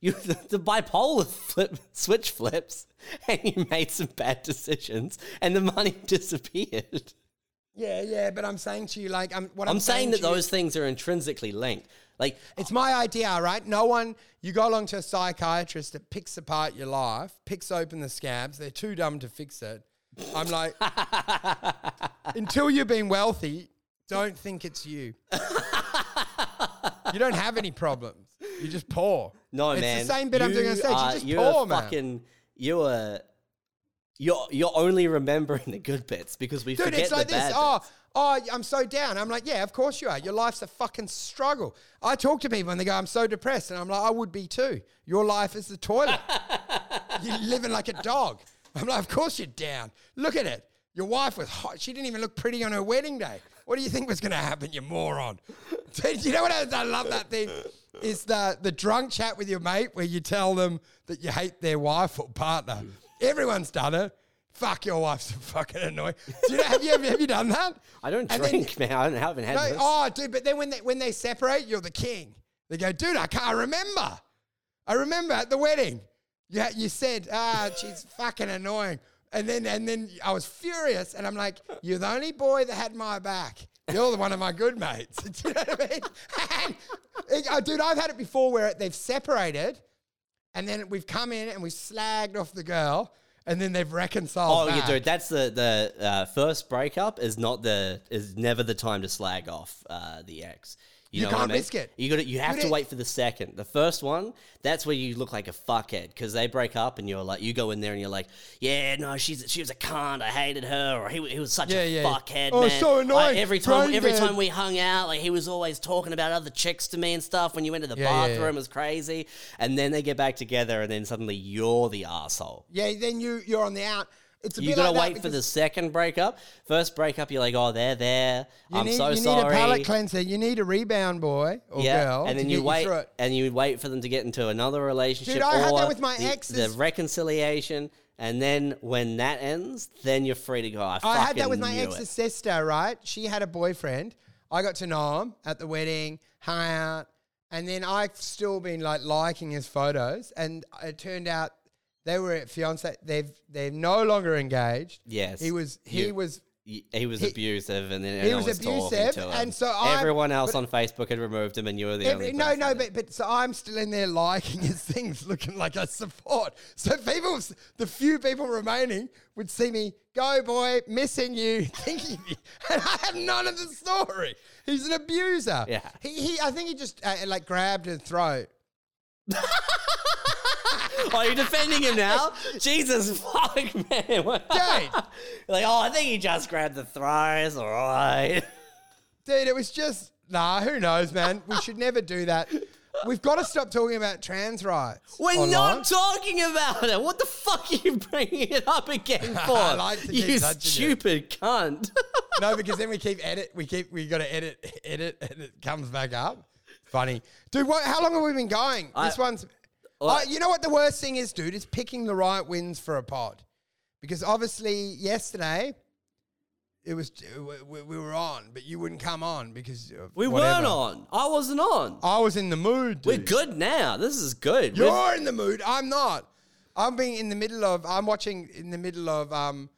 You, the, the bipolar flip, switch flips, and you made some bad decisions, and the money disappeared. Yeah, yeah, but I'm saying to you, like, I'm what I'm, I'm saying that to you- those things are intrinsically linked. Like, It's my idea, right? No one. You go along to a psychiatrist that picks apart your life, picks open the scabs. They're too dumb to fix it. I'm like, until you've been wealthy, don't think it's you. you don't have any problems. You're just poor. No, it's man. It's the same bit I'm doing on You stage. are- You're just you're poor, man. fucking, You are. You're you're only remembering the good bits because we Dude, forget it's like the this. bad Oh, bits. Oh, I'm so down. I'm like, yeah, of course you are. Your life's a fucking struggle. I talk to people and they go, I'm so depressed. And I'm like, I would be too. Your life is the toilet. You're living like a dog. I'm like, of course you're down. Look at it. Your wife was hot. She didn't even look pretty on her wedding day. What do you think was going to happen, you moron? You know what I, I love that thing? Is the, the drunk chat with your mate where you tell them that you hate their wife or partner. Everyone's done it. Fuck, your wife's fucking annoying. Do you know, have, you, have, have you done that? I don't And then- drink, man. I haven't had no, this. oh, dude, but then when they when they separate, you're the king. They go, dude, I can't remember. I remember at the wedding, you you said, ah, she's fucking annoying, and then and then I was furious, and I'm like, you're the only boy that had my back. You're the one of my good mates. Do you know what I mean? And, uh, dude, I've had it before where they've separated, and then we've come in and we've slagged off the girl, and then they've reconciled. Oh yeah, back. dude. That's the the uh, first breakup is not the is never the time to slag off uh, the ex. You know can't mean? risk it. You got You have to it- wait for the second. The first one, that's where you look like a fuckhead because they break up and you're like, you go in there and you're like, yeah, no, she's she was a cunt. I hated her, or he, he was such Yeah, a yeah. fuckhead. Oh, man. so annoying. Like, every time Brain every dead. time we hung out, like he was always talking about other chicks to me and stuff. When you went to the yeah. bathroom, it was crazy. And then they get back together, and then suddenly you're the asshole. Yeah, then you you're on the out. It's a You gotta like wait for the second breakup. First breakup, you're like, oh, they're there. You I'm need, so you sorry. You need a palate cleanser. You need a rebound boy or yeah, girl. and then you wait, it. and you wait for them to get into another relationship. Dude, I had that with my the, exes. The reconciliation, and then when that ends, then you're free to go. I, I had that with my ex's it." sister, right? She had a boyfriend. I got to know him at the wedding, hung out, and then I've still been like liking his photos. And it turned out they were at fiance. They've they're no longer engaged. Yes, he was. He You- was. He was He- abusive, and then he everyone was was talking abusive, to him. and so I- everyone else but- on Facebook had removed him, and you were the Every, only. no, person no, that- but, but so I'm still in there liking his things, looking like I support. So people, the few people remaining would see me go, boy, missing you, thinking of you, and I have none of the story. He's an abuser. Yeah. He, he I think he just uh, like grabbed her throat. oh, you're defending him now? Jesus, fuck, man! Dude. like, oh, I think he just grabbed the throws. All right. Dude, it was just nah. Who knows, man? We should never do that. We've got to stop talking about trans rights. We're online. not talking about it. What the fuck are you bringing it up again for? I like you it. stupid cunt. no, because then we keep edit. We keep we got to edit, edit, and it comes back up. Funny, dude. What? How long have we been going? I- this one's. Well, Uh, you know what the worst thing is, dude? Is picking the right wins for a pod, because obviously yesterday it was we, we were on, but you wouldn't come on because we whatever. weren't on. I wasn't on. I was in the mood. We're good now. This is good. You're in the mood. I'm not. I'm being in the middle of. I'm watching in the middle of um,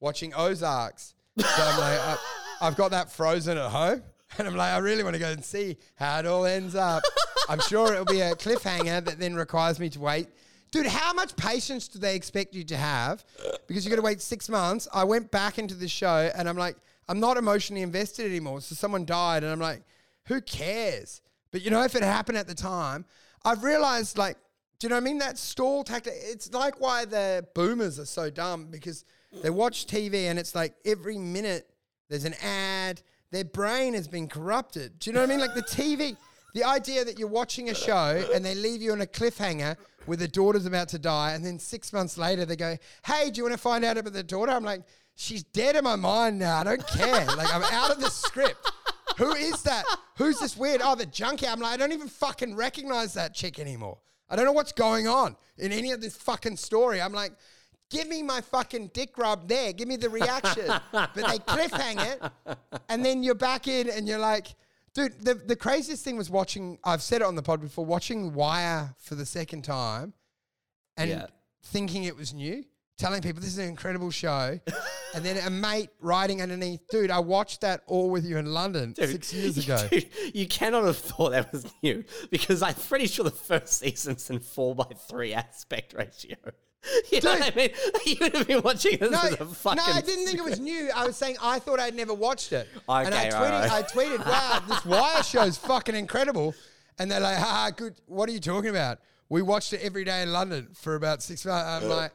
watching Ozarks. So I'm like, I, I've got that frozen at home, and I'm like, I really want to go and see how it all ends up. I'm sure it'll be a cliffhanger that then requires me to wait Dude, how much patience do they expect you to have? Because you got to wait six months. I went back into the show and I'm like, I'm not emotionally invested anymore. So someone died and I'm like, who cares? But you know, if it happened at the time, I've realized like, do you know what I mean? That stall tactic. It's like why the boomers are so dumb because they watch TV and it's like every minute there's an ad. Their brain has been corrupted. Do you know what I mean? Like the TV, the idea that you're watching a show and they leave you on a cliffhanger where the daughter's about to die, and then six months later they go, "Hey, do you want to find out about the daughter?" I'm like, "She's dead in my mind now. I don't care. like I'm out of the script." Who is that? Who's this weird? Oh, the junkie. I'm like, I don't even fucking recognize that chick anymore. I don't know what's going on in any of this fucking story. I'm like, give me my fucking dick rub there. Give me the reaction. but they cliffhang it, and then you're back in, and you're like, dude. The the craziest thing was watching. I've said it on the pod before. Watching Wire for the second time, and Yeah. thinking it was new. Telling people this is an incredible show, and then a mate writing underneath, dude. I watched that all with you in London six years ago. Dude, you cannot have thought that was new because I'm pretty sure the first season's in four by three aspect ratio. You know what I mean? You would have been watching this No, as a fucking. no, I didn't think it was new. I was saying I thought I'd never watched it. and I Okay, tweeted, right, right. I tweeted, wow, this Wire show's fucking incredible. And they're like, ha, good. What are you talking about? We watched it every day in London for about six months. I'm like,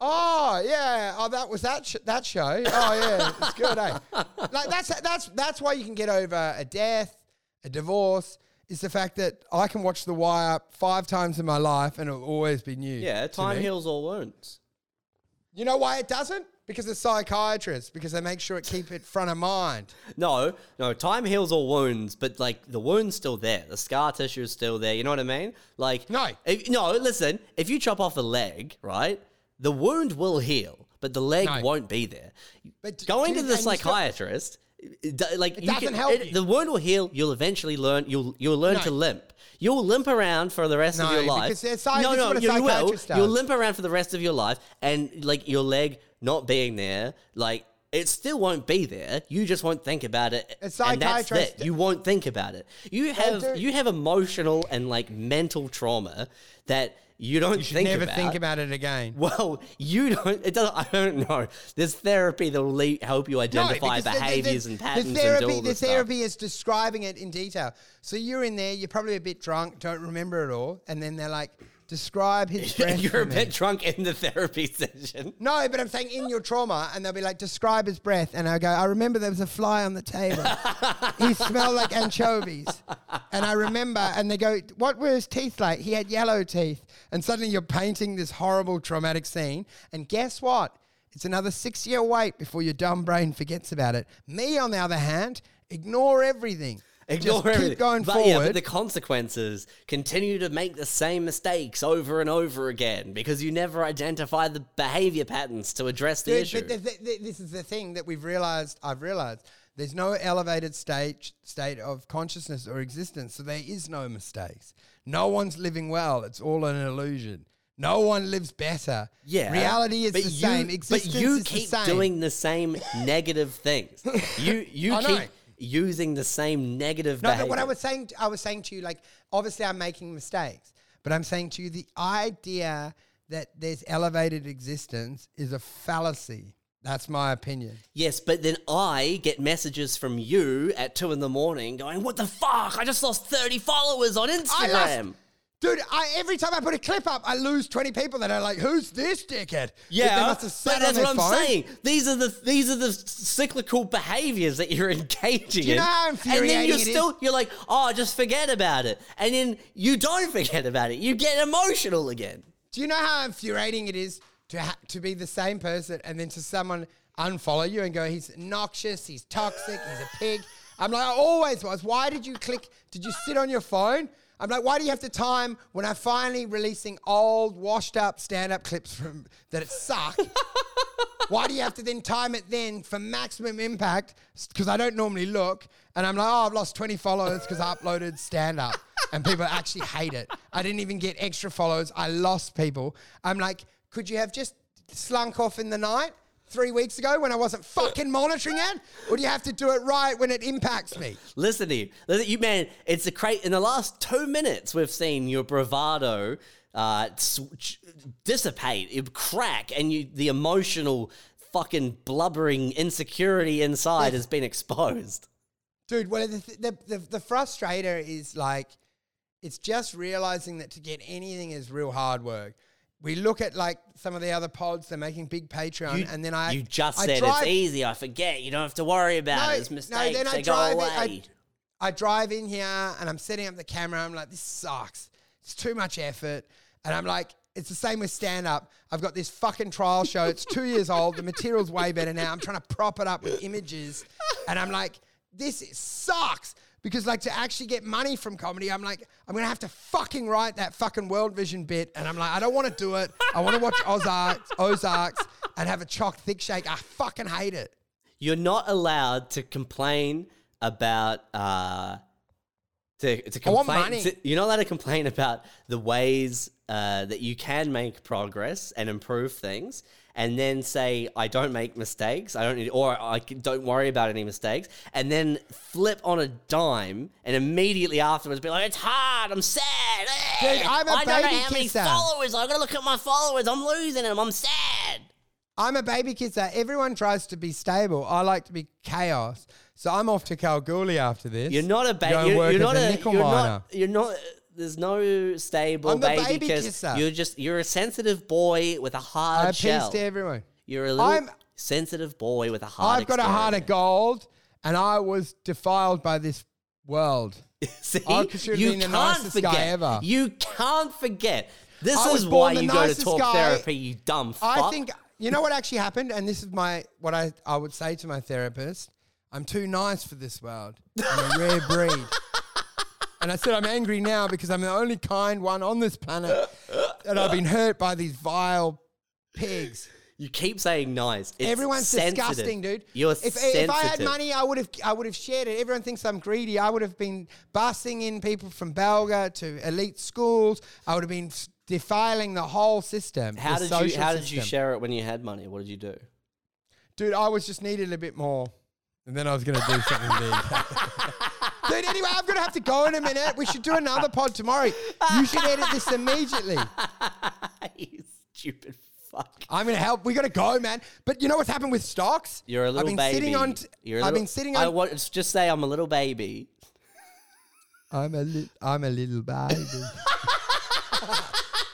oh yeah, oh that was that sh- that show. Oh yeah, it's good. Eh? Like that's that's that's why you can get over a death, a divorce. Is the fact that I can watch The Wire five times in my life and it'll always be new. Yeah, to time me. heals all wounds. You know why it doesn't? Because of psychiatrists. Because they make sure it keep it front of mind. No, no, time heals all wounds, but like the wound's still there. The scar tissue is still there. You know what I mean? Like, No. if, no. Listen, if you chop off a leg, right, the wound will heal, but the leg No. won't be there. But Going dude, to the psychiatrist, like It you doesn't help you. The wound will heal. You'll eventually learn. You'll you'll learn No. to limp. You'll limp around for the rest of your life. no, no, you will. psychiatrist You'll limp around for the rest of your life, and like your leg not being there, like it still won't be there. You just won't think about it, A and that's it. You won't think about it. You have you have emotional and like mental trauma that you don't You should think never about. think about it again. Well, you don't. It doesn't. I don't know. There's therapy that will le- help you identify because the- the- behaviors the- and patterns The therapy, and all the this stuff. therapy is describing it in detail. So you're in there, you're probably a bit drunk, don't remember it all, and then they're like, describe his breath. You're a bit drunk in the therapy session. No, but I'm saying in your trauma, and they'll be like, describe his breath. And I go, I remember there was a fly on the table. he smelled like anchovies. And I remember, and they go, what were his teeth like? He had yellow teeth. And suddenly you're painting this horrible traumatic scene. And guess what? It's another six year wait before your dumb brain forgets about it. Me, on the other hand, ignore everything. Ignore Just keep going but forward. Yeah, but the consequences continue to make the same mistakes over and over again because you never identify the behavior patterns to address the Dude, issue. The, the, the- this is the thing that we've realized. I've realized there's no elevated state state of consciousness or existence, so there is no mistakes. No one's living well. It's all an illusion. No one lives better. yeah, reality is the you, same. Existence but you keep the doing the same negative things. You you I know. Using the same negative No, behavior. but what I was saying, I was saying to you, like, obviously I'm making mistakes, but I'm saying to you, the idea that there's elevated existence is a fallacy. That's my opinion. Yes, but then I get messages from you at two in the morning going, "What the fuck? I just lost thirty followers on I Instagram." lost, dude. I, every time I put a clip up, I lose twenty people that are like, "Who's this dickhead?" Yeah, they must have sat that's what I'm phone. saying. These are the these are the cyclical behaviors that you're engaging you in. know how infuriating it is? and then you're it is? still you're like, oh, just forget about it, and then you don't forget about it. You get emotional again. Do you know how infuriating it is to ha- to be the same person and then to someone unfollow you and go, "He's noxious, he's toxic, he's a pig." I'm like, I always was. Why did you click? Did you sit on your phone? I'm like, why do you have to time when I'm finally releasing old, washed up stand up clips from that suck? Why do you have to then time it then for maximum impact? Because I don't normally look, and I'm like, oh, I've lost 20 followers because I uploaded stand up, and people actually hate it. I didn't even get extra followers. I lost people. I'm like, could you have just slunk off in the night three weeks ago when I wasn't fucking monitoring it, or do you have to do it right when it impacts me? Listen to you, listen, you man. It's a crate. In the last two minutes, we've seen your bravado uh, dissipate, it crack, and you the emotional fucking blubbering insecurity inside has been exposed. Dude, well, the, the, the, the frustrator is like, it's just realizing that to get anything is real hard work. We look at like some of the other pods, they're making big Patreon, You, and then I. you just I said drive- it's easy. I forget. You don't have to worry about it. It's mistakes. then I they go drive away. in- I, I drive in here and I'm setting up the camera. I'm like, this sucks. It's too much effort. And I'm like, it's the same with stand up. I've got this fucking trial show. It's two years old. The material's way better now. I'm trying to prop it up with images. And I'm like, this is- sucks. Because like to actually get money from comedy, I'm like, I'm gonna have to fucking write that fucking World Vision bit. And I'm like, I don't want to do it. I want to watch Ozarks, Ozarks and have a choc thick shake. I fucking hate it. You're not allowed to complain about uh to to I want complain. money. to- you're not allowed to complain about the ways uh, that you can make progress and improve things, and then say I don't make mistakes. I don't need, or I don't worry about any mistakes, and then flip on a dime and immediately afterwards be like, "It's hard. I'm sad. Dude, I'm a I don't know baby how many kisser." followers. I gotta look at my followers. I'm losing them. I'm sad." I'm a baby kisser. Everyone tries to be stable. I like to be chaos. So I'm off to Kalgoorlie after this. You're not a baby. and You're, you're not a a. nickel You're miner. not. You're not. There's no stable I'm the baby, baby kiss. kisser. You're just. You're a sensitive boy with a hard I appease shell. to everyone. You're a little I'm- sensitive boy with a hard. I've got a heart of exterior. gold, and I was defiled by this world. See, I should have you been the can't nicest guy forget. ever. You can't forget. This I was is born why the you go to nicest talk guy. therapy. You dumb fuck. I think you know what actually happened, and this is my what I, I would say to my therapist. I'm too nice for this world. I'm a rare breed. And I said I'm angry now because I'm the only kind one on this planet, and I've been hurt by these vile pigs. you keep saying nice. It's Everyone's sensitive. disgusting, dude. You're if, sensitive. if I had money, I would have I would have shared it. Everyone thinks I'm greedy. I would have been busing in people from Balga to elite schools. I would have been defiling the whole system. How did you? How did you system. share it when you had money? What did you do? Dude, I was just needed a bit more. And then I was going to do something big. Dude, anyway, I'm going to have to go in a minute. We should do another pod tomorrow. You should edit this immediately. you stupid fuck. I'm going to help. We got to go, man. But you know what's happened with stocks? You're a little baby. I've been baby. Sitting on t- You're a I've little- been sitting on. I want just say I'm a little baby. I'm a li- I'm a little baby.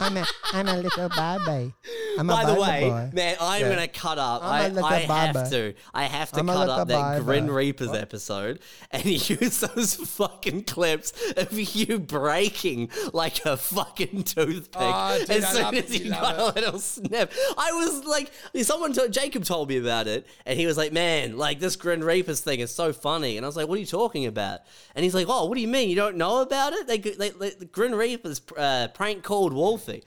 I'm a I'm a little baby. I'm a By the way, boy. man, I'm Yeah. gonna cut up. I'm a I, little I have baby. to. I have to I'm a cut little up that baby. Grin Reapers episode and use those fucking clips of you breaking like a fucking toothpick Oh, dude, as I soon love as it. you You got love a little snip. I was like, someone told Jacob told me about it, and he was like, "Man, like this Grin Reapers thing is so funny." And I was like, "What are you talking about?" And he's like, "Oh, what do you mean you don't know about it? They, they, they the Grin Reapers uh, prank called Wolfie."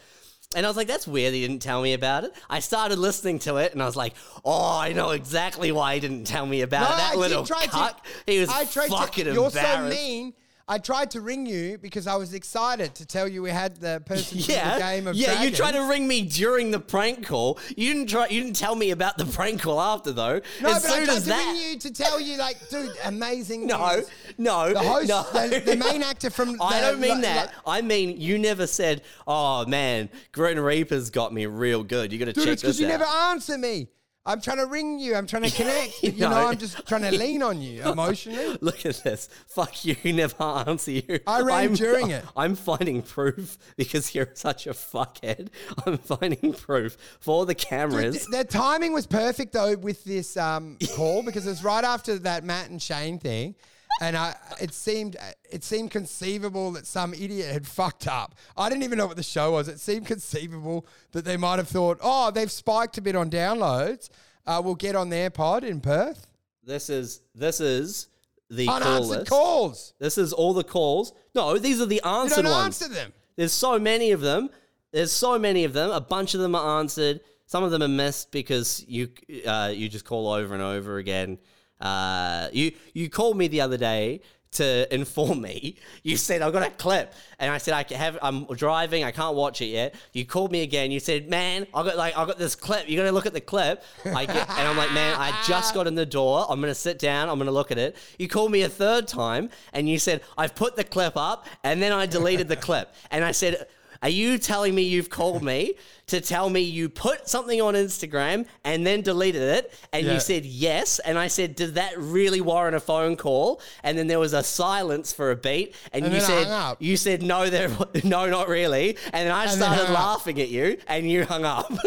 And I was like, that's weird. He didn't tell me about it. I started listening to it, and I was like, oh, I know exactly why he didn't tell me about No, it. That I little cuck. to. he was I tried fucking to, You're so mean. I tried to ring you because I was excited to tell you we had the person Yeah, the game of yeah. You tried to ring me during the prank call. You didn't try. You didn't tell me about the prank call after though. No, as but I tried to that, ring you to tell you, like, dude, amazing. no, news. no, The host, no. the, the main actor from. I the- don't mean like- that. like- I mean you never said, "Oh man, Grin Reapers got me real good." You got to Dude, check it's because you never answer me. I'm trying to ring you. I'm trying to connect. but you know, No. I'm just trying to lean on you emotionally. Look at this. Fuck you. Never answer you. I rang during it. I'm finding proof because you're such a fuckhead. I'm finding proof for the cameras. Th- The timing was perfect though with this um, call because it was right after that Matt and Shane thing, and I it seemed it seemed conceivable that some idiot had fucked up. I didn't even know what the show was. It seemed conceivable that they might have thought, oh, they've spiked a bit on downloads. Uh, we'll get on their pod in Perth. this is this is the call Unanswered list. calls. This is all the calls. No, these are the You answered don't ones. answer them. There's so many of them. There's so many of them. A bunch of them are answered. Some of them are missed because you uh, you just call over and over again. Uh, you you called me the other day to inform me. You said I've got a clip, and I said I have. I'm driving. I can't watch it yet. You called me again. You said, "Man, I got like I got this clip. You got to look at the clip." I get, and I'm like, "Man, I just got in the door. I'm gonna sit down. I'm gonna look at it." You called me a third time, and you said, "I've put the clip up, and then I deleted the clip." And I said. Are you telling me you've called me to tell me you put something on Instagram and then deleted it? And Yeah. you said yes. And I said, Did that really warrant a phone call? And then there was a silence for a beat. And, And you said, hung. You said, No, there, no, not really. And then I then started hung up. laughing at you and you hung up.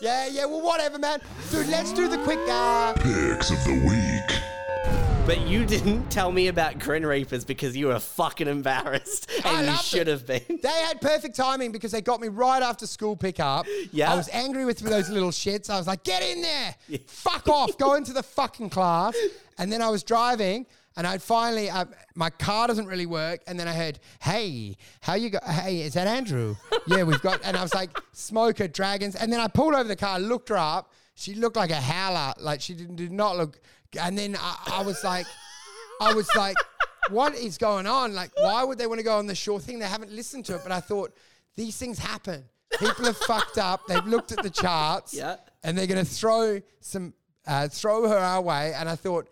Yeah, yeah, well, whatever, man. Dude, let's do the quick. Uh, Picks of the week. But you didn't tell me about Grin Reapers because you were fucking embarrassed. And you should have been. They had perfect timing because they got me right after school pickup. Yeah. I was angry with those little shits. I was like, get in there. Fuck off. Go into the fucking class. And then I was driving and I'd finally, uh, my car doesn't really work. And then I heard, hey, how you go? Hey, is that Andrew? yeah, we've got, and I was like, smoker, dragons. And then I pulled over the car, looked her up. She looked like a howler. Like she did, did not look. And then I, I was like, I was like, what is going on? Like, why would they want to go on the shore thing? They haven't listened to it. But I thought, these things happen. People have fucked up. They've looked at the charts. Yeah. And they're going to throw some, uh, throw her our way. And I thought,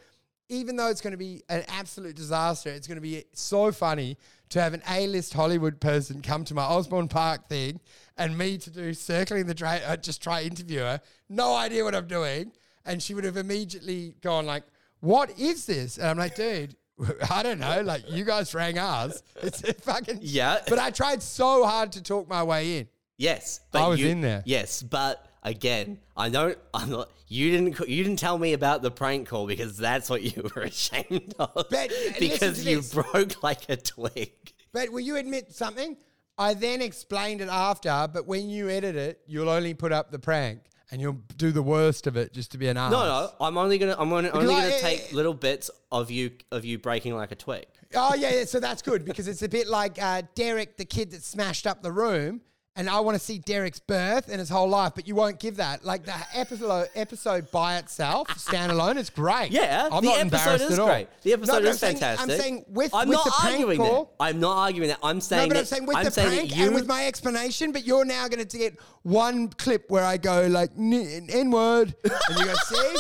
even though it's going to be an absolute disaster, it's going to be so funny to have an A-list Hollywood person come to my Osborne Park thing and me to do circling the drain, uh, just try interview her. No idea what I'm doing. And she would have immediately gone like, what is this? And I'm like, dude, I don't know. Like you guys rang us. It's a fucking Yeah. But I tried so hard to talk my way in. Yes, but I was you- in there. Yes, but again, I don't. I'm not. You didn't. You didn't tell me about the prank call because that's what you were ashamed of. But, because you this. broke like a twig. But will you admit something? I then explained it after, but when you edit it, you'll only put up the prank and you'll do the worst of it just to be an ass. No, no. I'm only gonna. I'm only, only gonna take little bits of you of you breaking like a twig. Oh yeah, yeah. So that's good because it's a bit like uh, Derek, the kid that smashed up the room, and I want to see Derek's birth and his whole life, but you won't give that. Like the episode episode by itself, standalone, is great. Yeah, I'm the not episode embarrassed is at all. great. The episode No, is I'm saying- fantastic. I'm saying with, I'm with not the prank arguing call. that. I'm not arguing that. I'm No, saying but that. I'm saying with I'm the saying prank you, and with my explanation, but you're now going to get one clip where I go like N word, and you go, see?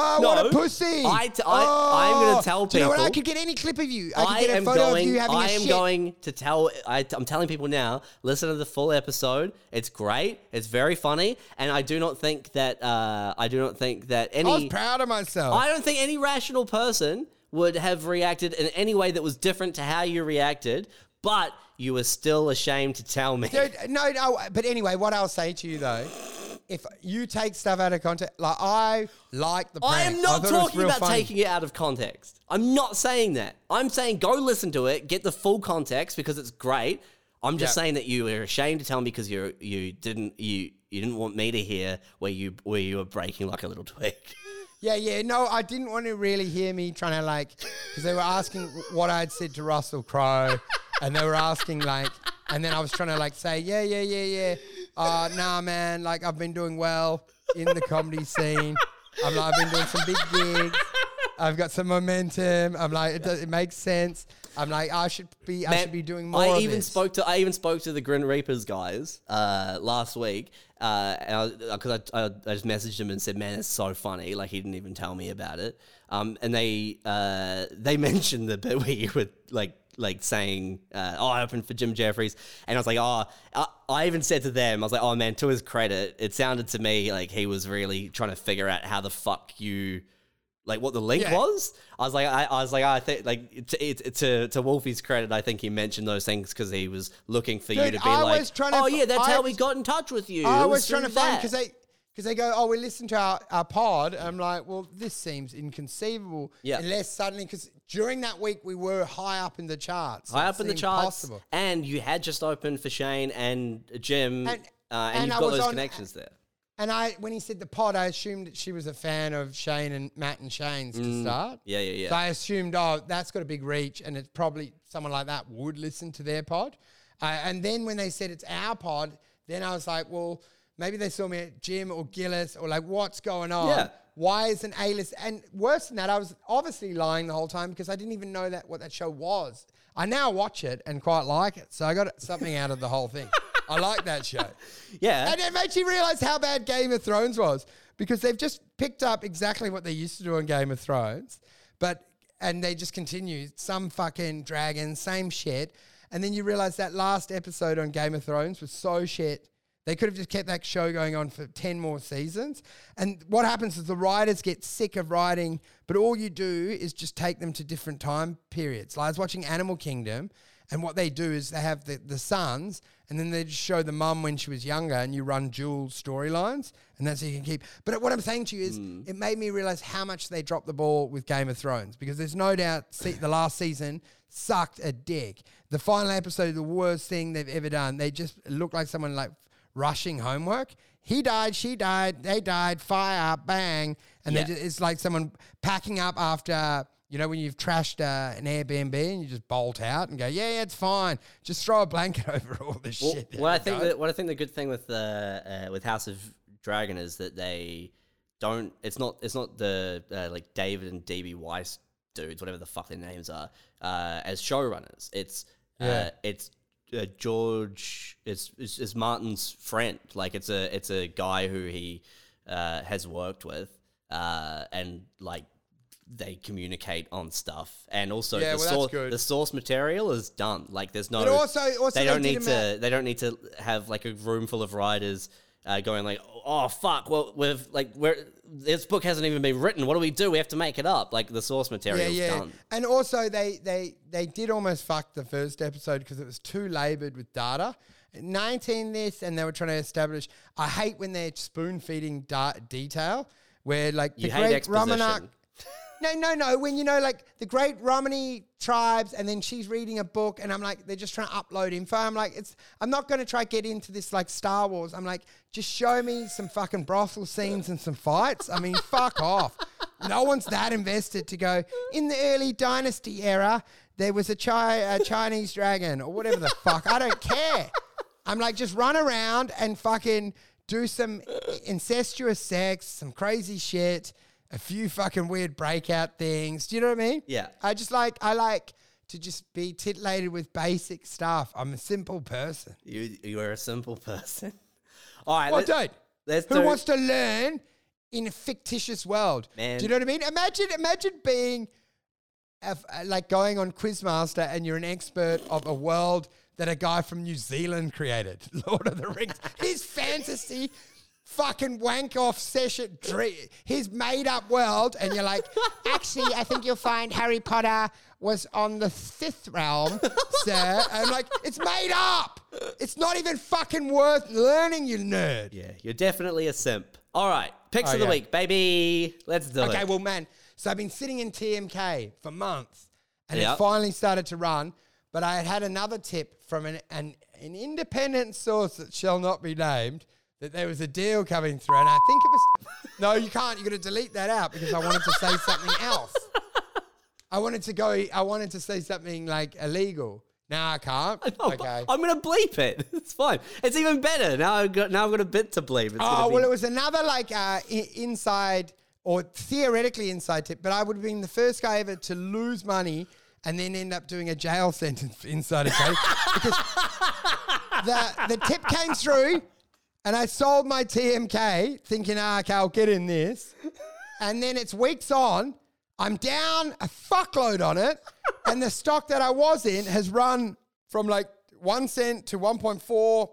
Oh, what a No. pussy! I'm gonna tell Do you know what? I could get any clip of you. I could get a photo going. of you having I a am shit. going to tell. I, I'm telling people now. Listen to the full episode. It's great. It's very funny, and I do not think that. Uh, I do not think that any. I was proud of myself. I don't think any rational person would have reacted in any way that was different to how you reacted. But you were still ashamed to tell me. Dude, no, no. But anyway, what I'll say to you though, if you take stuff out of context, like I like the prank. I am not was talking about funny. taking it out of context. I'm not saying that. I'm saying go listen to it, get the full context because it's great. I'm just Yeah. saying that you were ashamed to tell me because you you didn't you you didn't want me to hear where you where you were breaking like a little twig. Yeah, yeah. No, I didn't want to really hear me trying to like, because they were asking what I'd said to Russell Crowe, and they were asking like, and then I was trying to like say, yeah, yeah, yeah, yeah. Uh, nah, man. Like I've been doing well in the comedy scene. I'm like, I've been doing some big gigs. I've got some momentum. I'm like, it, does, it makes sense. I'm like, I should be, I Man, should be doing more. I even this. spoke to I even spoke to the Grin Reapers guys uh, last week, uh, and because I, I, I just messaged him and said, "Man, it's so funny." Like he didn't even tell me about it. Um, and they uh, they mentioned the bit where you were like like saying, uh, "Oh, I opened for Jim Jefferies," and I was like, "Oh." I, I even said to them, I was like, "Oh man," to his credit, it sounded to me like he was really trying to figure out how the fuck you like what the link Yeah. was. I was like, I, I was like, I think like to, to to Wolfie's credit, I think he mentioned those things because he was looking for you to be I like, was to oh f- yeah, that's I how we got in touch with you. I It was trying to find because they because they go, oh, we listen to our, our pod. I'm like, well, this seems inconceivable. Yeah. Unless suddenly, because during that week we were high up in the charts. high up in the charts, Possible. and you had just opened for Shane and Jim, And- uh, and, and you've I got those on- connections there. And I, when he said the pod, I assumed that she was a fan of Shane and Matt and Shane's to start. Mm. Yeah, yeah, yeah. So I assumed, oh, that's got a big reach, and it's probably someone like that would listen to their pod. Uh, and then when they said it's our pod, then I was like, well, maybe they saw me at Jim or Gillis, or like, what's going on? Yeah. Why is an A list? And worse than that, I was obviously lying the whole time because I didn't even know that what that show was. I now watch it and quite like it, so I got something out of the whole thing. I like that show. Yeah, And it makes you realize how bad Game of Thrones was because they've just picked up exactly what they used to do on Game of Thrones, but and they just continue some fucking dragons, same shit. And then you realize that last episode on Game of Thrones was so shit. They could have just kept that show going on for 10 more seasons. And what happens is the writers get sick of writing, but all you do is just take them to different time periods. Like I was watching Animal Kingdom, and what they do is they have the, the sons, and then they just show the mum when she was younger, and you run dual storylines, and that's how you can keep. But what I'm saying to you is, hmm. it made me realize how much they dropped the ball with Game of Thrones, because there's no doubt se- the last season sucked a dick. The final episode, the worst thing they've ever done. They just look like someone like rushing homework. He died, she died, they died, fire, bang. And Yeah. they ju- it's like someone packing up after, you know, when you've trashed uh, an Airbnb and you just bolt out and go, yeah, yeah, it's fine. Just throw a blanket over all this Well, shit. what I think that what I think the good thing with uh, uh, with House of Dragon is that they don't. It's not. It's not the uh, like David and DB Weiss dudes, whatever the fuck their names are, uh, as showrunners. It's uh, Yeah. it's uh, George. It's, it's it's Martin's friend. Like it's a it's a guy who he uh, has worked with, uh, and like they communicate on stuff, and also Yeah, the well, source good. the source material is done. Like there's no. But also- also they they don't need to. they don't need to have like a room full of writers uh, going like, oh fuck, well we've like we're this book hasn't even been written. What do we do? We have to make it up. Like the source material's yeah, yeah. done. And also, they they they did almost fuck the first episode because it was too labored with data. 19 this, and they were trying to establish. I hate when they're spoon feeding da- detail, where like the You hate great exposition. No, no, no. When you know, like the great Romany tribes, and then she's reading a book, and I'm like, they're just trying to upload info. I'm like, it's. I'm not going to try get into this like Star Wars. I'm like, just show me some fucking brothel scenes and some fights. I mean, fuck off. No one's that invested to go in the early dynasty era. There was a, chi- a Chinese dragon or whatever the fuck. I don't care. I'm like, just run around and fucking do some incestuous sex, some crazy shit, a few fucking weird breakout things. Do you know what I mean? Yeah. I just like, I like to just be titillated with basic stuff. I'm a simple person. You you are a simple person. All right, Oh, let- dude. let's Who do- wants to learn in a fictitious world? Man. Do you know what I mean? Imagine, imagine being a like going on Quizmaster and you're an expert of a world that a guy from New Zealand created, Lord of the Rings. His fantasy fucking wank off session, dre- his made up world, and you're like, actually, I think you'll find Harry Potter was on the fifth realm, sir. And I'm like, it's made up. It's not even fucking worth learning, you nerd. Yeah, you're definitely a simp. All right, picks of the Okay. week, baby. Let's do it. Okay, well, man, so I've been sitting in TMK for months, and Yep. it finally started to run. But I had had another tip from an, an an independent source that shall not be named that there was a deal coming through, and I think it was. No, you can't. You're going to delete that out because I wanted to say something else. I wanted to go. I wanted to say something like illegal. Now I can't. Okay. I'm gonna bleep it. It's fine. It's even better now. I've got now I've got a bit to bleep. It's Oh be- well, it was another like uh, I- inside or theoretically inside tip, but I would have been the first guy ever to lose money and then end up doing a jail sentence inside a trading because the the tip came through, and I sold my TMK thinking, ah, okay, I'll get in this, and then it's weeks on. I'm down a fuckload on it, and the stock that I was in has run from like one cent to 1.4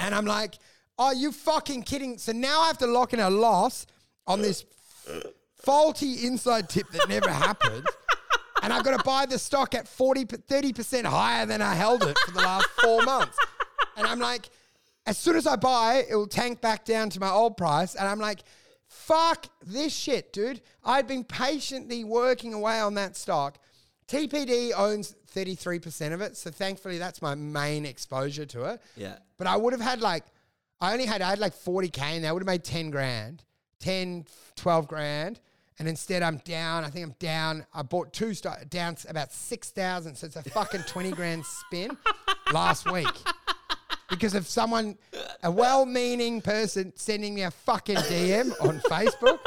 and I'm like, are you fucking kidding? So now I have to lock in a loss on this faulty inside tip that never happened. And I've got to buy the stock at 40, 30% higher than I held it for the last four months. And I'm like, as soon as I buy, it will tank back down to my old price. And I'm like, fuck this shit, dude. I'd been patiently working away on that stock. TPD owns 33% of it. So thankfully, that's my main exposure to it. Yeah. But I would have had like, I only had, I had like 40K and I would have made 10 grand, 10, 12 grand. And instead I'm down, I think I'm down, I bought two stock, down about 6,000. So it's a fucking 20 grand spin last week. Because of someone, a well meaning person sending me a fucking DM on Facebook.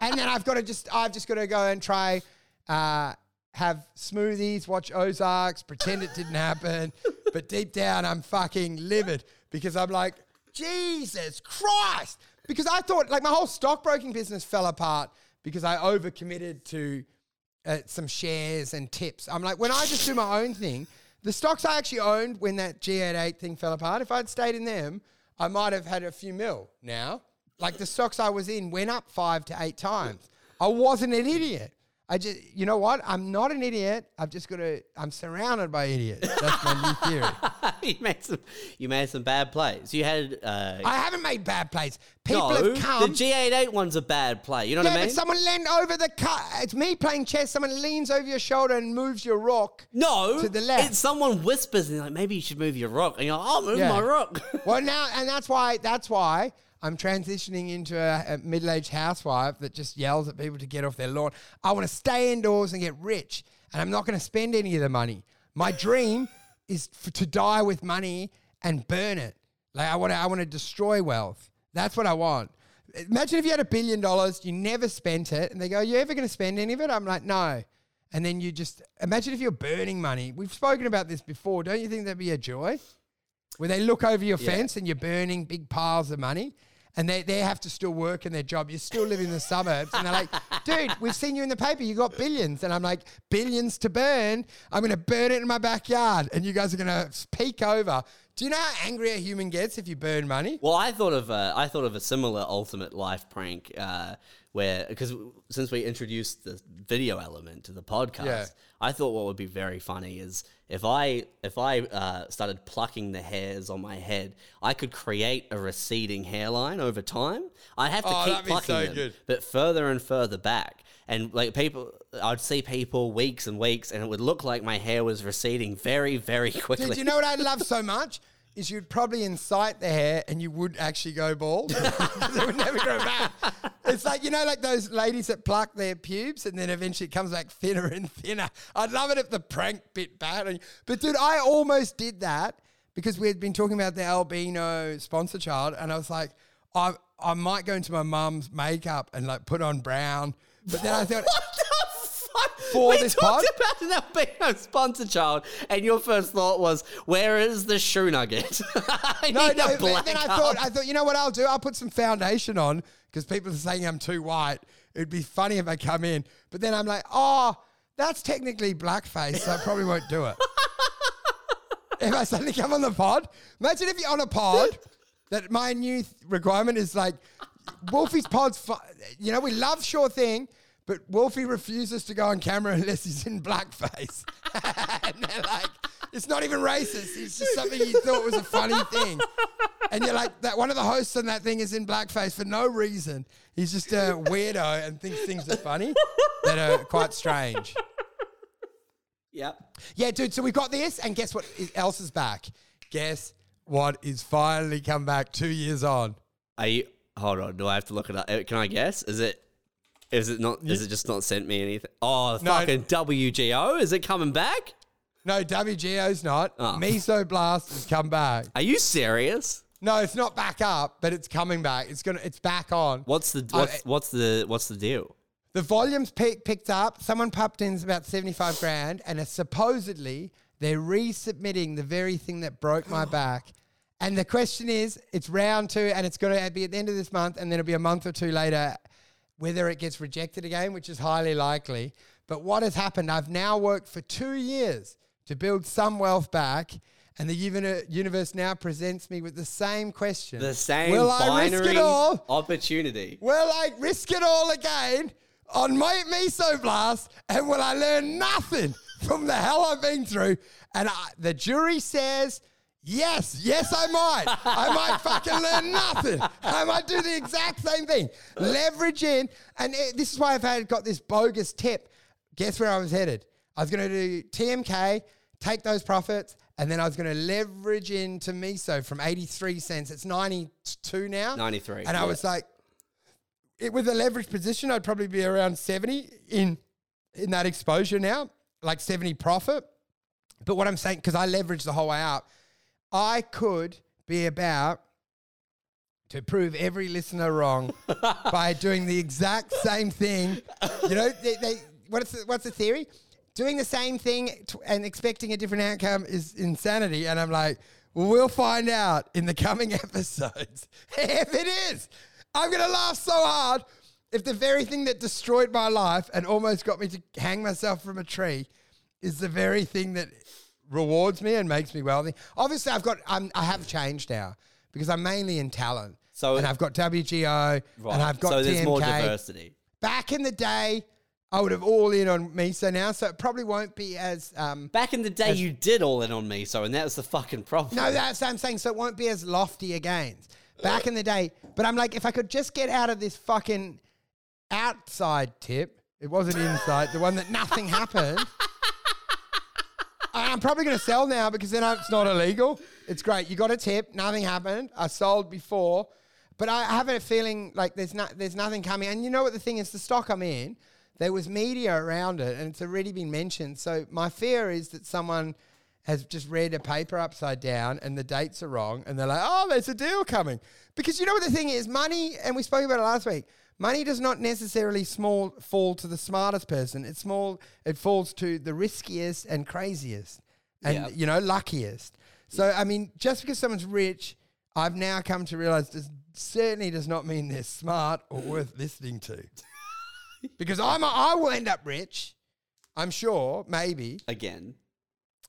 and then I've got to just, I've just got to go and try, uh, have smoothies, watch Ozarks, pretend it didn't happen. But deep down, I'm fucking livid because I'm like, Jesus Christ. Because I thought, like, my whole stockbroking business fell apart because I overcommitted to uh, some shares and tips. I'm like, when I just do my own thing, the stocks I actually owned when that G88 thing fell apart, if I'd stayed in them, I might have had a few mil now. Like the stocks I was in went up five to eight times. I wasn't an idiot. I just, you know what? I'm not an idiot. I've just got to. I'm surrounded by idiots. That's my new theory. you made some. You made some bad plays. You had. Uh, I haven't made bad plays. People no, have come. the G88 one's a bad play. You know yeah, what I mean? but someone leaned over the cut. It's me playing chess. Someone leans over your shoulder and moves your rock. no, to the left. It's someone whispers and like maybe you should move your rock, and you're like, I'll move Yeah. my rock. Well, now, and that's why. That's why. I'm transitioning into a, a middle-aged housewife that just yells at people to get off their lawn. I want to stay indoors and get rich, and I'm not going to spend any of the money. My dream is to die with money and burn it. Like I want to, I want to destroy wealth. That's what I want. Imagine if you had a billion dollars, you never spent it, and they go, "Are "You ever going to spend any of it?" I'm like, "No." And then you just imagine if you're burning money. We've spoken about this before. Don't you think that'd be a joy? Where they look over your Yeah. fence and you're burning big piles of money, and they, they have to still work in their job. You still live in the suburbs, and they're like, "Dude, we've seen you in the paper. You got billions. And I'm like, "Billions to burn. I'm going to burn it in my backyard, and you guys are going to peek over." Do you know how angry a human gets if you burn money? Well, I thought of a, I thought of a similar ultimate life prank uh, where because since we introduced the video element to the podcast, Yeah. I thought what would be very funny is if I if I uh, started plucking the hairs on my head, I could create a receding hairline over time. I'd have to Oh, keep plucking so them, good. but further and further back. And like people, I'd see people weeks and weeks, and it would look like my hair was receding very, very quickly. Dude, you know what I love so much? Is you'd probably incite the hair and you would actually go bald. it would never grow back. It's like, you know, like those ladies that pluck their pubes and then eventually it comes back thinner and thinner. I'd love it if the prank bit bad. But dude, I almost did that because we had been talking about the albino sponsor child and I was like, I, I might go into my mum's makeup and like put on brown. But then I thought, What the fuck? For we this talked pod? about an albino sponsor child, and your first thought was, "Where is the shoe nugget?" I No, need no. then I thought, I thought, you know what I'll do? I'll put some foundation on because people are saying I'm too white. It'd be funny if I come in, but then I'm like, oh, that's technically blackface, so I probably won't do it. if I suddenly come on the pod, imagine if you're on a pod. That my new requirement is like, Wolfie's pod's. Fu- you know, we love Sure Thing, but Wolfie refuses to go on camera unless he's in blackface. and they're like, it's not even racist. It's just something you thought was a funny thing. And you're like, that one of the hosts on that thing is in blackface for no reason. He's just a weirdo and thinks things are funny that are quite strange. Yep. Yeah, dude. So we got this, and guess what is- else is back? Guess what is finally come back two years on? Are you? Hold on. Do I have to look it up? Uh, Can I guess? Is it? Is it not? Is it just not sent me anything? Oh, No. fucking WGO! Is it coming back? No, WGO's not. Oh. Mesoblast has come back. Are you serious? No, it's not back up, but it's coming back. It's gonna. It's back on. What's the Oh, what's eh. what's the what's the deal? The volume's pick, picked up. Someone popped in about 75 grand, and it's supposedly they're resubmitting the very thing that broke my back. And the question is, it's round two, and it's going to be at the end of this month, and then it'll be a month or two later, whether it gets rejected again, which is highly likely. But what has happened? I've now worked for two years to build some wealth back, and the universe now presents me with the same question: The same Will I risk binary it all? opportunity. Will I risk it all again on my Mesoblast and will I learn nothing from the hell I've been through? And I, the jury says, yes, yes, I might. I might fucking learn nothing. I might do the exact same thing. Leverage in. And it, this is why I've had, got this bogus tip. Guess where I was headed? I was going to do TMK, take those profits, and then I was going to leverage into Miso from 83 cents. It's 92 now. 93, And I yeah. was like, it, with a leverage position, I'd probably be around 70 in in that exposure now, like 70 profit. But what I'm saying, because I leveraged the whole way up, I could be about to prove every listener wrong by doing the exact same thing. You know, they, they, what's, the, what's the theory? Doing the same thing t- and expecting a different outcome is insanity. And I'm like, well, we'll find out in the coming episodes if it is. I'm going to laugh so hard. if the very thing that destroyed my life and almost got me to hang myself from a tree is the very thing that rewards me and makes me wealthy. Obviously, I've got I'm, I have changed now because I'm mainly in talent. So- and I've got WGO and I've got so TMK. there's more diversity. Back in the day, I would have all in on Miso now, so it probably won't be as um, Back in the day, you did all in on me, so and that was the fucking problem. No, that's what I'm saying. So it won't be as lofty a gains. Back in the day, but I'm like, if I could just get out of this fucking outside tip, it wasn't inside, the one that nothing happened. I'm probably going to sell now because then it's not illegal. It's great. You got a tip, nothing happened. I sold before, but I have a feeling like there's not there's nothing coming. And you know what the thing is? The stock I'm in, there was media around it, and it's already been mentioned. So my fear is that someone has just read a paper upside down and the dates are wrong, and they're like, "Oh, there's a deal coming." Because you know what the thing is? Money, and we spoke about it last week. Money does not necessarily small fall to the smartest person. It's small. It falls to the riskiest and craziest, and Yeah. you know, luckiest. So I mean, just because someone's rich, I've now come to realize this certainly does not mean they're smart or worth listening to. because I'm, a, I will end up rich. I'm sure, maybe Again.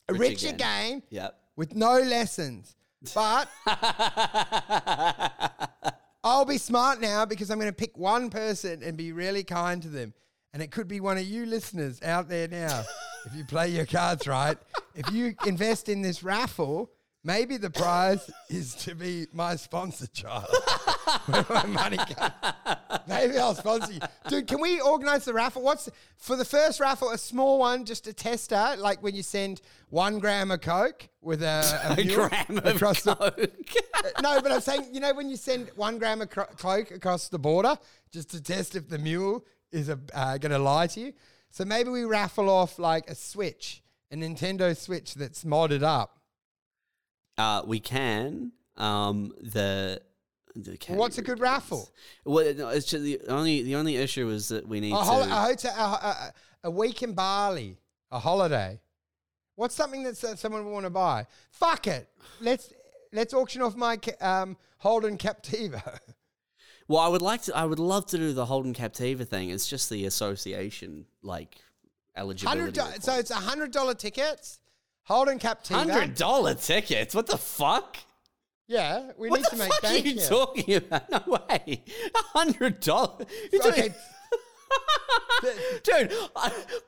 rich, Rich again. again. Yep. with no lessons. But I'll be smart now because I'm going to pick one person and be really kind to them. And it could be one of you listeners out there now. if you play your cards right, if you invest in this raffle, maybe the prize is to be my sponsor child. Where my money comes. Maybe I'll sponsor you. Dude, can we organize the raffle? What's for the first raffle, a small one, just a tester, like when you send one gram of Coke with a, a, A gram of across the coke. no, but I'm saying, you know, when you send one gram of cro- coke across the border just to test if the mule is uh, going to lie to you. So maybe we raffle off like a Switch, a Nintendo Switch that's modded up. Uh, we can. Um, the. the What's a good raffle? Well, no, it's just the only the only issue is that we need A, to. hol- a hotel, a, a, a week in Bali, a holiday. What's something that uh, someone would want to buy? Fuck it. Let's let's auction off my ca- um, Holden Captiva. well, I would like to. I would love to do the Holden Captiva thing. It's just the association like eligibility. Hundred. do- So it's a hundred dollar tickets. Holden Captiva. Hundred dollar tickets. What the fuck? Yeah, we What need to make fuck are you here. talking about? No way. A hundred dollars. Okay. Dude,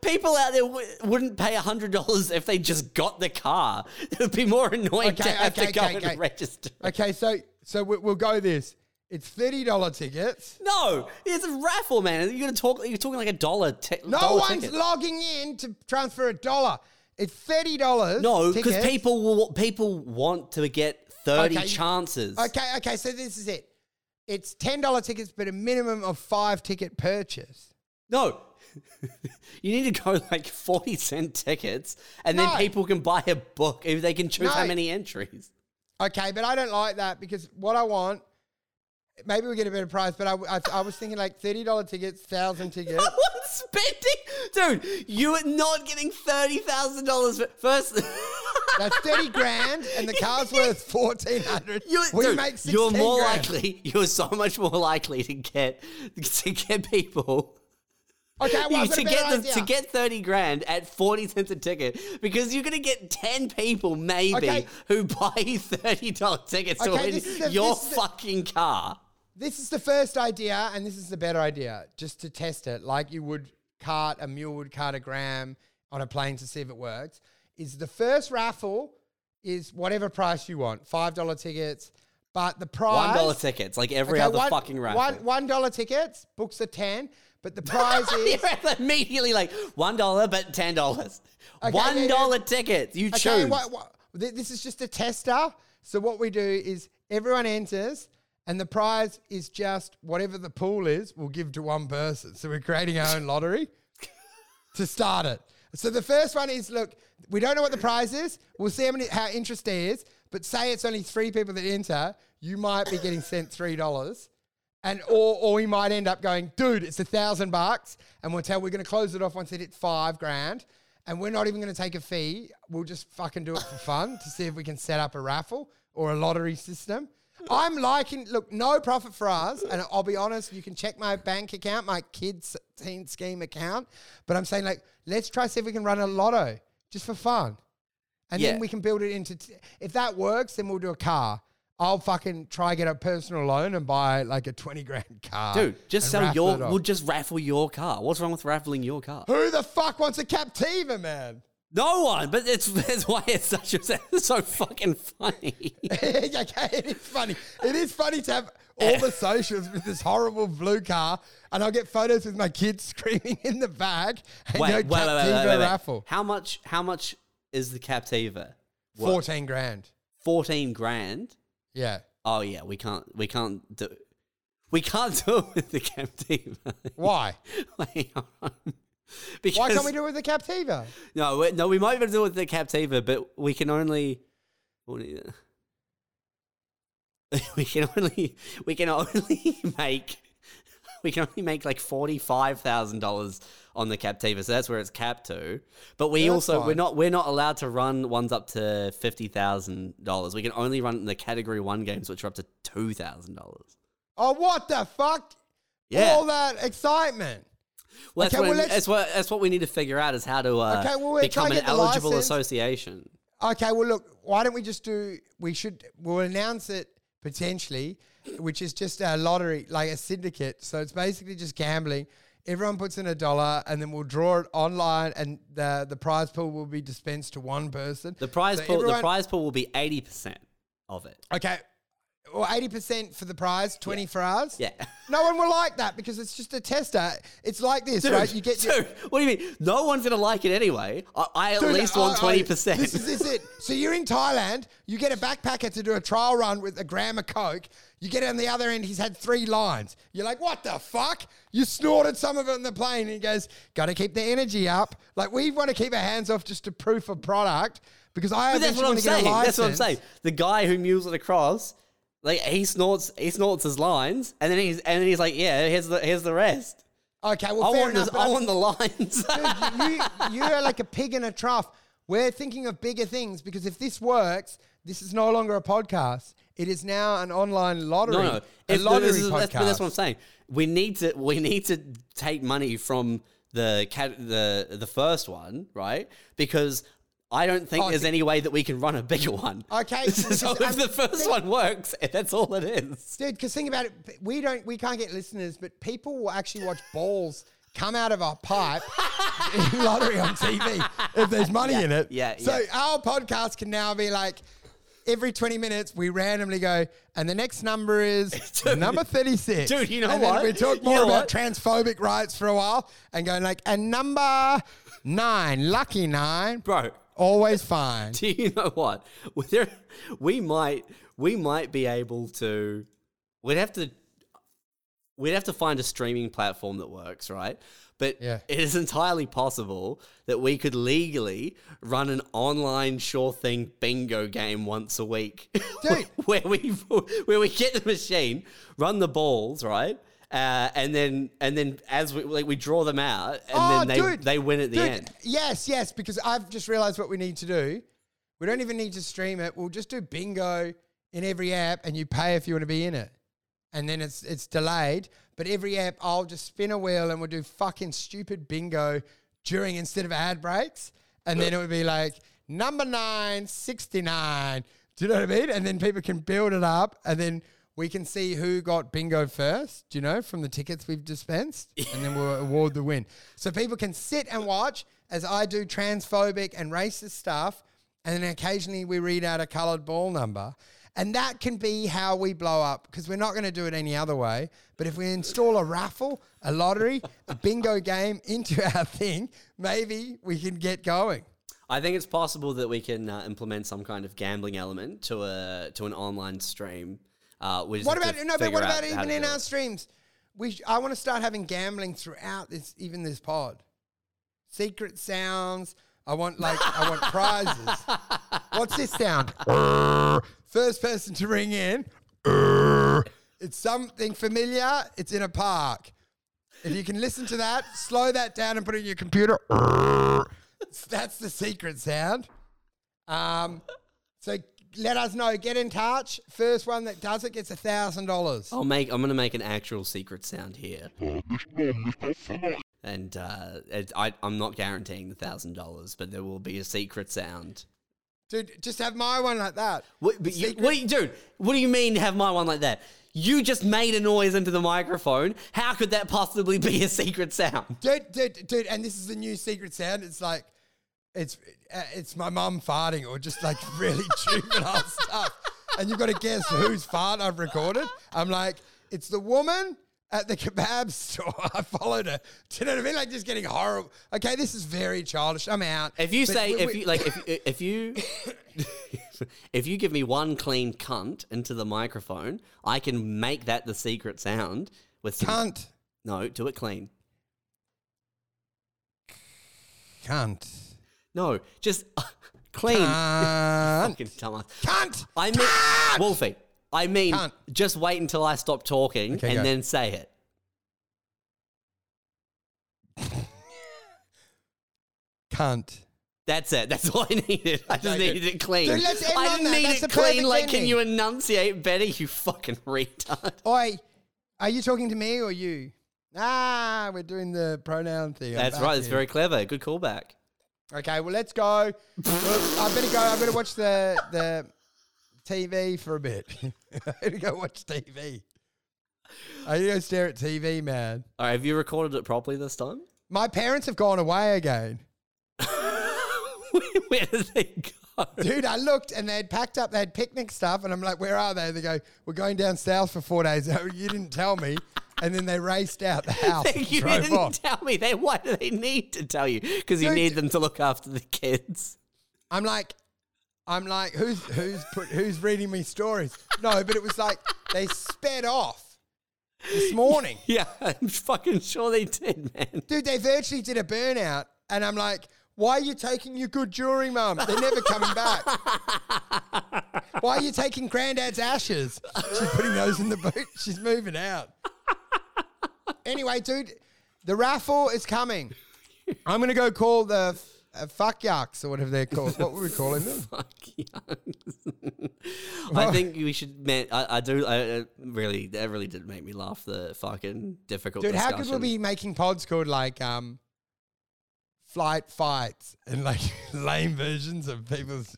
people out there w- wouldn't pay hundred dollars if they just got the car. It would be more annoying to have okay, to go okay, okay. and register. Okay, so so we- we'll go this. It's thirty dollar tickets. No, it's a raffle, man. You're gonna talk. You're talking like a dollar. Ti- No dollar one's ticket. logging in to transfer a dollar. It's thirty dollars. No, because people will, people want to get thirty Okay. chances. Okay, okay. So this is it. It's ten dollar tickets, but a minimum of five ticket purchase. No. you need to go like 40 cent tickets and then people can buy a book if they can choose how many entries. Okay, but I don't like that because what I want. Maybe we get a better price, but I, I, I was thinking like thirty dollar tickets, thousand tickets. Spending. Dude, you are not getting $30,000 for first. That's thirty grand, and the car's worth fourteen hundred. You, We dude, make 16 you're more grand. likely. You're so much more likely to get to get people. Okay, well, to get them idea. to get thirty grand at forty cents a ticket because you're gonna get ten people maybe Okay. who buy thirty dollar tickets to win the- your the- fucking car. This is the first idea, and this is the better idea, just to test it, like you would cart a mule would cart a gram on a plane to see if it works. Is the first raffle is whatever price you want, five dollar tickets, but the prize One dollar tickets, like every Okay, other one- fucking raffle. One one dollar tickets, books are ten, but the prize is You're immediately like one dollar, but ten dollars. Okay, One yeah, dollar yeah. tickets. You Okay, choose. what, what, th- this is just a tester. So what we do is everyone enters, and the prize is just whatever the pool is. We'll give to one person. So we're creating our own lottery to start it. So the first one is look, we don't know what the prize is. We'll see how many how interest there is. But say it's only three people that enter, you might be getting sent three dollars. And or or we might end up going, dude, it's a thousand bucks, and we'll tell we're gonna close it off once it hits five grand, and we're not even gonna take a fee. We'll just fucking do it for fun to see if we can set up a raffle or a lottery system. I'm liking. Look, no profit for us, and I'll be honest. You can check my bank account, my kids' teen scheme account. But I'm saying like, let's try see if we can run a lotto just for fun, and Yeah. then we can build it into. T- if that works, then we'll do a car. I'll fucking try get a personal loan and buy like a twenty grand car, Dude, just sell your. We'll just raffle your car. What's wrong with raffling your car? Who the fuck wants a Captiva, man? No one. But it's that's why it's such a it's so fucking funny. okay, it is funny. It is funny to have all the socials with this horrible blue car, and I'll get photos with my kids screaming in the back and Wait, go wait, wait, wait, wait, raffle. How much? How much is the Captiva? What? Fourteen grand. Fourteen grand. Yeah. Oh yeah, we can't. We can't do. We can't do it with the Captiva. Why? Wait. Because Why can't we do it with the Captiva? No, no, we might be able to do it with the Captiva, but we can only. We can only. We can only make. We can only make like forty five thousand dollars on the Captiva, so that's where it's capped to. But we Yeah, also we're not we're not allowed to run ones up to fifty thousand dollars. We can only run the Category One games, which are up to two thousand dollars. Oh, what the fuck? Yeah. All that excitement. Well, that's, Okay, what, well, that's what that's what we need to figure out is how to uh, Okay, well, become an to get the eligible license. association. Okay, well, look, why don't we just do? We should. We'll announce it potentially, which is just a lottery, like a syndicate. So it's basically just gambling. Everyone puts in a dollar, and then we'll draw it online, and the the prize pool will be dispensed to one person. The prize So pool, the prize pool will be eighty percent of it. Okay, well, eighty percent for the prize, twenty for ours. Yeah. No one will like that because it's just a tester. It's like this, Dude, right? You get your, dude, what do you mean? No one's gonna like it anyway. I, I at Dude, least want I- twenty percent. This is this it. So you're in Thailand. You get a backpacker to do a trial run with a gram of coke. You get on the other end. He's had three lines. You're like, what the fuck? You snorted some of it on the plane. And he goes, got to keep the energy up. Like we want to keep our hands off just to proof of product because I But that's eventually what I'm want to get a saying. That's what I'm saying. The guy who mules it across, like he snorts, he snorts his lines, and then he's and then he's like, yeah, here's the here's the rest. Okay, well, I fair want enough. this, but I I'm- want the lines. Dude, you, you are like a pig in a trough. We're thinking of bigger things because if this works, this is no longer a podcast. It is now an online lottery. No, no. a If, lottery this is, podcast. that's, but that's what I'm saying. We need to we need to take money from the cat the the first one, right? Because I don't think Oh, there's any way that we can run a bigger one. Okay, so if the first one works, that's all it is. Dude, because think about it. We don't, we can't get listeners, but people will actually watch balls come out of our pipe in lottery on TV if there's money in it. yeah, So yeah. our podcast can now be like every 20 minutes we randomly go, and the next number is number 36. Dude, you know and what? We talk You more know about what? transphobic rights for a while and go like, and number nine, lucky nine, Bro, always fine. do you know what? There, we might we might be able to. We'd have to. We'd have to find a streaming platform that works, right? But Yeah. it is entirely possible that we could legally run an online sure thing bingo game once a week, where we where we get the machine, run the balls, right? Uh, and then and then as we like we draw them out, and Oh, then they dude. they win at the Dude, end. Yes, yes, because I've just realized what we need to do. We don't even need to stream it. We'll just do bingo in every app and you pay if you want to be in it. And then it's it's delayed. But every app I'll just spin a wheel and we'll do fucking stupid bingo during instead of ad breaks. And then it would be like number nine, 69. Do you know what I mean? And then people can build it up and then we can see who got bingo first, do you know, from the tickets we've dispensed. And then we'll award the win. So people can sit and watch as I do transphobic and racist stuff. And then occasionally we read out a colored ball number. And that can be how we blow up because we're not going to do it any other way. But if we install a raffle, a lottery, a bingo game into our thing, maybe we can get going. I think it's possible that we can uh, implement some kind of gambling element to a to an online stream. Uh, we just What about no? But what about even in our it. streams? We sh- I want to start having gambling throughout this, even this pod. Secret sounds. I want like I want prizes. What's this sound? First person to ring in. It's something familiar. It's in a park. If you can listen to that, slow that down and put it in your computer. That's the secret sound. Um, so let us know. Get in touch. First one that does it gets a thousand dollars. I'll make. I'm gonna make an actual secret sound here. And uh, it, I, I'm not guaranteeing the thousand dollars, but there will be a secret sound. Dude, just have my one like that. What, but you, what, dude? What do you mean have my one like that? You just made a noise into the microphone. How could that possibly be a secret sound? Dude, dude, dude, and this is the new secret sound. It's like, it's uh, it's my mum farting or just like really juvenile stuff. And you've got to guess whose fart I've recorded. I'm like, it's the woman at the kebab store. I followed her. Do you know what I mean? Like just getting horrible. Okay, this is very childish. I'm out. If you But say, we- if we- you like, if if you if you give me one clean cunt into the microphone, I can make that the secret sound with some, cunt, No, do it clean. cunt, No, just clean. Fucking dumbass. cunt. I mean, cunt! Wolfie. I mean, Cunt. just wait until I stop talking Okay, and go. then say it. cunt. That's it. That's all I needed. I just Okay, good. needed it clean. Dude, let's end I on didn't that. need That's it clean. perfect Like, can ending. you enunciate better? You fucking retard. Oi, are you talking to me or you? Ah, we're doing the pronoun thing. I'm That's back right. That's here. very clever. Good callback. Okay, well, let's go. I better go. I better watch the the TV for a bit. I better go watch TV. I need to go stare at TV, man. All right. Have you recorded it properly this time? My parents have gone away again. Where did they go? Dude, I looked and they'd packed up, they had picnic stuff, and I'm like, where are they? They go, we're going down south for four days. Oh, you didn't tell me. And then they raced out the house. you didn't off. tell me. They why do they need to tell you? Because you need them to look after the kids. I'm like, I'm like, who's who's put who's reading me stories? No, but it was like they sped off this morning. Yeah, I'm fucking sure they did, man. Dude, they virtually did a burnout, and I'm like, why are you taking your good jewelry, mum? They're never coming back. why are you taking granddad's ashes? She's putting those in the boot. She's moving out. Anyway, dude, the raffle is coming. I'm gonna go call the uh, fuck yucks or whatever they're called. What were we calling them? Fuck youngs. I think we should, man. I, I do. I uh, really, that really did make me laugh. The fucking difficult. Dude, how could discussion. we be making pods called like um, flight fights and like lame versions of people's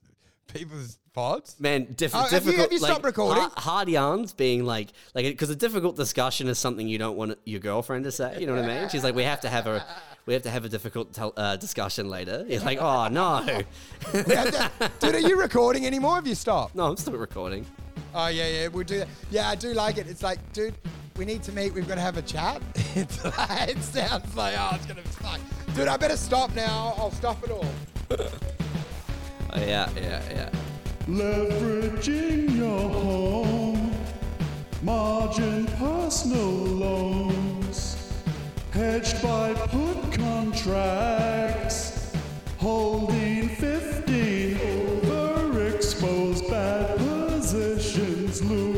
people's pods? Man, diff- Oh, have you- difficult. have you like, stopped recording? Hard, hard yarns being like, like, because a difficult discussion is something you don't want your girlfriend to say. You know what I mean? She's like, we have to have a, we have to have a difficult tel- uh, discussion later. You're like, oh no, to- Dude, are you recording anymore? Have you stopped? no, I'm still recording. Oh yeah, yeah, we'll do that. Yeah, I do like it. It's like, dude, we need to meet. We've got to have a chat. Like, it sounds like, oh, it's gonna suck. Dude, I better stop now. I'll stop it all. Oh, yeah, yeah, yeah. Leveraging your home, margin personal loans, hedged by put contracts, holding 15 overexposed bad positions, lose.